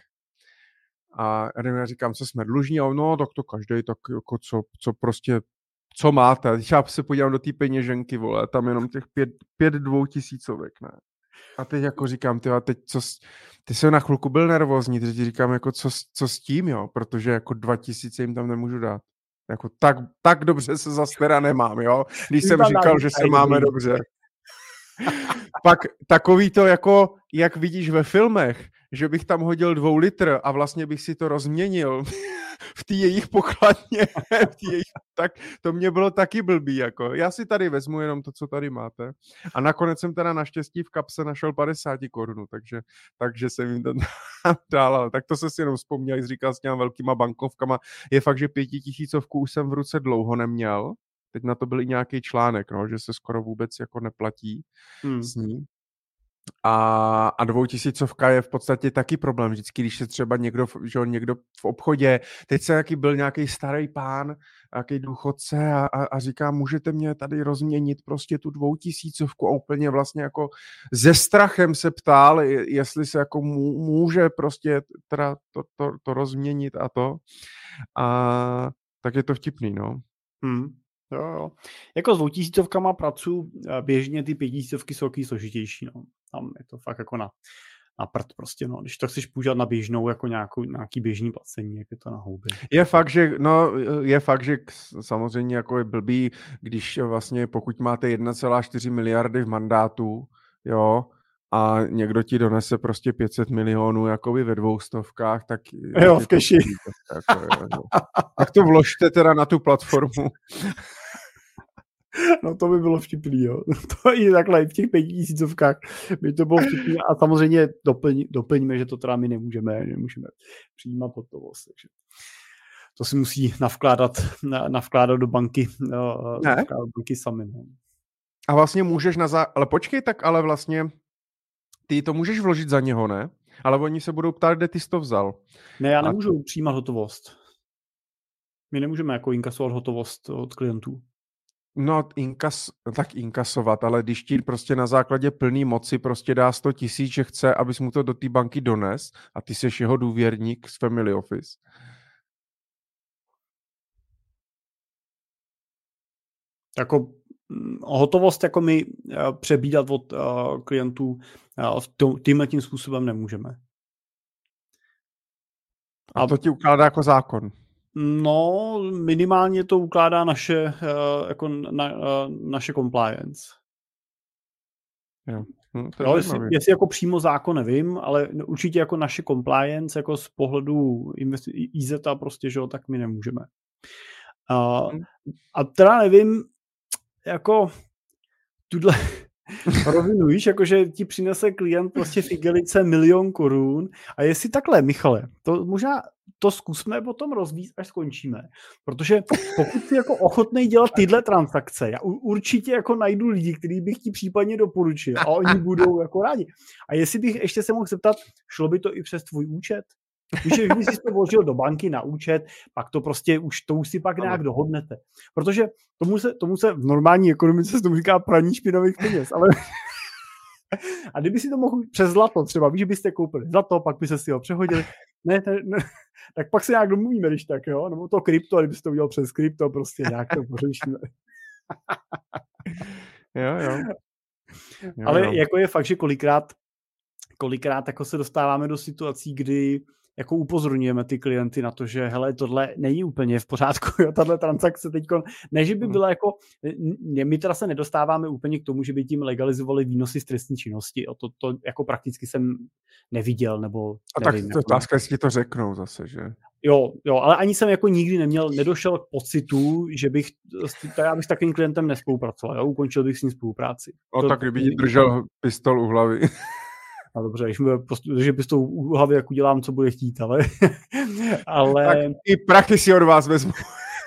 A já říkám, co jsme dlužní, a no, tak to každý, tak jako co, co prostě, co máte. Já se podívám do té peněženky, vole, tam jenom těch pět, pět dvoutisícovek, ne. A teď jako říkám, ty, a teď co, ty jsem na chvilku byl nervózní, teď ti říkám, jako co, co s tím, jo, protože jako dva tisíce jim tam nemůžu dát. Jako tak, tak dobře se zase teda nemám, jo, když jsem říkal, že se máme dobře. Pak takový to jako, jak vidíš ve filmech, že bych tam hodil dvou litr a vlastně bych si to rozměnil [LAUGHS] v té jejich pokladně, [LAUGHS] v tý jejich, tak to mě bylo taky blbý, jako. Já si tady vezmu jenom to, co tady máte. A nakonec jsem teda naštěstí v kapse našel 50 korun, takže, takže jsem jim to [LAUGHS] dál, ale tak to se si jenom vzpomněl, jak říkal s těma velkýma bankovkama. Je fakt, že pětitisícovku už jsem v ruce dlouho neměl, teď na to byl i nějaký článek, no, že se skoro vůbec jako neplatí hmm. s ní. A, a dvoutisícovka je v podstatě taky problém. Vždycky, když se třeba někdo, že někdo v obchodě, teď se jaký byl nějaký starý pán, nějaký důchodce a, a, a říká, můžete mě tady rozměnit prostě tu dvoutisícovku a úplně vlastně jako ze strachem se ptal, jestli se jako může prostě teda to, to, to rozměnit a to. A tak je to vtipný, no. Hmm. Jo, jo. Jako s dvoutisícovkama pracuji běžně, ty pětisícovky jsou taky složitější. No. Tam je to fakt jako na, na prd prostě, no. Když to chceš používat na běžnou, jako nějakou, nějaký běžný placení, jak je to na houby. Je fakt, že, no, je fakt, že samozřejmě jako je blbý, když vlastně pokud máte 1,4 miliardy v mandátu, jo, a někdo ti donese prostě 500 milionů jakoby ve dvou stovkách, tak... Jo, v keši. Jako, tak to vložte teda na tu platformu. [LAUGHS] No to by bylo vtipný, jo. [LAUGHS] To i takhle v těch pětisícovkách by to bylo vtipný a samozřejmě doplň, doplňme, že to teda my nemůžeme, nemůžeme přijímat hotovost, takže to si musí navkládat, navkládat do banky, ne? do banky sami. No. A vlastně můžeš na zá... Ale počkej, tak ale vlastně ty to můžeš vložit za něho, ne? Ale oni se budou ptát, kde ty jsi to vzal. Ne, já nemůžu a... přijímat hotovost. My nemůžeme jako inkasovat hotovost od klientů. No, inkas, tak inkasovat, ale když ti prostě na základě plný moci prostě dá 100 tisíc, že chce, abys mu to do té banky dones a ty seš jeho důvěrník z Family Office. Jako mm, hotovost jako my eh, přebídat od uh, klientů uh, tímhle tím způsobem nemůžeme. A to ti ukládá jako zákon. No, minimálně to ukládá naše, uh, jako na, uh, naše compliance. Jo. Hm, to je no, jestli, jestli jako přímo zákon nevím, ale určitě jako naše compliance jako z pohledu IZ prostě, že jo, tak my nemůžeme. Uh, a teda nevím, jako tuhle, [LAUGHS] rovinu, víš, jakože ti přinese klient prostě figelice milion korun a jestli takhle, Michale, to možná to zkusme potom rozvíjet, až skončíme. Protože pokud jsi jako ochotný dělat tyhle transakce, já určitě jako najdu lidi, kteří bych ti případně doporučil a oni budou jako rádi. A jestli bych ještě se mohl zeptat, šlo by to i přes tvůj účet? Víš, že když jsi to vložil do banky na účet, pak to prostě už, to už si pak nějak dohodnete. Protože tomu se, tomu se v normální ekonomice se tomu říká praní špinavých peněz, ale [LAUGHS] a kdyby si to mohl přes zlato třeba, víš, že byste koupili zlato, pak by se si ho přehodili, ne, ne, ne, [LAUGHS] tak pak se nějak domluvíme, když tak, jo, nebo to krypto, kdybyste to udělal přes krypto, prostě nějak to pořešíme. [LAUGHS] jo, jo. [LAUGHS] jo Ale jo. jako je fakt, že kolikrát kolikrát jako se dostáváme do situací, kdy jako upozorňujeme ty klienty na to, že hele, tohle není úplně v pořádku, [LAUGHS] jo, tahle transakce teď, ne, že by mhm. byla jako, my teda se nedostáváme úplně k tomu, že by tím legalizovali výnosy z trestní činnosti, jo, to, to jako prakticky jsem neviděl, nebo A nevím, tak to jako... otázka, jestli to řeknou zase, že? Jo, jo, ale ani jsem jako nikdy neměl, nedošel k pocitu, že bych, já bych s takovým klientem nespolupracoval, jo, ukončil bych s ním spolupráci. O, to, tak kdyby ti držel pistol u hlavy. No dobře, když bude prostě, že bys to u hlavy, jak udělám, co bude chtít, ale... [LAUGHS] ale... Tak i prachy si od vás vezmu.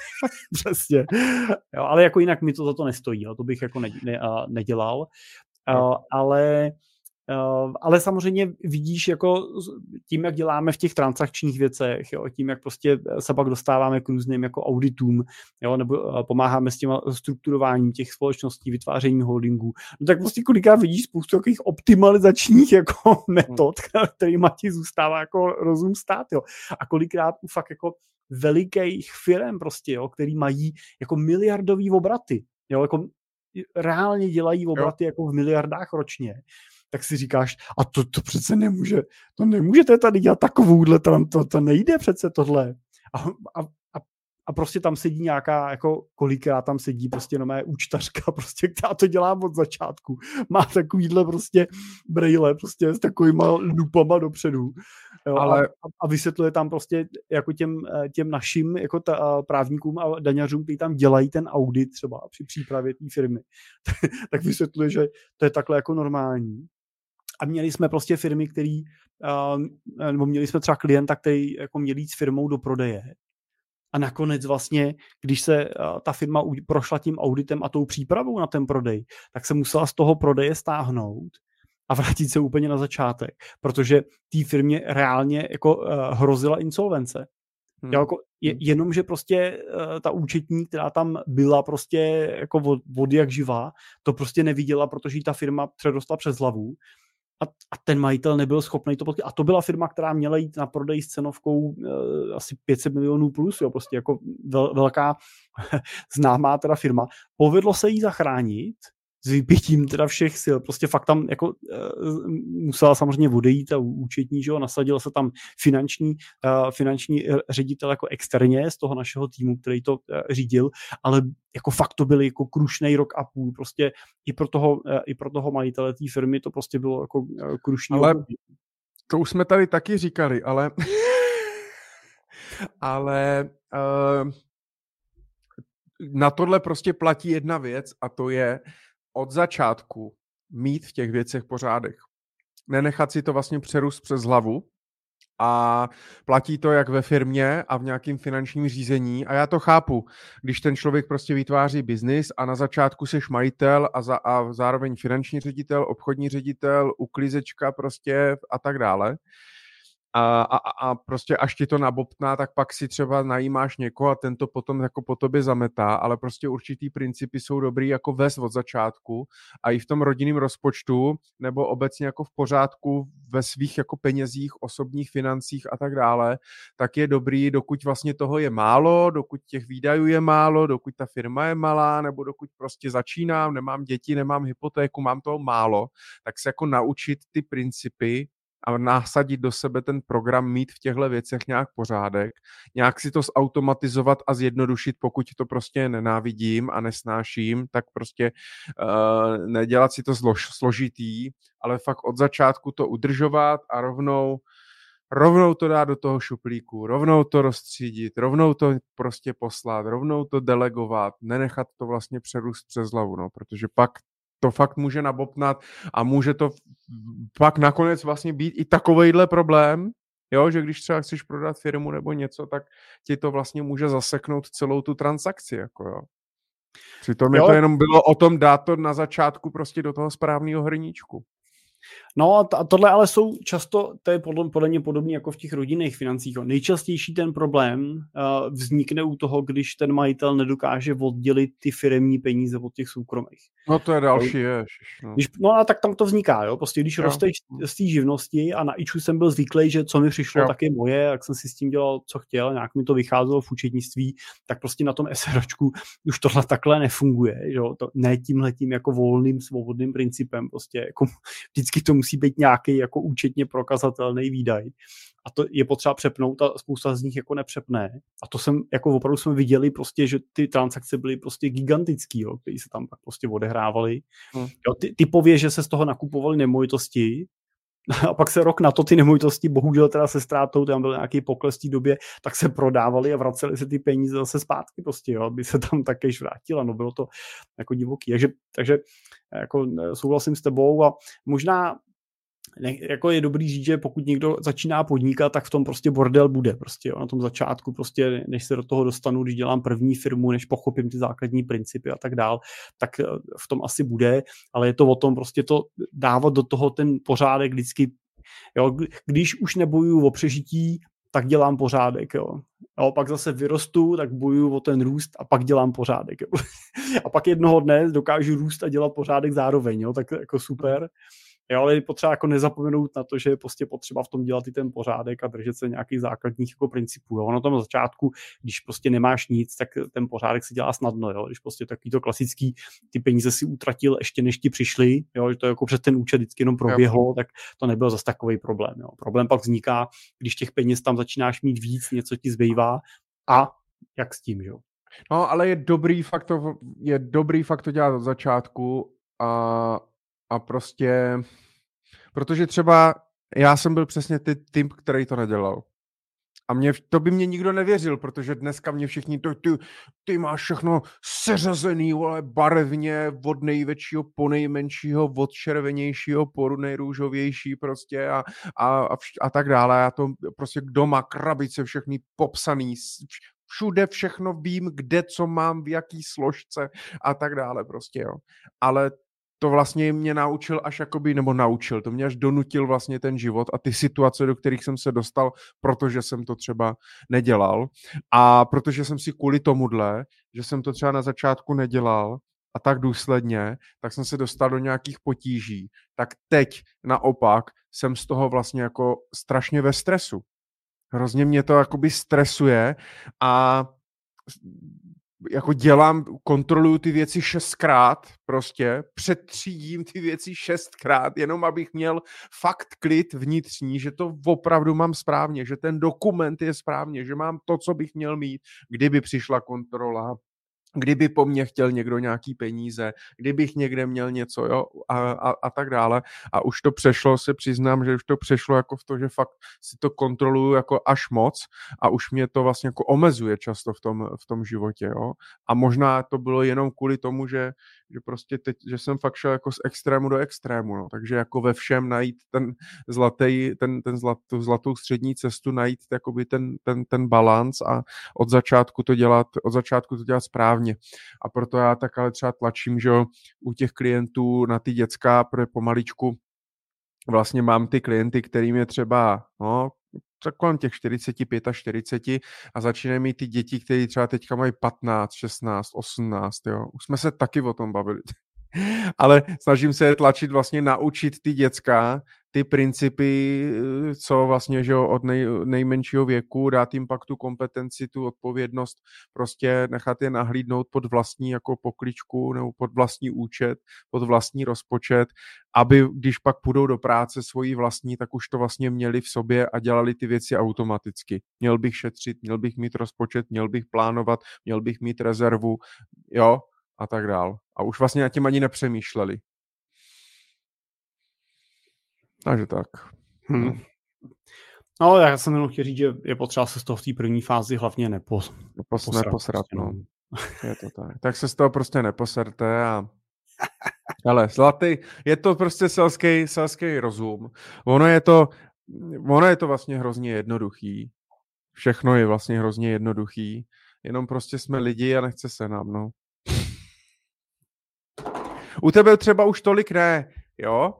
[LAUGHS] Přesně. Jo, ale jako jinak mi to za to nestojí, jo, to bych jako ne, ne, nedělal. Jo, ale ale samozřejmě vidíš jako tím, jak děláme v těch transakčních věcech, jo, tím, jak prostě se pak dostáváme k různým jako auditům, jo, nebo uh, pomáháme s tím strukturováním těch společností, vytvářením holdingů, no tak prostě kolikrát vidíš spoustu takových optimalizačních [LAUGHS] jako metod, [LAUGHS] kterýma ti zůstává jako rozum stát, jo. A kolikrát u fakt jako velikých firm prostě, jo, který mají jako miliardový obraty, jo, jako reálně dělají obraty jo. jako v miliardách ročně tak si říkáš, a to, to přece nemůže, to nemůžete tady dělat takovouhle, to, to, to nejde přece tohle. A, a, a, a prostě tam sedí nějaká, jako kolikrát tam sedí prostě no mé účtařka, [LAUGHS] prostě, která to dělá od začátku. Má takovýhle prostě brejle, prostě s takovýma lupama dopředu. Jo, Ale... a, a, vysvětluje tam prostě jako těm, eh, těm našim jako ta, právníkům a daňařům, kteří tam dělají ten audit třeba při přípravě té firmy, [LAUGHS] tak vysvětluje, že to je takhle jako normální. A měli jsme prostě firmy, který, uh, nebo měli jsme třeba klienta, který jako měl jít s firmou do prodeje. A nakonec vlastně, když se uh, ta firma u, prošla tím auditem a tou přípravou na ten prodej, tak se musela z toho prodeje stáhnout a [LAUGHS] vrátit se úplně na začátek, protože té firmě reálně jako uh, hrozila insolvence. Hmm. Jo, jako je, hmm. jenom, že prostě uh, ta účetní, která tam byla prostě jako od, od jak živá, to prostě neviděla, protože ta firma předostala přes hlavu a, a ten majitel nebyl schopný to potkat. A to byla firma, která měla jít na prodej s cenovkou e, asi 500 milionů plus, jo, prostě jako vel, velká [LAUGHS] známá teda firma. Povedlo se jí zachránit, s vypětím teda všech sil. Prostě fakt tam jako uh, musela samozřejmě odejít a účetní, že jo, nasadil se tam finanční, uh, finanční ředitel jako externě z toho našeho týmu, který to uh, řídil, ale jako fakt to byl jako krušný rok a půl. Prostě i pro toho, uh, i pro toho majitele té firmy to prostě bylo jako uh, krušný Ale to už jsme tady taky říkali, ale [LAUGHS] ale uh, na tohle prostě platí jedna věc a to je, od začátku mít v těch věcech pořádek. Nenechat si to vlastně přerůst přes hlavu, a platí to jak ve firmě a v nějakém finančním řízení. A já to chápu, když ten člověk prostě vytváří biznis a na začátku seš majitel a, za, a zároveň finanční ředitel, obchodní ředitel, uklízečka prostě a tak dále a, a, a prostě až ti to nabobtná, tak pak si třeba najímáš někoho a tento potom jako po tobě zametá, ale prostě určitý principy jsou dobrý jako ves od začátku a i v tom rodinném rozpočtu nebo obecně jako v pořádku ve svých jako penězích, osobních financích a tak dále, tak je dobrý, dokud vlastně toho je málo, dokud těch výdajů je málo, dokud ta firma je malá, nebo dokud prostě začínám, nemám děti, nemám hypotéku, mám toho málo, tak se jako naučit ty principy a nasadit do sebe ten program, mít v těchto věcech nějak pořádek, nějak si to zautomatizovat a zjednodušit, pokud to prostě nenávidím a nesnáším, tak prostě uh, nedělat si to zlož, složitý, ale fakt od začátku to udržovat a rovnou rovnou to dát do toho šuplíku, rovnou to rozstřídit, rovnou to prostě poslat, rovnou to delegovat, nenechat to vlastně přerůst přes hlavu, no, protože pak to fakt může nabopnat a může to pak nakonec vlastně být i takovejhle problém, jo, že když třeba chceš prodat firmu nebo něco, tak ti to vlastně může zaseknout celou tu transakci, jako jo. Přitom jo. to jenom bylo o tom dát to na začátku prostě do toho správného hrníčku. No a tohle ale jsou často, to je podle, podle mě podobně jako v těch rodinných financích. Nejčastější ten problém uh, vznikne u toho, když ten majitel nedokáže oddělit ty firmní peníze od těch soukromých. No to je další, je. No. Když, no a tak tam to vzniká, jo. Prostě když jo. rosteš z té živnosti a na iču jsem byl zvyklý, že co mi přišlo, jo. tak je moje, jak jsem si s tím dělal, co chtěl, nějak mi to vycházelo v účetnictví, tak prostě na tom SROčku už tohle takhle nefunguje, jo. To, ne tímhletím jako volným, svobodným principem, prostě jako vždycky to musí být nějaký jako účetně prokazatelný výdaj. A to je potřeba přepnout a spousta z nich jako nepřepne. A to jsem, jako opravdu jsme viděli prostě, že ty transakce byly prostě gigantický, jo, které se tam pak prostě odehrávaly. Hmm. Jo, ty, typově, že se z toho nakupovaly nemovitosti, [LAUGHS] a pak se rok na to ty nemovitosti, bohužel teda se ztrátou, tam byl nějaký pokles v té době, tak se prodávali a vraceli se ty peníze zase zpátky prostě, jo, aby se tam takéž vrátila, no bylo to jako divoký. Takže, takže jako souhlasím s tebou a možná ne, jako je dobrý říct, že pokud někdo začíná podnikat, tak v tom prostě bordel bude prostě jo, na tom začátku prostě, než se do toho dostanu, když dělám první firmu, než pochopím ty základní principy a tak dál, tak eh, v tom asi bude, ale je to o tom prostě to dávat do toho ten pořádek vždycky Jo, když už nebojuju o přežití, tak dělám pořádek, jo. jo. pak zase vyrostu, tak bojuju o ten růst a pak dělám pořádek, jo. [LAUGHS] a pak jednoho dne dokážu růst a dělat pořádek zároveň, jo, tak jako super. Jo, ale je potřeba jako nezapomenout na to, že je prostě potřeba v tom dělat i ten pořádek a držet se nějakých základních jako principů. Jo. Na tom začátku, když prostě nemáš nic, tak ten pořádek se dělá snadno. Jo. Když prostě takový to klasický, ty peníze si utratil ještě než ti přišli, jo, že to jako přes ten účet vždycky jenom proběhlo, jo. tak to nebyl zase takový problém. Jo. Problém pak vzniká, když těch peněz tam začínáš mít víc, něco ti zbývá a jak s tím, jo. No, ale je dobrý fakt to, je dobrý fakt to dělat od začátku a a prostě, protože třeba já jsem byl přesně ty typ, který to nedělal. A mě, to by mě nikdo nevěřil, protože dneska mě všichni, to, ty, ty máš všechno seřazený, vole, barevně, od největšího po nejmenšího, od červenějšího po nejrůžovější prostě a, a, a, vš, a tak dále. Já to prostě doma, krabice všechny popsaný, všude všechno vím, kde co mám, v jaký složce a tak dále prostě, jo. Ale to vlastně mě naučil až jakoby, nebo naučil, to mě až donutil vlastně ten život a ty situace, do kterých jsem se dostal, protože jsem to třeba nedělal a protože jsem si kvůli tomuhle, že jsem to třeba na začátku nedělal a tak důsledně, tak jsem se dostal do nějakých potíží. Tak teď naopak jsem z toho vlastně jako strašně ve stresu. Hrozně mě to jakoby stresuje a jako dělám, kontroluju ty věci šestkrát prostě, přetřídím ty věci šestkrát, jenom abych měl fakt klid vnitřní, že to opravdu mám správně, že ten dokument je správně, že mám to, co bych měl mít, kdyby přišla kontrola, kdyby po mně chtěl někdo nějaký peníze, kdybych někde měl něco, jo, a, a, a tak dále. A už to přešlo, se přiznám, že už to přešlo jako v to, že fakt si to kontroluju jako až moc a už mě to vlastně jako omezuje často v tom, v tom životě, jo. A možná to bylo jenom kvůli tomu, že, že prostě teď, že jsem fakt šel jako z extrému do extrému, no. Takže jako ve všem najít ten zlatý, ten, ten zlat, tu zlatou střední cestu, najít ten, ten, ten balans a od začátku to dělat, od začátku to dělat správně. A proto já tak ale třeba tlačím, že u těch klientů na ty dětská, pro pomaličku vlastně mám ty klienty, kterým je třeba no, tak kolem těch 45 a 40 a začínají mít ty děti, které třeba teďka mají 15, 16, 18, jo. Už jsme se taky o tom bavili. [LAUGHS] Ale snažím se tlačit vlastně naučit ty děcka ty principy, co vlastně že od nej, nejmenšího věku, dát jim pak tu kompetenci, tu odpovědnost, prostě nechat je nahlídnout pod vlastní jako pokličku nebo pod vlastní účet, pod vlastní rozpočet, aby když pak půjdou do práce svojí vlastní, tak už to vlastně měli v sobě a dělali ty věci automaticky. Měl bych šetřit, měl bych mít rozpočet, měl bych plánovat, měl bych mít rezervu, jo, a tak dál. A už vlastně na tím ani nepřemýšleli. Takže tak. Hmm. No. no, já jsem jenom chtěl říct, že je potřeba se z toho v té první fázi hlavně nepos, nepos, neposrat. neposrat no. no. Je to tak. Tak se z toho prostě neposerte a [LAUGHS] ale zlatý, je to prostě selský, selský rozum. Ono je to, ono je to vlastně hrozně jednoduchý. Všechno je vlastně hrozně jednoduchý. Jenom prostě jsme lidi a nechce se nám, no. U tebe třeba už tolik ne, jo?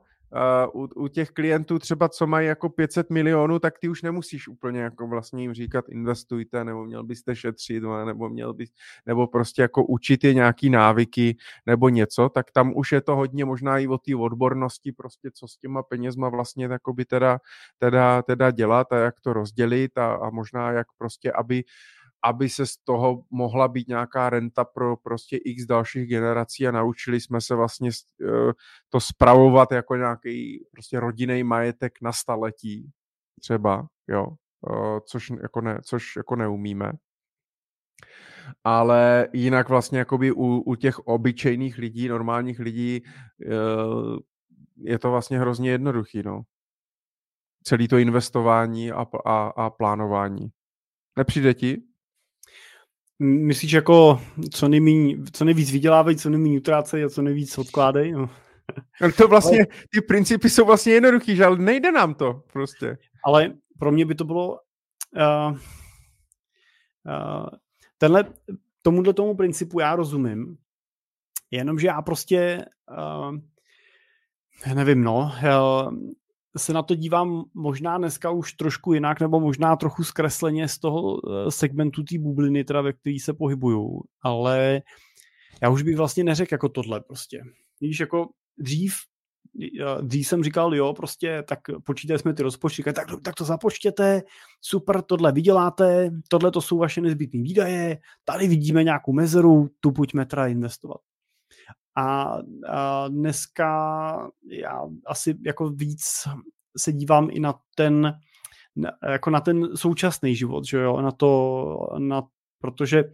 U, u těch klientů třeba, co mají jako 500 milionů, tak ty už nemusíš úplně jako vlastně jim říkat investujte, nebo měl byste šetřit, nebo měl bys, nebo prostě jako učit je nějaký návyky, nebo něco, tak tam už je to hodně možná i o té odbornosti, prostě co s těma penězma vlastně by teda, teda, teda dělat a jak to rozdělit a, a možná jak prostě, aby aby se z toho mohla být nějaká renta pro prostě x dalších generací a naučili jsme se vlastně eh, to spravovat jako nějaký prostě rodinný majetek na staletí třeba, jo, eh, což jako, ne, což jako neumíme. Ale jinak vlastně jakoby u, u těch obyčejných lidí, normálních lidí eh, je to vlastně hrozně jednoduchý, no. Celý to investování a, a, a plánování. Nepřijde ti? Myslíš jako co, nejmíň, co nejvíc vydělávají, co nejméně utrácejí a co nejvíc odkládají? No. to vlastně, ty principy jsou vlastně jednoduchý, že ale nejde nám to prostě. Ale pro mě by to bylo uh, uh, tenhle, tomuhle tomu principu já rozumím, jenomže já prostě uh, nevím, no, se na to dívám možná dneska už trošku jinak, nebo možná trochu zkresleně z toho segmentu té bubliny, teda ve který se pohybuju, ale já už bych vlastně neřekl jako tohle prostě. Víš, jako dřív dřív jsem říkal, jo, prostě, tak počítali jsme ty rozpočty, tak, tak to započtěte, super, tohle vyděláte, tohle to jsou vaše nezbytné výdaje, tady vidíme nějakou mezeru, tu pojďme teda investovat. A, a dneska já asi jako víc se dívám i na ten, jako na ten současný život, že jo, na to, na, protože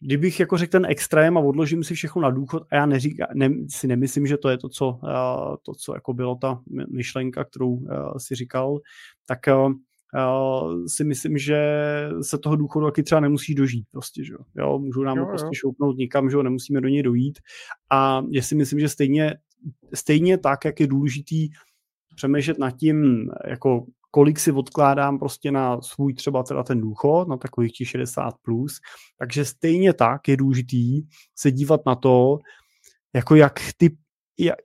kdybych jako řekl ten extrém a odložím si všechno na důchod a já neříká, ne, si nemyslím, že to je to, co, uh, to, co jako bylo ta myšlenka, kterou uh, si říkal, tak uh, si myslím, že se toho důchodu taky třeba nemusí dožít prostě, že jo. Můžou nám jo, prostě jo. šoupnout nikam, že jo, nemusíme do něj dojít a já si myslím, že stejně, stejně tak, jak je důležitý přemýšlet nad tím, jako kolik si odkládám prostě na svůj třeba teda ten důchod, na takových těch 60 plus, takže stejně tak je důležitý se dívat na to, jako jak ty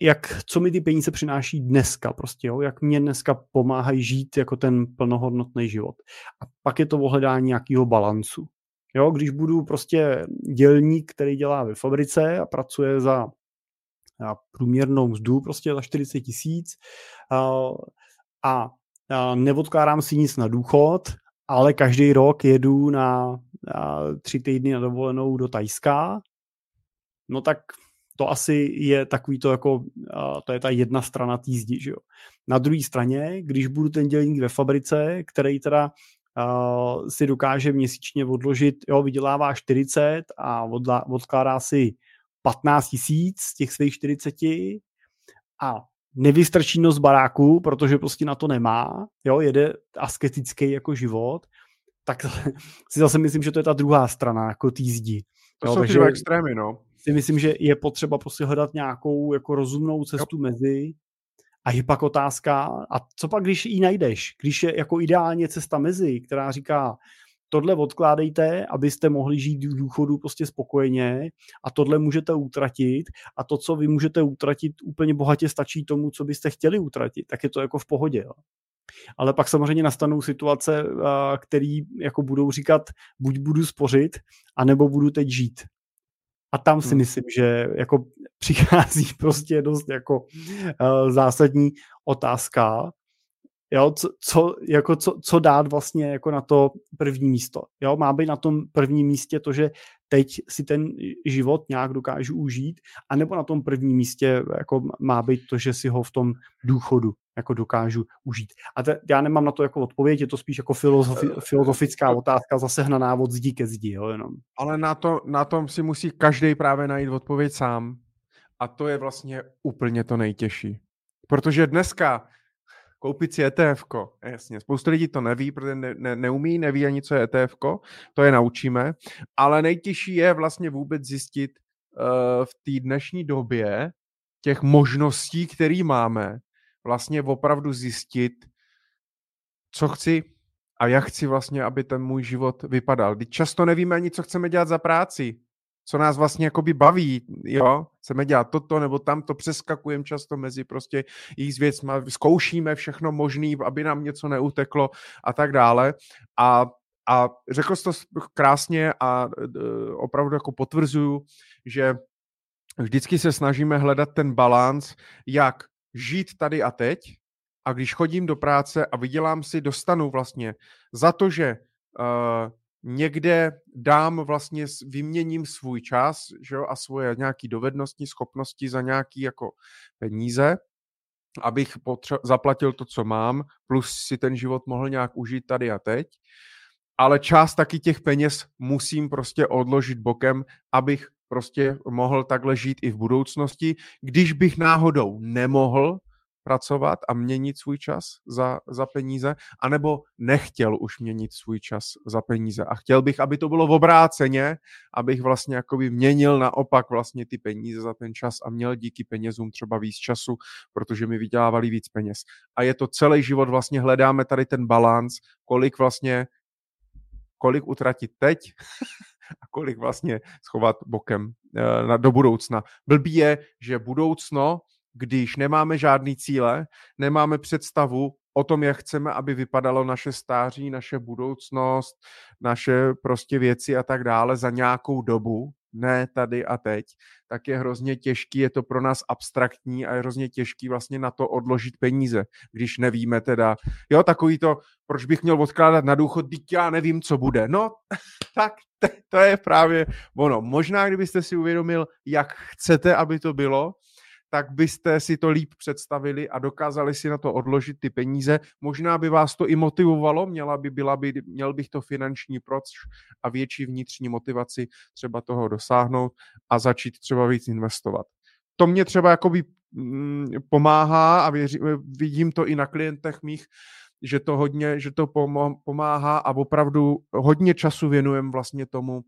jak, co mi ty peníze přináší dneska prostě, jo? jak mě dneska pomáhají žít jako ten plnohodnotný život. A pak je to ohledání nějakého balancu. Jo, když budu prostě dělník, který dělá ve fabrice a pracuje za, za průměrnou mzdu prostě za 40 tisíc a, a neodkládám si nic na důchod, ale každý rok jedu na, na tři týdny na dovolenou do Tajska, no tak to asi je takový to jako, to je ta jedna strana té zdi, že jo. Na druhé straně, když budu ten dělník ve fabrice, který teda uh, si dokáže měsíčně odložit, jo, vydělává 40 a odla, odkládá si 15 tisíc z těch svých 40 a nevystrčí nos baráku, protože prostě na to nemá, jo, jede asketický jako život, tak [LAUGHS] si zase myslím, že to je ta druhá strana jako tý zdi. To jo, jsou takže extrémy, no. Si myslím, že je potřeba prostě hledat nějakou jako rozumnou cestu jo. mezi a je pak otázka, a co pak, když ji najdeš? Když je jako ideálně cesta mezi, která říká, tohle odkládejte, abyste mohli žít v důchodu prostě spokojeně a tohle můžete utratit a to, co vy můžete utratit, úplně bohatě stačí tomu, co byste chtěli utratit, tak je to jako v pohodě. Jo. Ale pak samozřejmě nastanou situace, které jako budou říkat, buď budu spořit, anebo budu teď žít. A tam si hmm. myslím, že jako přichází [LAUGHS] prostě dost jako uh, zásadní otázka, Jo, co, co, jako co, co dát vlastně jako na to první místo. Jo, má být na tom prvním místě to, že teď si ten život nějak dokážu užít, anebo na tom prvním místě jako má být to, že si ho v tom důchodu jako dokážu užít. A te, já nemám na to jako odpověď, je to spíš jako filozofi, eh, filozofická otázka, zase hnaná od zdi ke zdi, jo, jenom. Ale na, to, na tom si musí každý právě najít odpověď sám. A to je vlastně úplně to nejtěžší. Protože dneska koupit si ETF. Jasně, spoustu lidí to neví, protože ne, ne, neumí, neví ani, co je ETF, to je naučíme, ale nejtěžší je vlastně vůbec zjistit uh, v té dnešní době těch možností, které máme, vlastně opravdu zjistit, co chci a jak chci vlastně, aby ten můj život vypadal. Když často nevíme ani, co chceme dělat za práci co nás vlastně jakoby baví, jo, chceme dělat toto nebo tamto, přeskakujeme často mezi prostě jejich věcma, zkoušíme všechno možné, aby nám něco neuteklo a tak dále a a řekl jsi to krásně a opravdu jako potvrzuju, že vždycky se snažíme hledat ten balans, jak žít tady a teď a když chodím do práce a vydělám si, dostanu vlastně za to, že uh, někde dám vlastně, vyměním svůj čas že jo, a svoje nějaké dovednosti, schopnosti za nějaké jako peníze, abych potře- zaplatil to, co mám, plus si ten život mohl nějak užít tady a teď. Ale část taky těch peněz musím prostě odložit bokem, abych prostě mohl takhle žít i v budoucnosti. Když bych náhodou nemohl pracovat a měnit svůj čas za, za peníze, anebo nechtěl už měnit svůj čas za peníze. A chtěl bych, aby to bylo v obráceně, abych vlastně jakoby měnil naopak vlastně ty peníze za ten čas a měl díky penězům třeba víc času, protože mi vydělávali víc peněz. A je to celý život, vlastně hledáme tady ten balans, kolik vlastně kolik utratit teď [LAUGHS] a kolik vlastně schovat bokem eh, na, do budoucna. Blbý je, že budoucno, když nemáme žádný cíle, nemáme představu o tom, jak chceme, aby vypadalo naše stáří, naše budoucnost, naše prostě věci a tak dále za nějakou dobu, ne tady a teď, tak je hrozně těžký, je to pro nás abstraktní a je hrozně těžký vlastně na to odložit peníze, když nevíme teda, jo, takový to, proč bych měl odkládat na důchod, teď já nevím, co bude. No, [LAUGHS] tak to je právě ono. Možná, kdybyste si uvědomil, jak chcete, aby to bylo, tak byste si to líp představili a dokázali si na to odložit ty peníze. Možná by vás to i motivovalo, měla by, byla by, měl bych to finanční proč a větší vnitřní motivaci třeba toho dosáhnout a začít třeba víc investovat. To mě třeba jakoby mm, pomáhá a věři, vidím to i na klientech mých, že to hodně, že to pomáhá a opravdu hodně času věnujem vlastně tomu,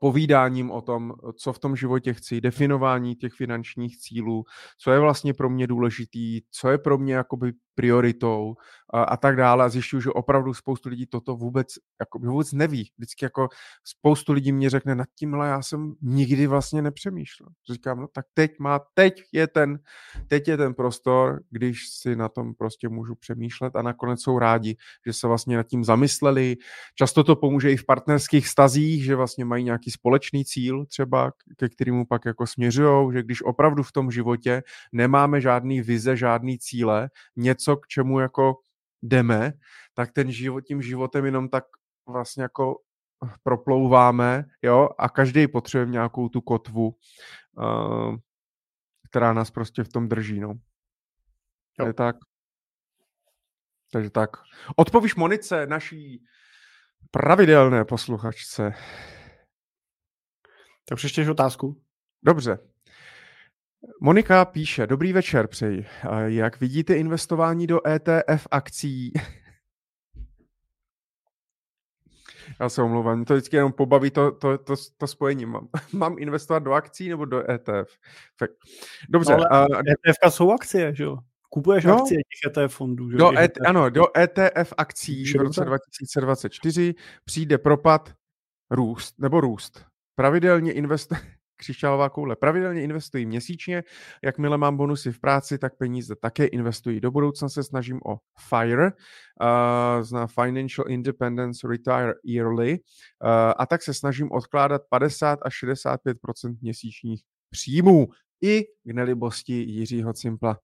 povídáním o tom, co v tom životě chci, definování těch finančních cílů, co je vlastně pro mě důležitý, co je pro mě jakoby prioritou a, a tak dále. A zjišťuju, že opravdu spoustu lidí toto vůbec, jako, vůbec neví. Vždycky jako spoustu lidí mě řekne, nad tímhle já jsem nikdy vlastně nepřemýšlel. Říkám, no tak teď má, teď je ten, teď je ten prostor, když si na tom prostě můžu přemýšlet a nakonec jsou rádi, že se vlastně nad tím zamysleli. Často to pomůže i v partnerských stazích, že vlastně mají nějaký společný cíl třeba, ke kterému pak jako směřují, že když opravdu v tom životě nemáme žádný vize, žádný cíle, něco něco, k čemu jako jdeme, tak ten život, tím životem jenom tak vlastně jako proplouváme, jo, a každý potřebuje nějakou tu kotvu, uh, která nás prostě v tom drží, no. Jo. Je tak. Takže tak. Odpovíš Monice, naší pravidelné posluchačce. Tak přečtěš otázku. Dobře. Monika píše, dobrý večer přeji. Jak vidíte investování do ETF akcí? [LAUGHS] Já se omlouvám, to vždycky jenom pobaví to, to, to, to spojení. Mám, [LAUGHS] mám investovat do akcí nebo do ETF? Fakt. Dobře. No, ale uh, ETF jsou akcie, že jo? Kupuješ no, akcie těch ETF fondů. Že? Do ETF. Ano, do ETF akcí v roce 2024 přijde propad růst, nebo růst. Pravidelně investuje křišťálová koule. Pravidelně investuji měsíčně, jakmile mám bonusy v práci, tak peníze také investuji. Do budoucna se snažím o FIRE, uh, zná Financial Independence Retire Yearly, uh, a tak se snažím odkládat 50 až 65% měsíčních příjmů i k nelibosti Jiřího Cimpla.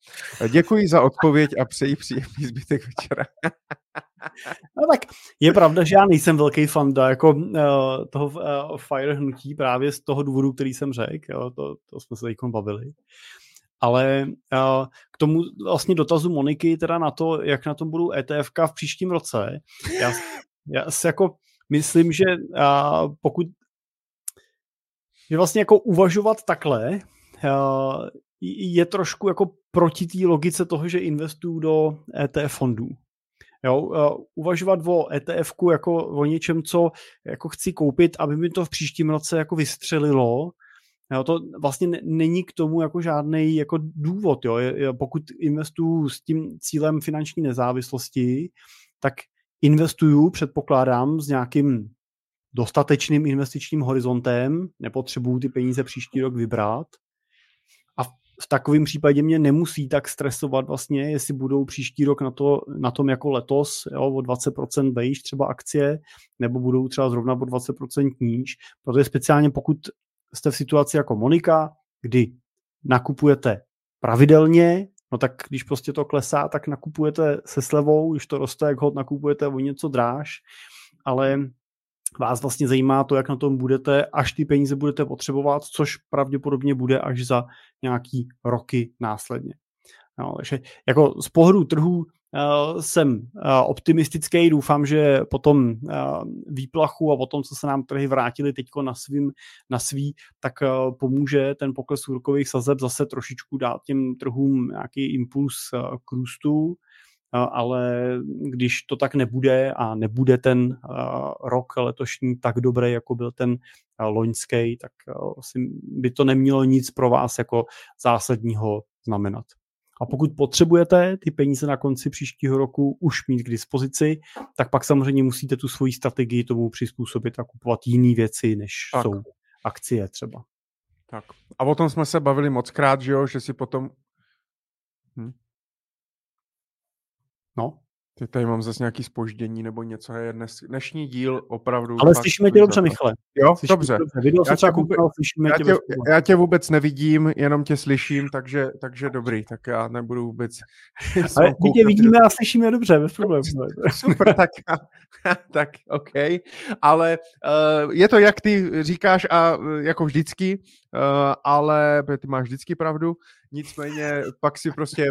Děkuji za odpověď a přeji příjemný zbytek večera. [LAUGHS] [LAUGHS] No tak je pravda, že já nejsem velký fan jako, uh, toho uh, fire hnutí právě z toho důvodu, který jsem řekl, to, to jsme se teď bavili. Ale uh, k tomu vlastně dotazu Moniky, teda na to, jak na tom budou ETF v příštím roce, já, já si jako myslím, že uh, pokud že vlastně jako uvažovat takhle uh, je trošku jako proti té logice toho, že investuju do ETF fondů. Jo, uh, uvažovat o etf jako o něčem, co jako chci koupit, aby mi to v příštím roce jako vystřelilo, Jo, to vlastně není k tomu jako žádný jako důvod. Jo. Pokud investuju s tím cílem finanční nezávislosti, tak investuju, předpokládám, s nějakým dostatečným investičním horizontem, nepotřebuju ty peníze příští rok vybrat v takovém případě mě nemusí tak stresovat vlastně, jestli budou příští rok na, to, na tom jako letos jo, o 20% vejš třeba akcie, nebo budou třeba zrovna o 20% níž, protože speciálně pokud jste v situaci jako Monika, kdy nakupujete pravidelně, no tak když prostě to klesá, tak nakupujete se slevou, když to roste, jak hod nakupujete o něco dráž, ale vás vlastně zajímá to, jak na tom budete, až ty peníze budete potřebovat, což pravděpodobně bude až za nějaký roky následně. No, takže jako z pohledu trhu uh, jsem uh, optimistický, doufám, že po tom uh, výplachu a po tom, co se nám trhy vrátili teď na, svým, na svý, tak uh, pomůže ten pokles úrokových sazeb zase trošičku dát těm trhům nějaký impuls uh, k růstu ale když to tak nebude a nebude ten rok letošní tak dobrý, jako byl ten loňský, tak by to nemělo nic pro vás jako zásadního znamenat. A pokud potřebujete ty peníze na konci příštího roku už mít k dispozici, tak pak samozřejmě musíte tu svoji strategii tomu přizpůsobit a kupovat jiné věci, než tak. jsou akcie třeba. Tak. A o tom jsme se bavili moc krát, že jo, že si potom... Hm? No. Ty tady mám zase nějaký spoždění nebo něco. Je dnes, dnešní díl opravdu... Ale slyšíme tě dobře, Michale. Jo, slyšíme dobře. dobře. já, tě vůbec, slyšíme já, tě, tě já tě vůbec nevidím, jenom tě slyším, takže, takže dobrý, tak já nebudu vůbec... [LAUGHS] [LAUGHS] Ale my tě vidíme a slyšíme dobře, bez [LAUGHS] problémů. Super, tak, tak OK. Ale uh, je to, jak ty říkáš, a jako vždycky, uh, ale ty máš vždycky pravdu, nicméně pak si prostě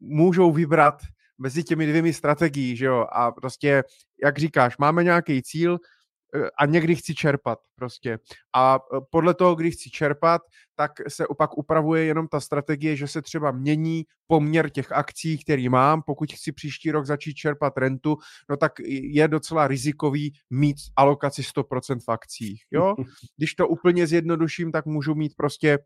můžou vybrat mezi těmi dvěmi strategií, že jo, a prostě, jak říkáš, máme nějaký cíl eh, a někdy chci čerpat prostě. A eh, podle toho, kdy chci čerpat, tak se opak upravuje jenom ta strategie, že se třeba mění poměr těch akcí, který mám. Pokud chci příští rok začít čerpat rentu, no tak je docela rizikový mít alokaci 100% v akcích. Jo? [LAUGHS] Když to úplně zjednoduším, tak můžu mít prostě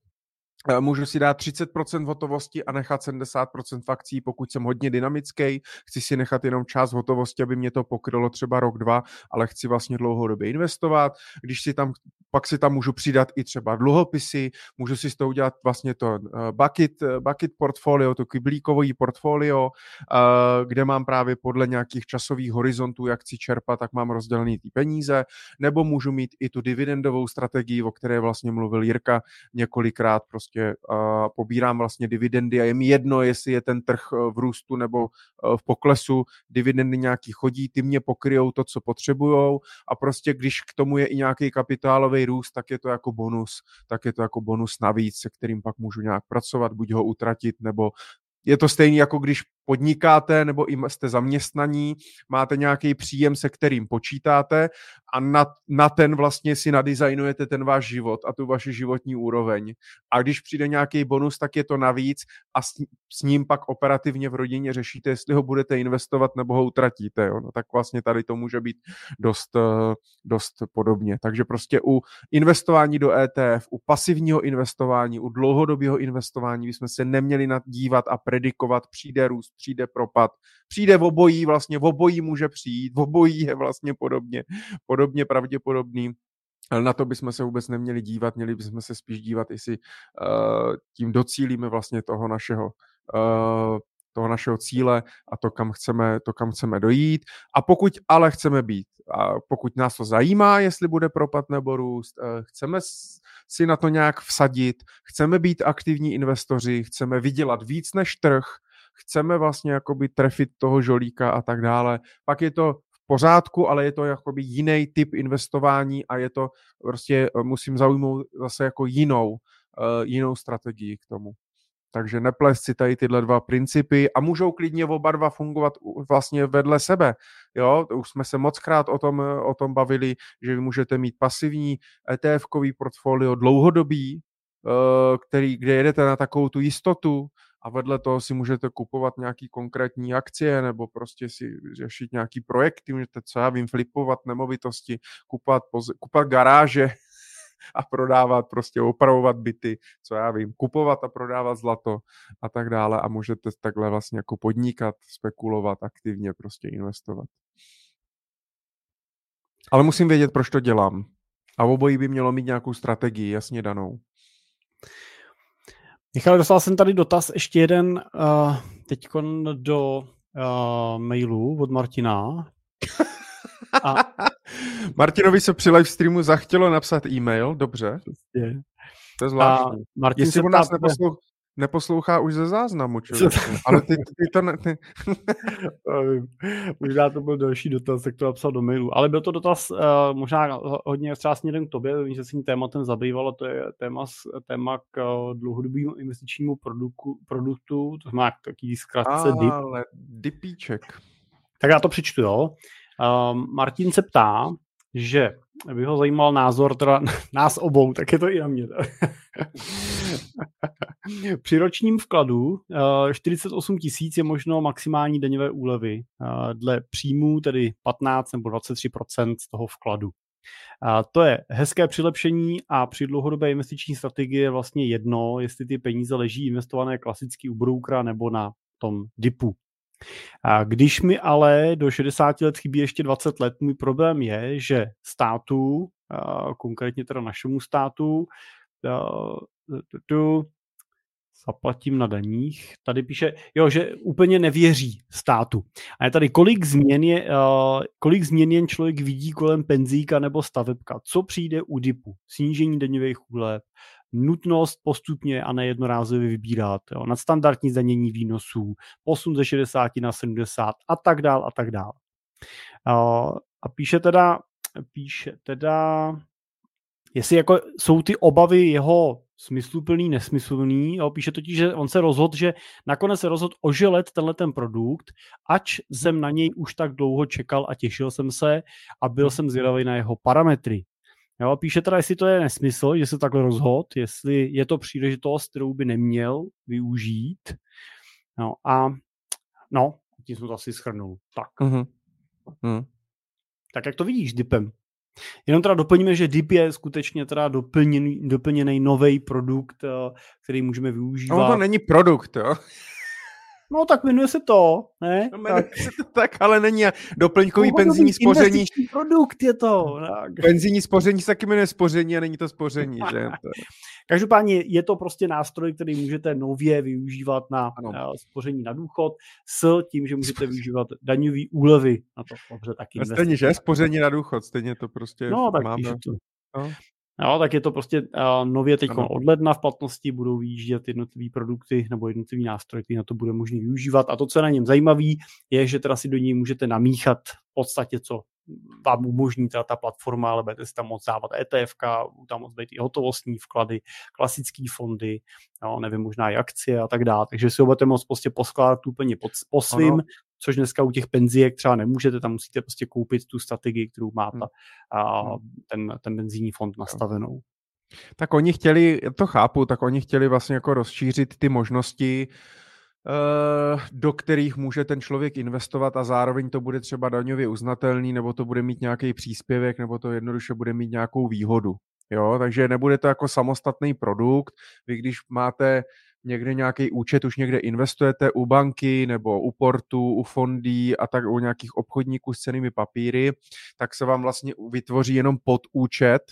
můžu si dát 30% hotovosti a nechat 70% akcí, pokud jsem hodně dynamický. Chci si nechat jenom část hotovosti, aby mě to pokrylo třeba rok, dva, ale chci vlastně dlouhodobě investovat. Když si tam, pak si tam můžu přidat i třeba dluhopisy, můžu si z toho udělat vlastně to eh, bucket, eh, bucket portfolio, to kyblíkový portfolio, kde mám právě podle nějakých časových horizontů, jak chci čerpat, tak mám rozdělený ty peníze, nebo můžu mít i tu dividendovou strategii, o které vlastně mluvil Jirka několikrát, prostě prostě pobírám vlastně dividendy a je mi jedno, jestli je ten trh eh, v růstu nebo uh, v poklesu, dividendy nějaký chodí, ty mě pokryjou to, co potřebujou a prostě když k tomu je i nějaký kapitálový růst, tak je to jako bonus, tak je to jako bonus navíc, se kterým pak můžu nějak pracovat, buď ho utratit, nebo je to stejný, jako když podnikáte nebo jste zaměstnaní, máte nějaký příjem, se kterým počítáte a na, na ten vlastně si nadizajnujete ten váš život a tu vaši životní úroveň. A když přijde nějaký bonus, tak je to navíc a s, s ním pak operativně v rodině řešíte, jestli ho budete investovat nebo ho utratíte. Jo? No, tak vlastně tady to může být dost, eh, dost podobně. Takže prostě u investování do ETF, u pasivního investování, u dlouhodobého investování bychom se neměli nadívat a predikovat, přijde růst, přijde propad, přijde v obojí, vlastně v obojí může přijít, v obojí je vlastně podobně, podobně pravděpodobný. Ale na to bychom se vůbec neměli dívat, měli bychom se spíš dívat, jestli uh, tím docílíme vlastně toho našeho uh, toho našeho cíle a to, kam chceme, to, kam chceme dojít. A pokud ale chceme být, a pokud nás to zajímá, jestli bude propad nebo růst, eh, chceme si na to nějak vsadit, chceme být aktivní investoři, chceme vydělat víc než trh, chceme vlastně jakoby trefit toho žolíka a tak dále, pak je to pořádku, ale je to jakoby jiný typ investování a je to prostě, eh, musím zaujmout zase jako jinou, uh, jinou strategii k tomu. Takže neplést si tady tyhle dva principy a můžou klidně oba dva fungovat vlastně vedle sebe. Jo, už jsme se moc krát o tom, o tom bavili, že vy můžete mít pasivní ETF-kový portfolio dlouhodobý, eh, který, kde jedete na takovou tu jistotu, a vedle toho si můžete kupovat nějaký konkrétní akcie nebo prostě si řešit nějaký projekty, můžete, co já vím, flipovat nemovitosti, kupovat, kupovat garáže [LAUGHS] a prodávat, prostě opravovat byty, co já vím, kupovat a prodávat zlato a tak dále a můžete takhle vlastně jako podnikat, spekulovat, aktivně prostě investovat. Ale musím vědět, proč to dělám. A obojí by mělo mít nějakou strategii jasně danou. Michal, dostal jsem tady dotaz, ještě jeden uh, teď do uh, mailu od Martina. A... [LAUGHS] Martinovi se při live streamu zachtělo napsat e-mail, dobře. Prostě. To je zvláštní. Martin Jestli se nás neposlou... neposlouchá už ze záznamu, [LAUGHS] člověk. Ale ty, ty to ne... Ty... [LAUGHS] možná to byl další dotaz, tak to napsal do mailu. Ale byl to dotaz uh, možná hodně třeba směrem k tobě, vím, že se tím tématem zabývalo, to je téma, téma k uh, dlouhodobému investičnímu produktu, produktu to má takový zkrátce DIP. Ale DIPíček. Tak já to přečtu, jo. Uh, Martin se ptá, že by ho zajímal názor teda [LAUGHS] nás obou, tak je to i na mě. [LAUGHS] Při ročním vkladu 48 tisíc je možno maximální daňové úlevy dle příjmů, tedy 15 nebo 23 z toho vkladu. A to je hezké přilepšení a při dlouhodobé investiční strategii je vlastně jedno, jestli ty peníze leží investované klasicky u broukra nebo na tom DIPu. A když mi ale do 60 let chybí ještě 20 let, můj problém je, že státu, konkrétně teda našemu státu, tu zaplatím na daních. Tady píše, jo, že úplně nevěří státu. A je tady, kolik změn, je, kolik změn jen člověk vidí kolem penzíka nebo stavebka. Co přijde u DIPu? Snížení daňových úlev, nutnost postupně a nejednorázově vybírat, jo, nadstandardní zdanění výnosů, posun ze 60 na 70 a tak dál a tak dál. A píše teda, píše teda, jestli jako jsou ty obavy jeho smysluplný, nesmyslný. Jo, píše totiž, že on se rozhodl, že nakonec se rozhodl oželet tenhle ten produkt, ač jsem na něj už tak dlouho čekal a těšil jsem se a byl jsem zvědavý na jeho parametry. Jo, píše teda, jestli to je nesmysl, že se takhle rozhod, jestli je to příležitost, kterou by neměl využít. No a no, tím jsem to asi schrnul. Tak. Uh-huh. Tak jak to vidíš dipem? Jenom teda doplníme, že DIP je skutečně teda doplněný, doplněný nový produkt, eh, který můžeme využívat. No to není produkt, jo? No tak jmenuje se to, ne? No, tak. se to tak, ale není doplňkový no, penzijní spoření. produkt je to. Tak. Penzijní spoření se taky jmenuje spoření a není to spoření, že? [LAUGHS] Každopádně je to prostě nástroj, který můžete nově využívat na ano. spoření na důchod s tím, že můžete využívat daňový úlevy na to dobře taky. Stejně, že? Spoření na důchod, stejně to prostě no, tak máme. To. No. No, tak je to prostě uh, nově teď od ledna v platnosti budou vyjíždět jednotlivé produkty nebo jednotlivý nástroj, který na to bude možný využívat. A to, co je na něm zajímavé, je, že teda si do něj můžete namíchat v podstatě, co vám umožní teda ta platforma, ale budete si tam moct dávat ETF, tam moc být i hotovostní vklady, klasické fondy, jo, nevím, možná i akcie a tak dále. Takže si ho budete moct prostě poskládat úplně pod, po svým. Což dneska u těch penzíek třeba nemůžete, tam musíte prostě koupit tu strategii, kterou má ta, hmm. a, hmm. ten, ten penzijní fond nastavenou. Tak oni chtěli, to chápu, tak oni chtěli vlastně jako rozšířit ty možnosti Eh, do kterých může ten člověk investovat a zároveň to bude třeba daňově uznatelný, nebo to bude mít nějaký příspěvek, nebo to jednoduše bude mít nějakou výhodu. Jo, takže nebude to jako samostatný produkt. Vy když máte někde nějaký účet, už někde investujete u banky nebo u portu, u fondí a tak u nějakých obchodníků s cenými papíry, tak se vám vlastně vytvoří jenom podúčet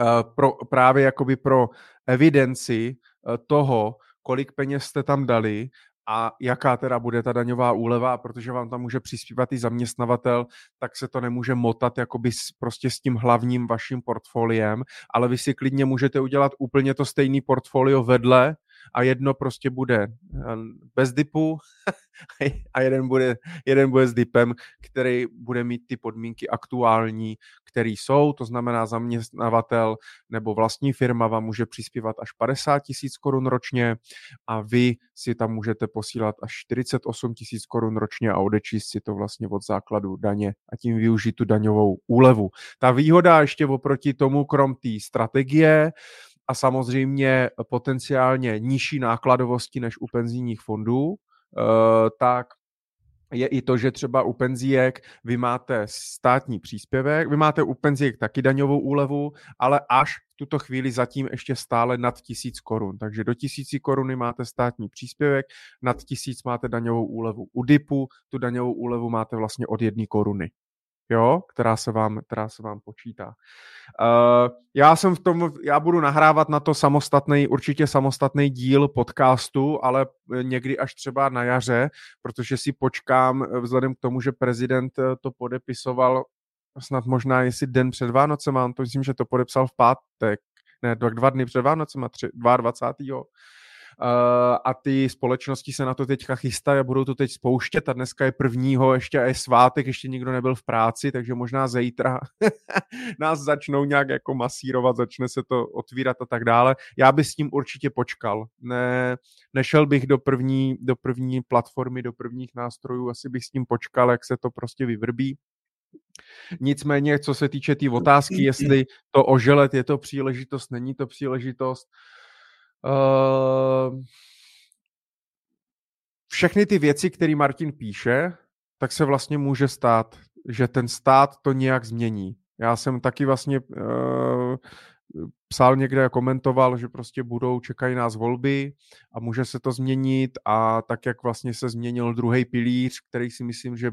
uh, pro, právě jakoby pro evidenci uh, toho, kolik peněz jste tam dali a jaká teda bude ta daňová úleva, protože vám tam může přispívat i zaměstnavatel, tak se to nemůže motat jakoby s, prostě s tím hlavním vaším portfoliem, ale vy si klidně můžete udělat úplně to stejný portfolio vedle, a jedno prostě bude eh, bez dipu [LAUGHS] a jeden bude, jeden bude s dipem, který bude mít ty podmínky aktuální, které jsou, to znamená zaměstnavatel nebo vlastní firma vám může přispívat až 50 tisíc korun ročně a vy si tam můžete posílat až 48 tisíc korun ročně a odečíst si to vlastně od základu daně a tím využít tu daňovou úlevu. Ta výhoda ještě oproti tomu, krom té strategie, a samozřejmě potenciálně nižší nákladovosti než u penzijních fondů, eh, tak je i to, že třeba u penzíjek vy máte státní příspěvek, vy máte u penzíjek taky daňovou úlevu, ale až v tuto chvíli zatím ještě stále nad tisíc korun. Takže do tisíci koruny máte státní příspěvek, nad tisíc máte daňovou úlevu. U DIPu tu daňovou úlevu máte vlastně od jedné koruny jo, která se vám, která se vám počítá. Uh, já jsem v tom, já budu nahrávat na to samostatný, určitě samostatný díl podcastu, ale někdy až třeba na jaře, protože si počkám eh, vzhledem k tomu, že prezident eh, to podepisoval snad možná jestli den před Vánocem, to myslím, že to podepsal v pátek, ne, dva, dva dny před Vánocem, 22. a ty společnosti se na to teďka chystají a budou to teď spouštět a dneska je prvního, ještě je svátek, ještě nikdo nebyl v práci, takže možná zítra [LAUGHS] nás začnou nějak jako masírovat, začne se to otvírat a tak dále. Já bych s tím určitě počkal. Ne, nešel bych do první, do první platformy, do prvních nástrojů, asi bych s tím počkal, jak se to prostě vyvrbí. Nicméně, co se týče té tý otázky, jestli to oželet je to příležitost, není to příležitost, uh, všechny ty věci, které Martin píše, tak se vlastně může stát, že ten stát to nějak změní. Já jsem taky vlastně uh, psal někde a komentoval, že prostě budou, čekají nás volby a může se to změnit a tak, jak vlastně se změnil druhý pilíř, který si myslím, že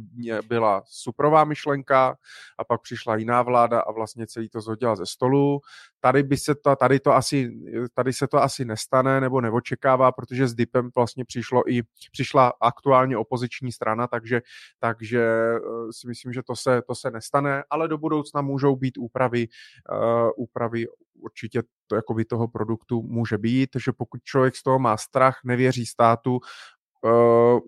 byla suprová myšlenka a pak přišla jiná vláda a vlastně celý to zhodila ze stolu. Tady, by se to, tady, to asi, tady se to asi nestane nebo neočekává, protože s DIPem vlastně přišlo i, přišla aktuálně opoziční strana, takže, takže eh, si myslím, že to se, to se nestane, ale do budoucna můžou být úpravy, uh, úpravy určitě to jakoby toho produktu může být, že pokud člověk z toho má strach, nevěří státu, uh,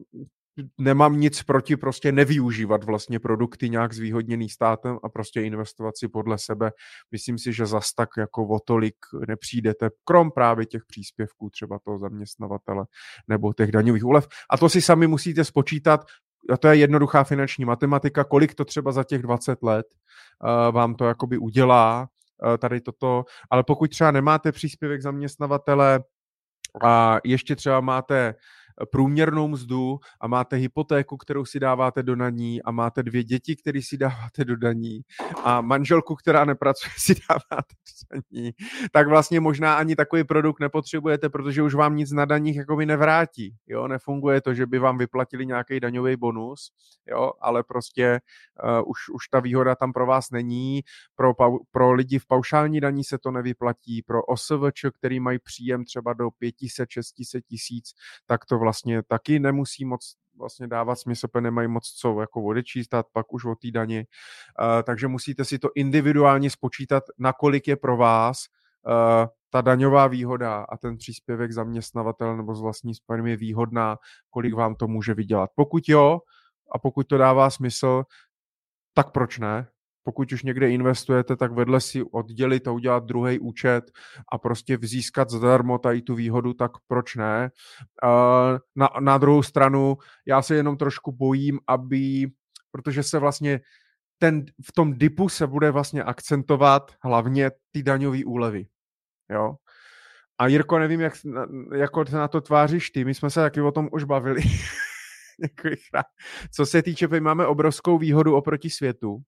nemám nic proti prostě nevyužívat vlastně produkty nějak zvýhodněný státem a prostě investovat si podle sebe. Myslím si, že zas tak jako o tolik nepřijdete, krom právě těch příspěvků třeba toho zaměstnavatele nebo těch daňových úlev. A to si sami musíte spočítat, a to je jednoduchá finanční matematika, kolik to třeba za těch 20 let uh, vám to jakoby udělá, tady toto, ale pokud třeba nemáte příspěvek zaměstnavatele a ještě třeba máte průměrnou mzdu a máte hypotéku, kterou si dáváte do daní a máte dvě děti, které si dáváte do daní a manželku, která nepracuje, [LAUGHS] si dáváte do daní, tak vlastně možná ani takový produkt nepotřebujete, protože už vám nic na daních jakoby nevrátí. Jo? Nefunguje to, že by vám vyplatili nějaký daňový bonus, jo? ale prostě uh, už, už ta výhoda tam pro vás není. Pro, pro lidi v paušální daní se to nevyplatí, pro OSVČ, který mají příjem třeba do 500-600 tisíc, tak to vlastně taky nemusí moc vlastně dávat smysl, nemají moc co jako odečíst a pak už o té dani. Uh, takže musíte si to individuálně spočítat, nakolik je pro vás uh, ta daňová výhoda a ten příspěvek zaměstnavatel nebo z vlastní firmy je výhodná, kolik vám to může vydělat. Pokud jo, a pokud to dává smysl, tak proč ne? Pokud už někde investujete, tak vedle si oddělit a udělat druhý účet a prostě získat zadarmo tady tu výhodu, tak proč ne? Na, na druhou stranu, já se jenom trošku bojím, aby, protože se vlastně ten, v tom dipu se bude vlastně akcentovat hlavně ty daňové úlevy. Jo? A Jirko, nevím, jak, jako na to tváříš ty, my jsme se taky o tom už bavili. [LAUGHS] Co se týče, my máme obrovskou výhodu oproti světu,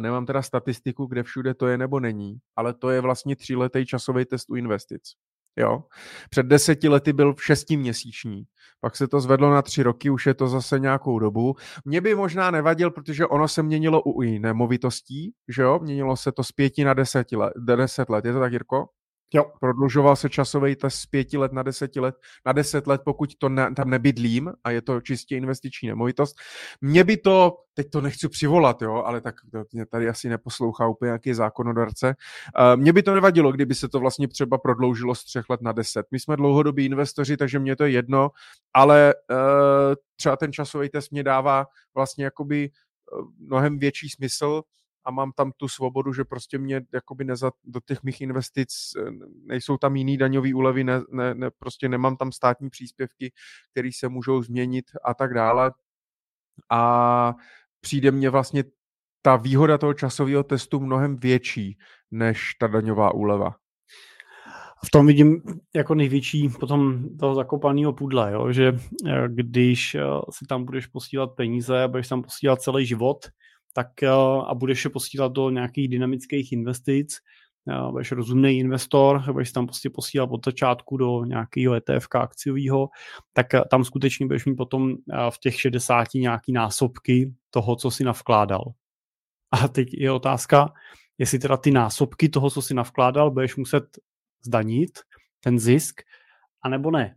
nemám teda statistiku, kde všude to je nebo není, ale to je vlastně tříletý časový test u investic. Jo. Před deseti lety byl šestiměsíční, pak se to zvedlo na tři roky, už je to zase nějakou dobu. Mě by možná nevadil, protože ono se měnilo u nemovitostí, že jo, měnilo se to z pěti na deset let. Deset let. Je to tak, Jirko? Jo. Prodlužoval se časový test z pěti let na deseti let, na deset let, pokud to ne, tam nebydlím a je to čistě investiční nemovitost. Mě by to, teď to nechci přivolat, jo, ale tak to mě tady asi neposlouchá úplně nějaký zákonodarce. Uh, mě by to nevadilo, kdyby se to vlastně třeba prodloužilo z třech let na deset. My jsme dlouhodobí investoři, takže mě to je jedno, ale uh, třeba ten časový test mě dává vlastně jakoby uh, mnohem větší smysl, a mám tam tu svobodu, že prostě mě jakoby neza, do těch mých investic eh, nejsou tam jiný daňový úlevy, ne, ne, ne, prostě nemám tam státní příspěvky, které se můžou změnit a tak dále. A přijde mně vlastně ta výhoda toho časového testu mnohem větší než ta daňová úleva. V tom vidím jako největší potom toho zakopaného pudla, jo? že eh, když eh, si tam budeš posílat peníze a budeš tam posílat celý život, tak eh, a budeš je posílat do nějakých dynamických investic, eh, budeš rozumný investor, budeš tam prostě posílat od začátku do nějakého ETF akciového, tak eh, tam skutečně budeš mít potom v těch 60 nějaký násobky toho, co si navkládal. A teď je otázka, jestli teda ty násobky toho, co si navkládal, budeš muset zdanit, ten zisk, anebo ne.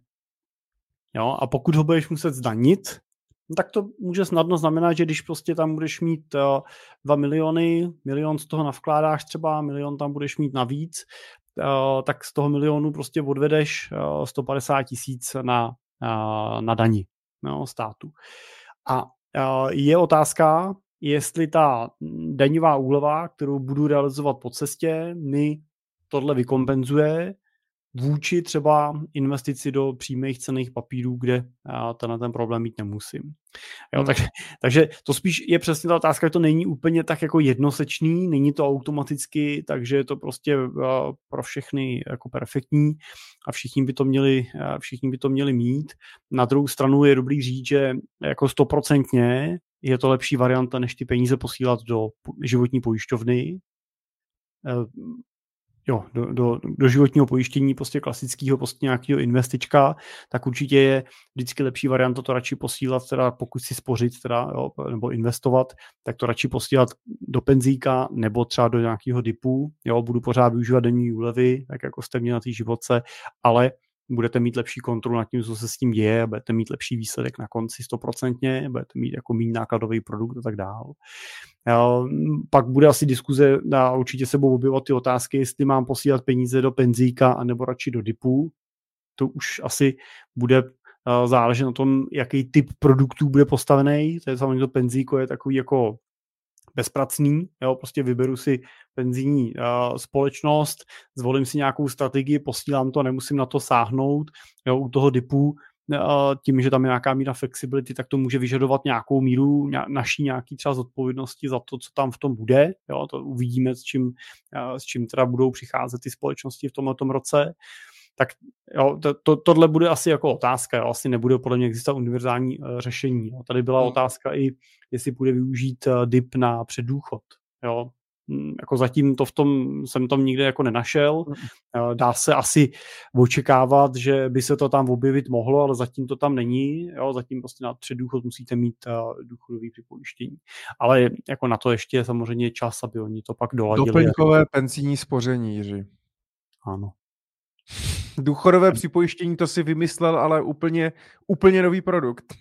Jo, a pokud ho budeš muset zdanit, no tak to může snadno znamenat, že když prostě tam budeš mít uh, 2 miliony, milion z toho navkládáš třeba, milion tam budeš mít navíc, tak z toho milionu prostě odvedeš 150 tisíc na, na dani no, státu. A je otázka, jestli ta daňová úleva, kterou budu realizovat po cestě, mi tohle vykompenzuje, vůči třeba investici do přímých cených papírů, kde já tenhle ten problém mít nemusím. Jo, hmm. takže, [LAUGHS] takže to spíš je přesně ta otázka, že to není úplně tak jako jednosečný, není to automaticky, takže je to prostě pro všechny jako perfektní a všichni by to měli, všichni by to měli mít. Na druhou stranu je dobrý říct, že jako stoprocentně je to lepší varianta, než ty peníze posílat do životní pojišťovny, jo, do, do, do životního pojištění prostě klasického prostě nějakého investička, tak určitě je vždycky lepší varianta to radši posílat, teda pokud si spořit teda, jo, nebo investovat, tak to radši posílat do penzíka nebo třeba do nějakého dipu, jo, budu pořád využívat denní úlevy, tak jako jste měli na té životce, ale budete mít lepší kontrolu nad tím, co se s tím děje, budete mít lepší výsledek na konci stoprocentně, budete mít jako méně nákladový produkt a tak dále. Pak bude asi diskuze a určitě se budou objevovat ty otázky, jestli mám posílat peníze do penzíka anebo radši do dipu. To už asi bude záležet na tom, jaký typ produktů bude postavený. To je samozřejmě to penzíko je takový jako bezpracný, jo, prostě vyberu si penzijní uh, společnost, zvolím si nějakou strategii, posílám to, nemusím na to sáhnout, jo, u toho dipu tím, že tam je nějaká míra flexibility, tak to může vyžadovat nějakou míru naší nějaký třeba zodpovědnosti za to, co tam v tom bude. Jo, to uvidíme, s čím, s čím teda budou přicházet ty společnosti v tomto roce. Tak jo, to, to, tohle bude asi jako otázka, jo, asi nebude podle mě existovat univerzální uh, řešení. Jo. Tady byla hmm. otázka i, jestli bude využít uh, DIP na předdůchod. Jo. Hm, jako zatím to v tom, jsem tam nikde jako nenašel. Hmm. Dá se asi očekávat, že by se to tam objevit mohlo, ale zatím to tam není. Jo, zatím prostě na předdůchod musíte mít uh, důchodový připojištění. Ale jako na to ještě je samozřejmě čas, aby oni to pak doladili. Doplňkové penzijní spoření, Jiří. Ano. Důchodové připojištění, to si vymyslel, ale úplně, úplně nový produkt.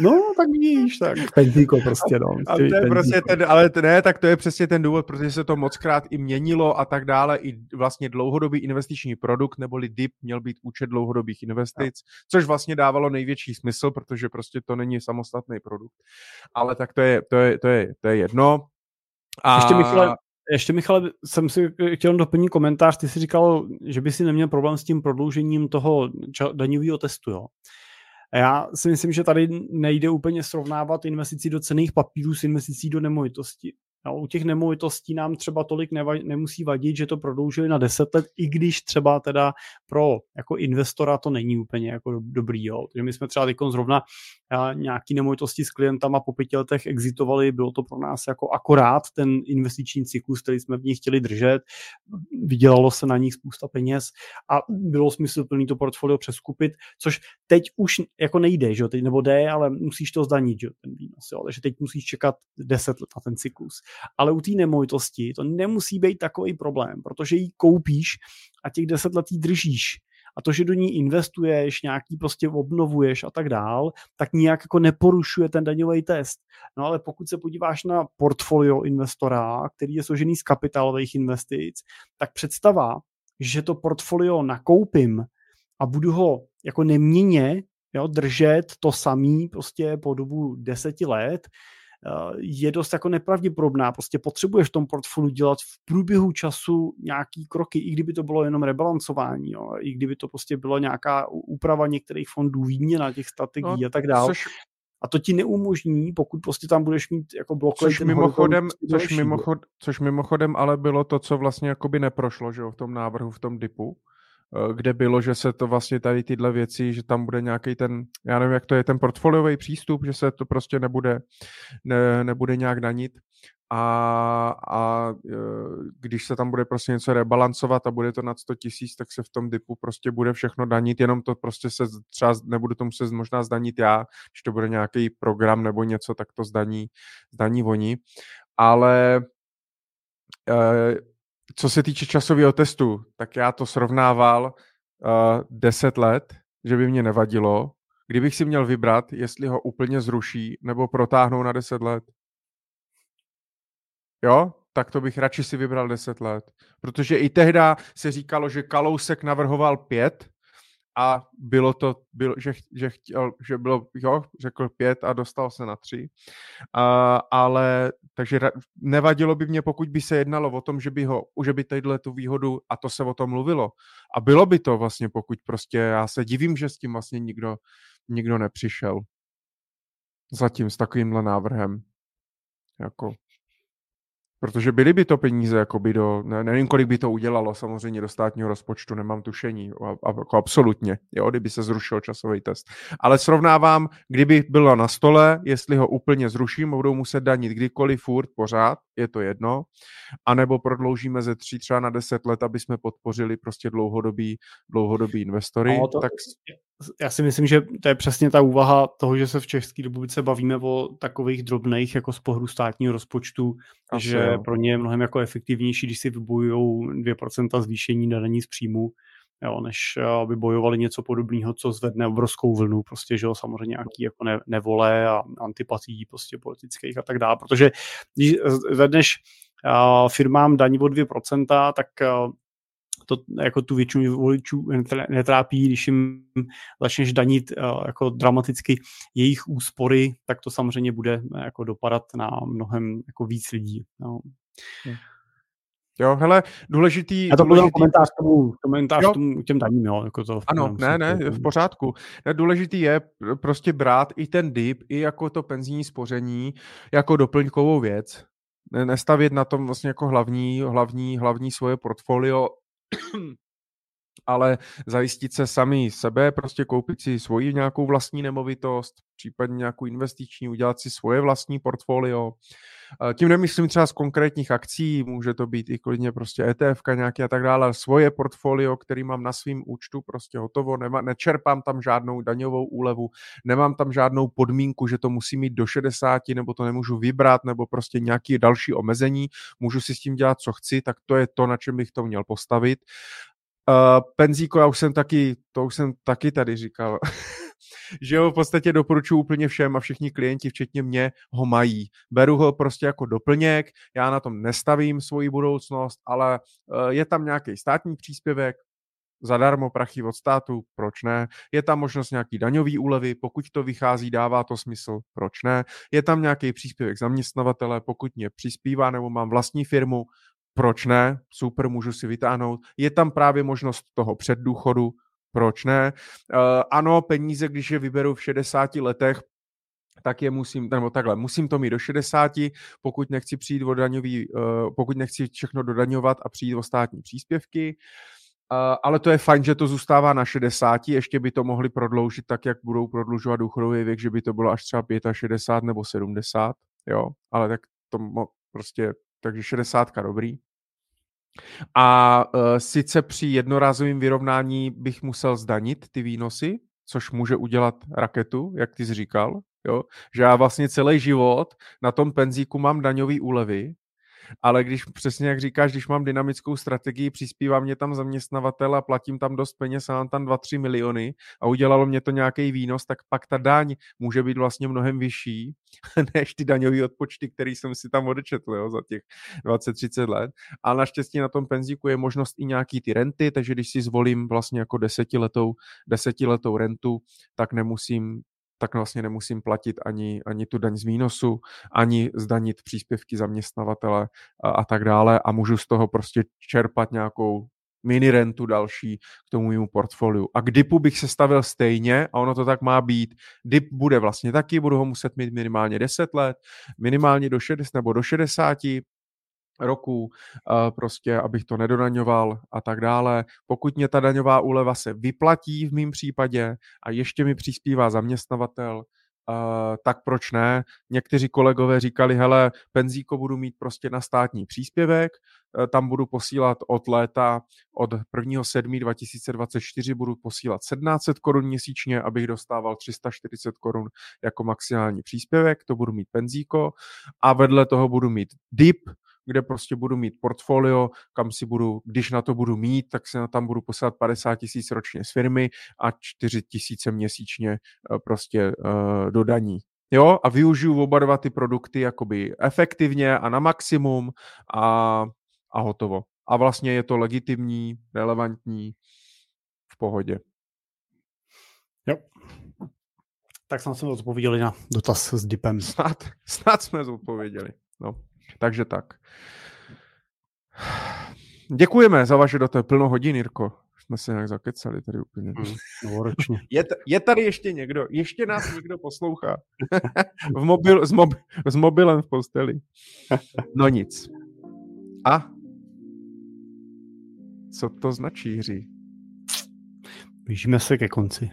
No, tak víš, tak penzíko prostě, no. A to je penzíko. prostě ten, ale ne, tak to je přesně ten důvod, protože se to moc krát i měnilo a tak dále. I vlastně dlouhodobý investiční produkt, neboli DIP, měl být účet dlouhodobých investic, no. což vlastně dávalo největší smysl, protože prostě to není samostatný produkt. Ale tak to je, to je, to je, to je jedno. A... Ještě Michale, ještě Michale, jsem si chtěl doplnit komentář, ty jsi říkal, že by si neměl problém s tím prodloužením toho daňového testu, jo. Já si myslím, že tady nejde úplně srovnávat investici do cených papírů s investicí do nemovitosti. No, u těch nemovitostí nám třeba tolik neva- nemusí vadit, že to prodloužili na 10 let, i když třeba teda pro jako investora to není úplně jako dobrý. Jo. Takže my jsme třeba teď zrovna nějaký nemovitosti s klientama po pěti letech exitovali, bylo to pro nás jako akorát ten investiční cyklus, který jsme v nich chtěli držet, vydělalo se na nich spousta peněz a bylo smysluplný to portfolio přeskupit, což teď už jako nejde, že teď nebo jde, ale musíš to zdanit, že ten výnos, jo, takže teď musíš čekat 10 let na ten cyklus. Ale u té nemovitosti to nemusí být takový problém, protože ji koupíš a těch 10 let ji držíš a to, že do ní investuješ, nějaký prostě obnovuješ a tak dál, tak nijak jako neporušuje ten daňový test. No ale pokud se podíváš na portfolio investora, který je složený z kapitálových investic, tak představa, že to portfolio nakoupím a budu ho jako neměně jo, držet to samý prostě po dobu deseti let, je dost jako nepravděpodobná. Prostě potřebuješ v tom portfoliu dělat v průběhu času nějaký kroky, i kdyby to bylo jenom rebalancování, jo, i kdyby to prostě bylo nějaká úprava některých fondů, výměna těch strategií no, a tak dále. Což... A to ti neumožní, pokud prostě tam budeš mít jako blok. Což mimochodem, což, mimochod, což mimochodem ale bylo to, co vlastně jakoby neprošlo, že jo, v tom návrhu, v tom dipu Eh, kde bylo, že se to vlastně tady tyhle věci, že tam bude nějaký ten, já nevím, jak to je, ten portfoliový přístup, že se to prostě nebude, ne, nebude nějak danit. A, a eh, když se tam bude prostě něco rebalancovat a bude to nad 100 tisíc, tak se v tom dipu prostě bude všechno danit, jenom to prostě se třeba nebudu to muset možná zdanit já, když to bude nějaký program nebo něco, tak to zdaní, zdaní oni, ale e, co se týče časového testu, tak já to srovnával uh, 10 let, že by mě nevadilo, kdybych si měl vybrat, jestli ho úplně zruší nebo protáhnou na 10 let. Jo? tak to bych radši si vybral 10 let. Protože i tehda se říkalo, že Kalousek navrhoval pět a bylo to, bylo, že, že, chtěl, že bylo, jo, řekl pět a dostal se na tři. A, ale, takže nevadilo by mě, pokud by se jednalo o tom, že by ho, že by tadyhle tu výhodu, a to se o tom mluvilo. A bylo by to vlastně, pokud prostě, já se divím, že s tím vlastně nikdo, nikdo nepřišel. Zatím s takovýmhle návrhem. Jako. Protože byly by to peníze, jakoby do, ne, nevím, kolik by to udělalo samozřejmě do státního rozpočtu, nemám tušení, a, a, jako absolutně, jo, kdyby se zrušil časový test. Ale srovnávám, kdyby bylo na stole, jestli ho úplně zruším, budou muset danit kdykoliv, furt, pořád, je to jedno, anebo prodloužíme ze tří třeba na deset let, aby jsme podpořili prostě dlouhodobý, dlouhodobý investory. No, to, tak já si myslím, že to je přesně ta úvaha toho, že se v České republice bavíme o takových drobných jako z pohru státního rozpočtu, Asi že jo. pro ně je mnohem jako efektivnější, když si vybojují 2% zvýšení na daní z příjmu, jo, než eh, aby bojovali něco podobného, co zvedne obrovskou vlnu, prostě, že jo, samozřejmě nějaký jako ne, nevole a antipatí prostě politických a tak dále, protože když zvedneš uh, firmám daní o 2%, tak uh, to jako tu většinu voličů netrápí, když jim začneš danit jako dramaticky jejich úspory, tak to samozřejmě bude jako dopadat na mnohem jako víc lidí. No. Hmm. Jo, hele, důležitý... Já to důležitý... komentář tomu, komentář jo. tomu, těm daním, jo. Jako to, ano, ne, ne, v pořádku. Ne, důležitý je prostě brát i ten DIP, i jako to penzijní spoření, jako doplňkovou věc. Nestavět na tom vlastně jako hlavní, hlavní, hlavní svoje portfolio [CLEARS THROAT] ale zajistit se sami sebe, prostě koupit si svoji nějakou vlastní nemovitost, případně nějakou investiční, udělat si svoje vlastní portfolio. Tím nemyslím třeba z konkrétních akcí, může to být i klidně prostě ETF nějaký a tak dále, svoje portfolio, který mám na svém účtu prostě hotovo, nema, nečerpám tam žádnou daňovou úlevu, nemám tam žádnou podmínku, že to musí mít do 60, nebo to nemůžu vybrat, nebo prostě nějaké další omezení, můžu si s tím dělat, co chci, tak to je to, na čem bych to měl postavit. Uh, penzíko, já už jsem taky, to už jsem taky tady říkal, [LAUGHS] že ho v podstatě doporučuji úplně všem a všichni klienti, včetně mě, ho mají. Beru ho prostě jako doplněk, já na tom nestavím svoji budoucnost, ale uh, je tam nějaký státní příspěvek, zadarmo prachy od státu, proč ne? Je tam možnost nějaký daňový úlevy, pokud to vychází, dává to smysl, proč ne? Je tam nějaký příspěvek zaměstnavatele, pokud mě přispívá nebo mám vlastní firmu, proč ne? Super, můžu si vytáhnout. Je tam právě možnost toho předdůchodu, proč ne? Uh, ano, peníze, když je vyberu v 60 letech, tak je musím, nebo takhle, musím to mít do 60, pokud nechci přijít o daňový, uh, pokud nechci všechno dodaňovat a přijít o státní příspěvky. Uh, ale to je fajn, že to zůstává na 60, ještě by to mohli prodloužit tak, jak budou prodlužovat důchodový věk, že by to bylo až třeba 65 nebo 70, jo, ale tak to mo- prostě, takže 60 dobrý. A uh, sice při jednorázovém vyrovnání bych musel zdanit ty výnosy, což může udělat raketu, jak ty jsi říkal, jo? že já vlastně celý život na tom penzíku mám daňové úlevy, ale když přesně jak říkáš, když mám dynamickou strategii, přispívá mě tam zaměstnavatel a platím tam dost peněz a mám tam 2-3 miliony a udělalo mě to nějaký výnos, tak pak ta daň může být vlastně mnohem vyšší [LAUGHS] než ty daňové odpočty, které jsem si tam odečetl jo, za těch 20-30 let. A naštěstí na tom penzíku je možnost i nějaký ty renty, takže když si zvolím vlastně jako desetiletou, desetiletou rentu, tak nemusím tak vlastně nemusím platit ani, ani tu daň z výnosu, ani zdanit příspěvky zaměstnavatele a, a tak dále a můžu z toho prostě čerpat nějakou mini rentu další k tomu mému portfoliu. A k DIPu bych se stavil stejně a ono to tak má být. DIP bude vlastně taky, budu ho muset mít minimálně 10 let, minimálně do 60 nebo do 60, roků, prostě abych to nedodaňoval a tak dále. Pokud mě ta daňová úleva se vyplatí v mém případě a ještě mi přispívá zaměstnavatel, Uh, tak proč ne? Někteří kolegové říkali, hele, penzíko budu mít prostě na státní příspěvek, uh, tam budu posílat od léta, od 1.7.2024 budu posílat 1700 korun měsíčně, abych dostával 340 korun jako maximální příspěvek, to budu mít penzíko a vedle toho budu mít DIP, kde prostě budu mít portfolio, kam si budu, když na to budu mít, tak se na tam budu posílat 50 tisíc ročně z firmy a 4 tisíce měsíčně eh, prostě uh, do daní. jo, a využiju oba dva ty produkty jakoby efektivně a na maximum a, a hotovo. A vlastně je to legitimní, relevantní, v pohodě. Jo. Tak snad jsme odpověděli na dotaz s dipem. Snad, snad jsme odpověděli. No, takže tak. Děkujeme za vaše dotazy. Plno hodin, Jirko. Jsme se nějak zakecali tady úplně. [LAUGHS] Ročně. Je, t- je tady ještě někdo? Ještě nás někdo poslouchá. v mobil, s, mob, s mobilem v posteli. No nic. A? Co to značí, Jiří? Blížíme se ke konci.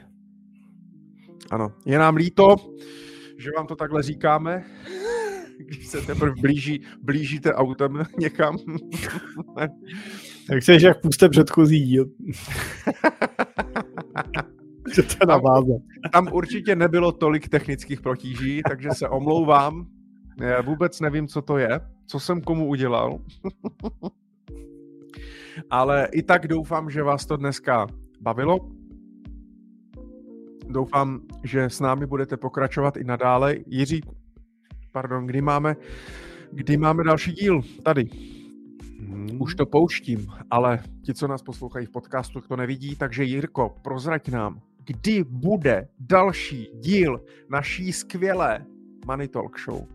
Ano, je nám líto, že vám to takhle říkáme, když se teprve blíží, blížíte autem [LAUGHS] někam. [LAUGHS] tak chceš, jak puste předchozí díl. Chcete navázat. Tam určitě nebylo tolik technických protíží, takže se omlouvám. Já vůbec nevím, co to je, co jsem komu udělal. [LAUGHS] Ale i tak doufám, že vás to dneska bavilo. Doufám, že s námi budete pokračovat i nadále. Jiří, pardon, kdy máme, kdy máme další díl? Tady. Hmm. Už to pouštím, ale ti, co nás poslouchají v podcastu, to nevidí, takže Jirko, prozrať nám, kdy bude další díl naší skvělé Money Talk Show?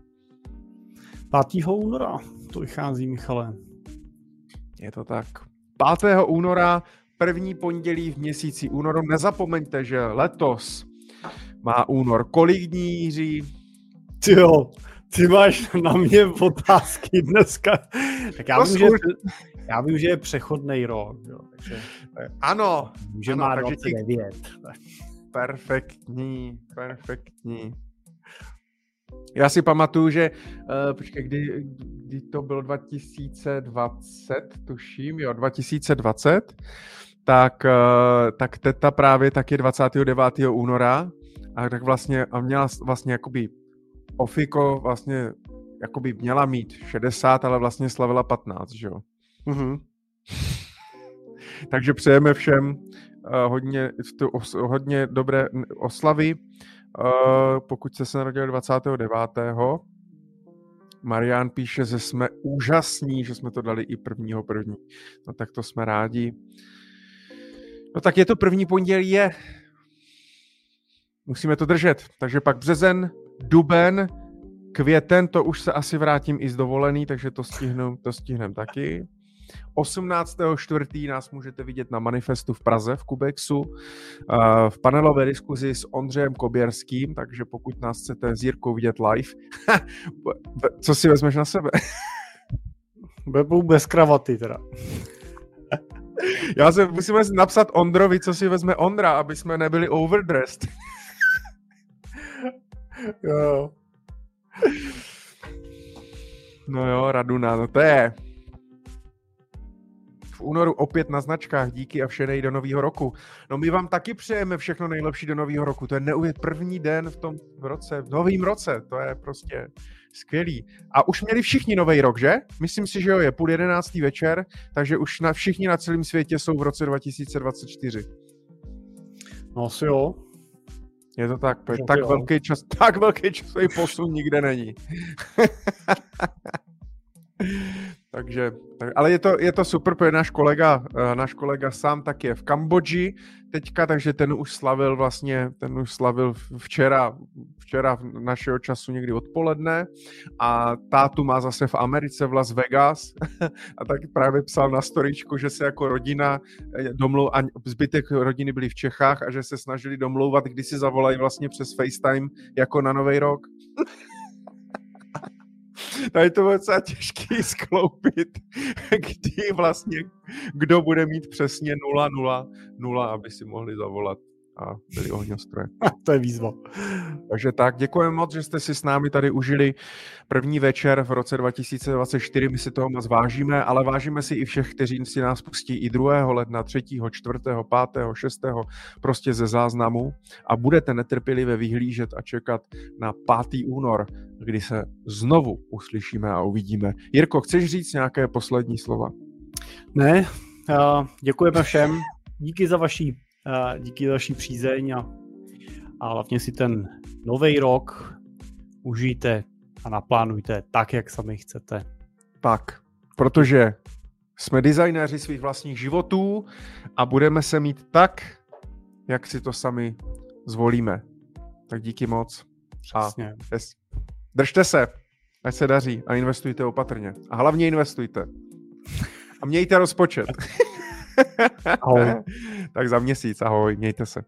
5. února to vychází, Michale. Je to tak. 5. února, první pondělí v měsíci únoru. Nezapomeňte, že letos má únor kolik dní, Jiří? Jo, ty máš na mě otázky dneska. Tak já, vím, že, já vím, že je přechodný rok. Jo, takže, ano. Že ano, má 29. Perfektní, perfektní. Já si pamatuju, že, uh, počkej, kdy, kdy to bylo 2020, tuším, jo, 2020, tak, uh, tak teta právě taky 29. února a tak vlastně a měla vlastně jakoby Ofiko vlastně jakoby měla mít 60, ale vlastně slavila 15, že jo? Mm-hmm. Takže přejeme všem uh, hodně, os, hodně dobré oslavy. Uh, pokud jste se narodili 29. Marian píše, že jsme úžasní, že jsme to dali i prvního první. No tak to jsme rádi. No tak je to první pondělí, je. Musíme to držet. Takže pak březen, duben, květen, to už se asi vrátím i z dovolený, takže to stihnu, to stihnem taky. 18.4. nás můžete vidět na manifestu v Praze, v Kubexu, v panelové diskuzi s Ondřejem Koběrským, takže pokud nás chcete s Jirkou vidět live, [LAUGHS] co si vezmeš na sebe? [LAUGHS] Bebu bez kravaty teda. Já se musíme napsat Ondrovi, co si vezme Ondra, aby jsme nebyli overdressed. Jo. No jo, Raduna, no to je. V únoru opět na značkách, díky a vše nej do nového roku. No my vám taky přejeme všechno nejlepší do nového roku. To je neuvět první den v tom roce, v novém roce. To je prostě skvělý. A už měli všichni nový rok, že? Myslím si, že jo, je půl jedenáctý večer, takže už na, všichni na celém světě jsou v roce 2024. No asi jo. Je to tak, to je tak velký, čas, [LAUGHS] tak velký časový posun nikde není. [LAUGHS] Takže, tak, ale je to, je to super, protože náš kolega, uh, náš kolega sám tak je v Kambodži teďka, takže ten už slavil vlastně, ten už slavil včera, včera našeho času někdy odpoledne a tátu má zase v Americe v Las Vegas [LAUGHS] a tak právě psal na storičku, že se jako rodina eh, domlou, a zbytek rodiny byli v Čechách a že se snažili domlouvat, kdy si zavolají vlastně přes FaceTime jako na Nový rok. Tady to bylo docela těžký [LAUGHS] skloupit, kdy vlastně, kdo bude mít přesně 0, 0, 0, aby si mohli zavolat a byli ohňostroje. [LAUGHS] to je výzva. Takže tak, děkujeme moc, že jste si s námi tady užili první večer v roce 2024. My si toho moc vážíme, ale vážíme si i všech, kteří si nás pustí i 2. ledna, 3., 4., 5., 6. prostě ze záznamu a budete netrpělivě vyhlížet a čekat na 5. únor, kdy se znovu uslyšíme a uvidíme. Jirko, chceš říct nějaké poslední slova? Ne, děkujeme všem. Díky za vaší díky za vaší přízeň a, a hlavně si ten nový rok užijte a naplánujte tak, jak sami chcete. Tak, protože jsme designéři svých vlastních životů a budeme se mít tak, jak si to sami zvolíme. Tak díky moc. Přesně. A yes. držte se, ať se daří a investujte opatrně. A hlavně investujte. A mějte rozpočet. [LAUGHS] Ahoj. [LAUGHS] tak za měsíc, ahoj, mějte se.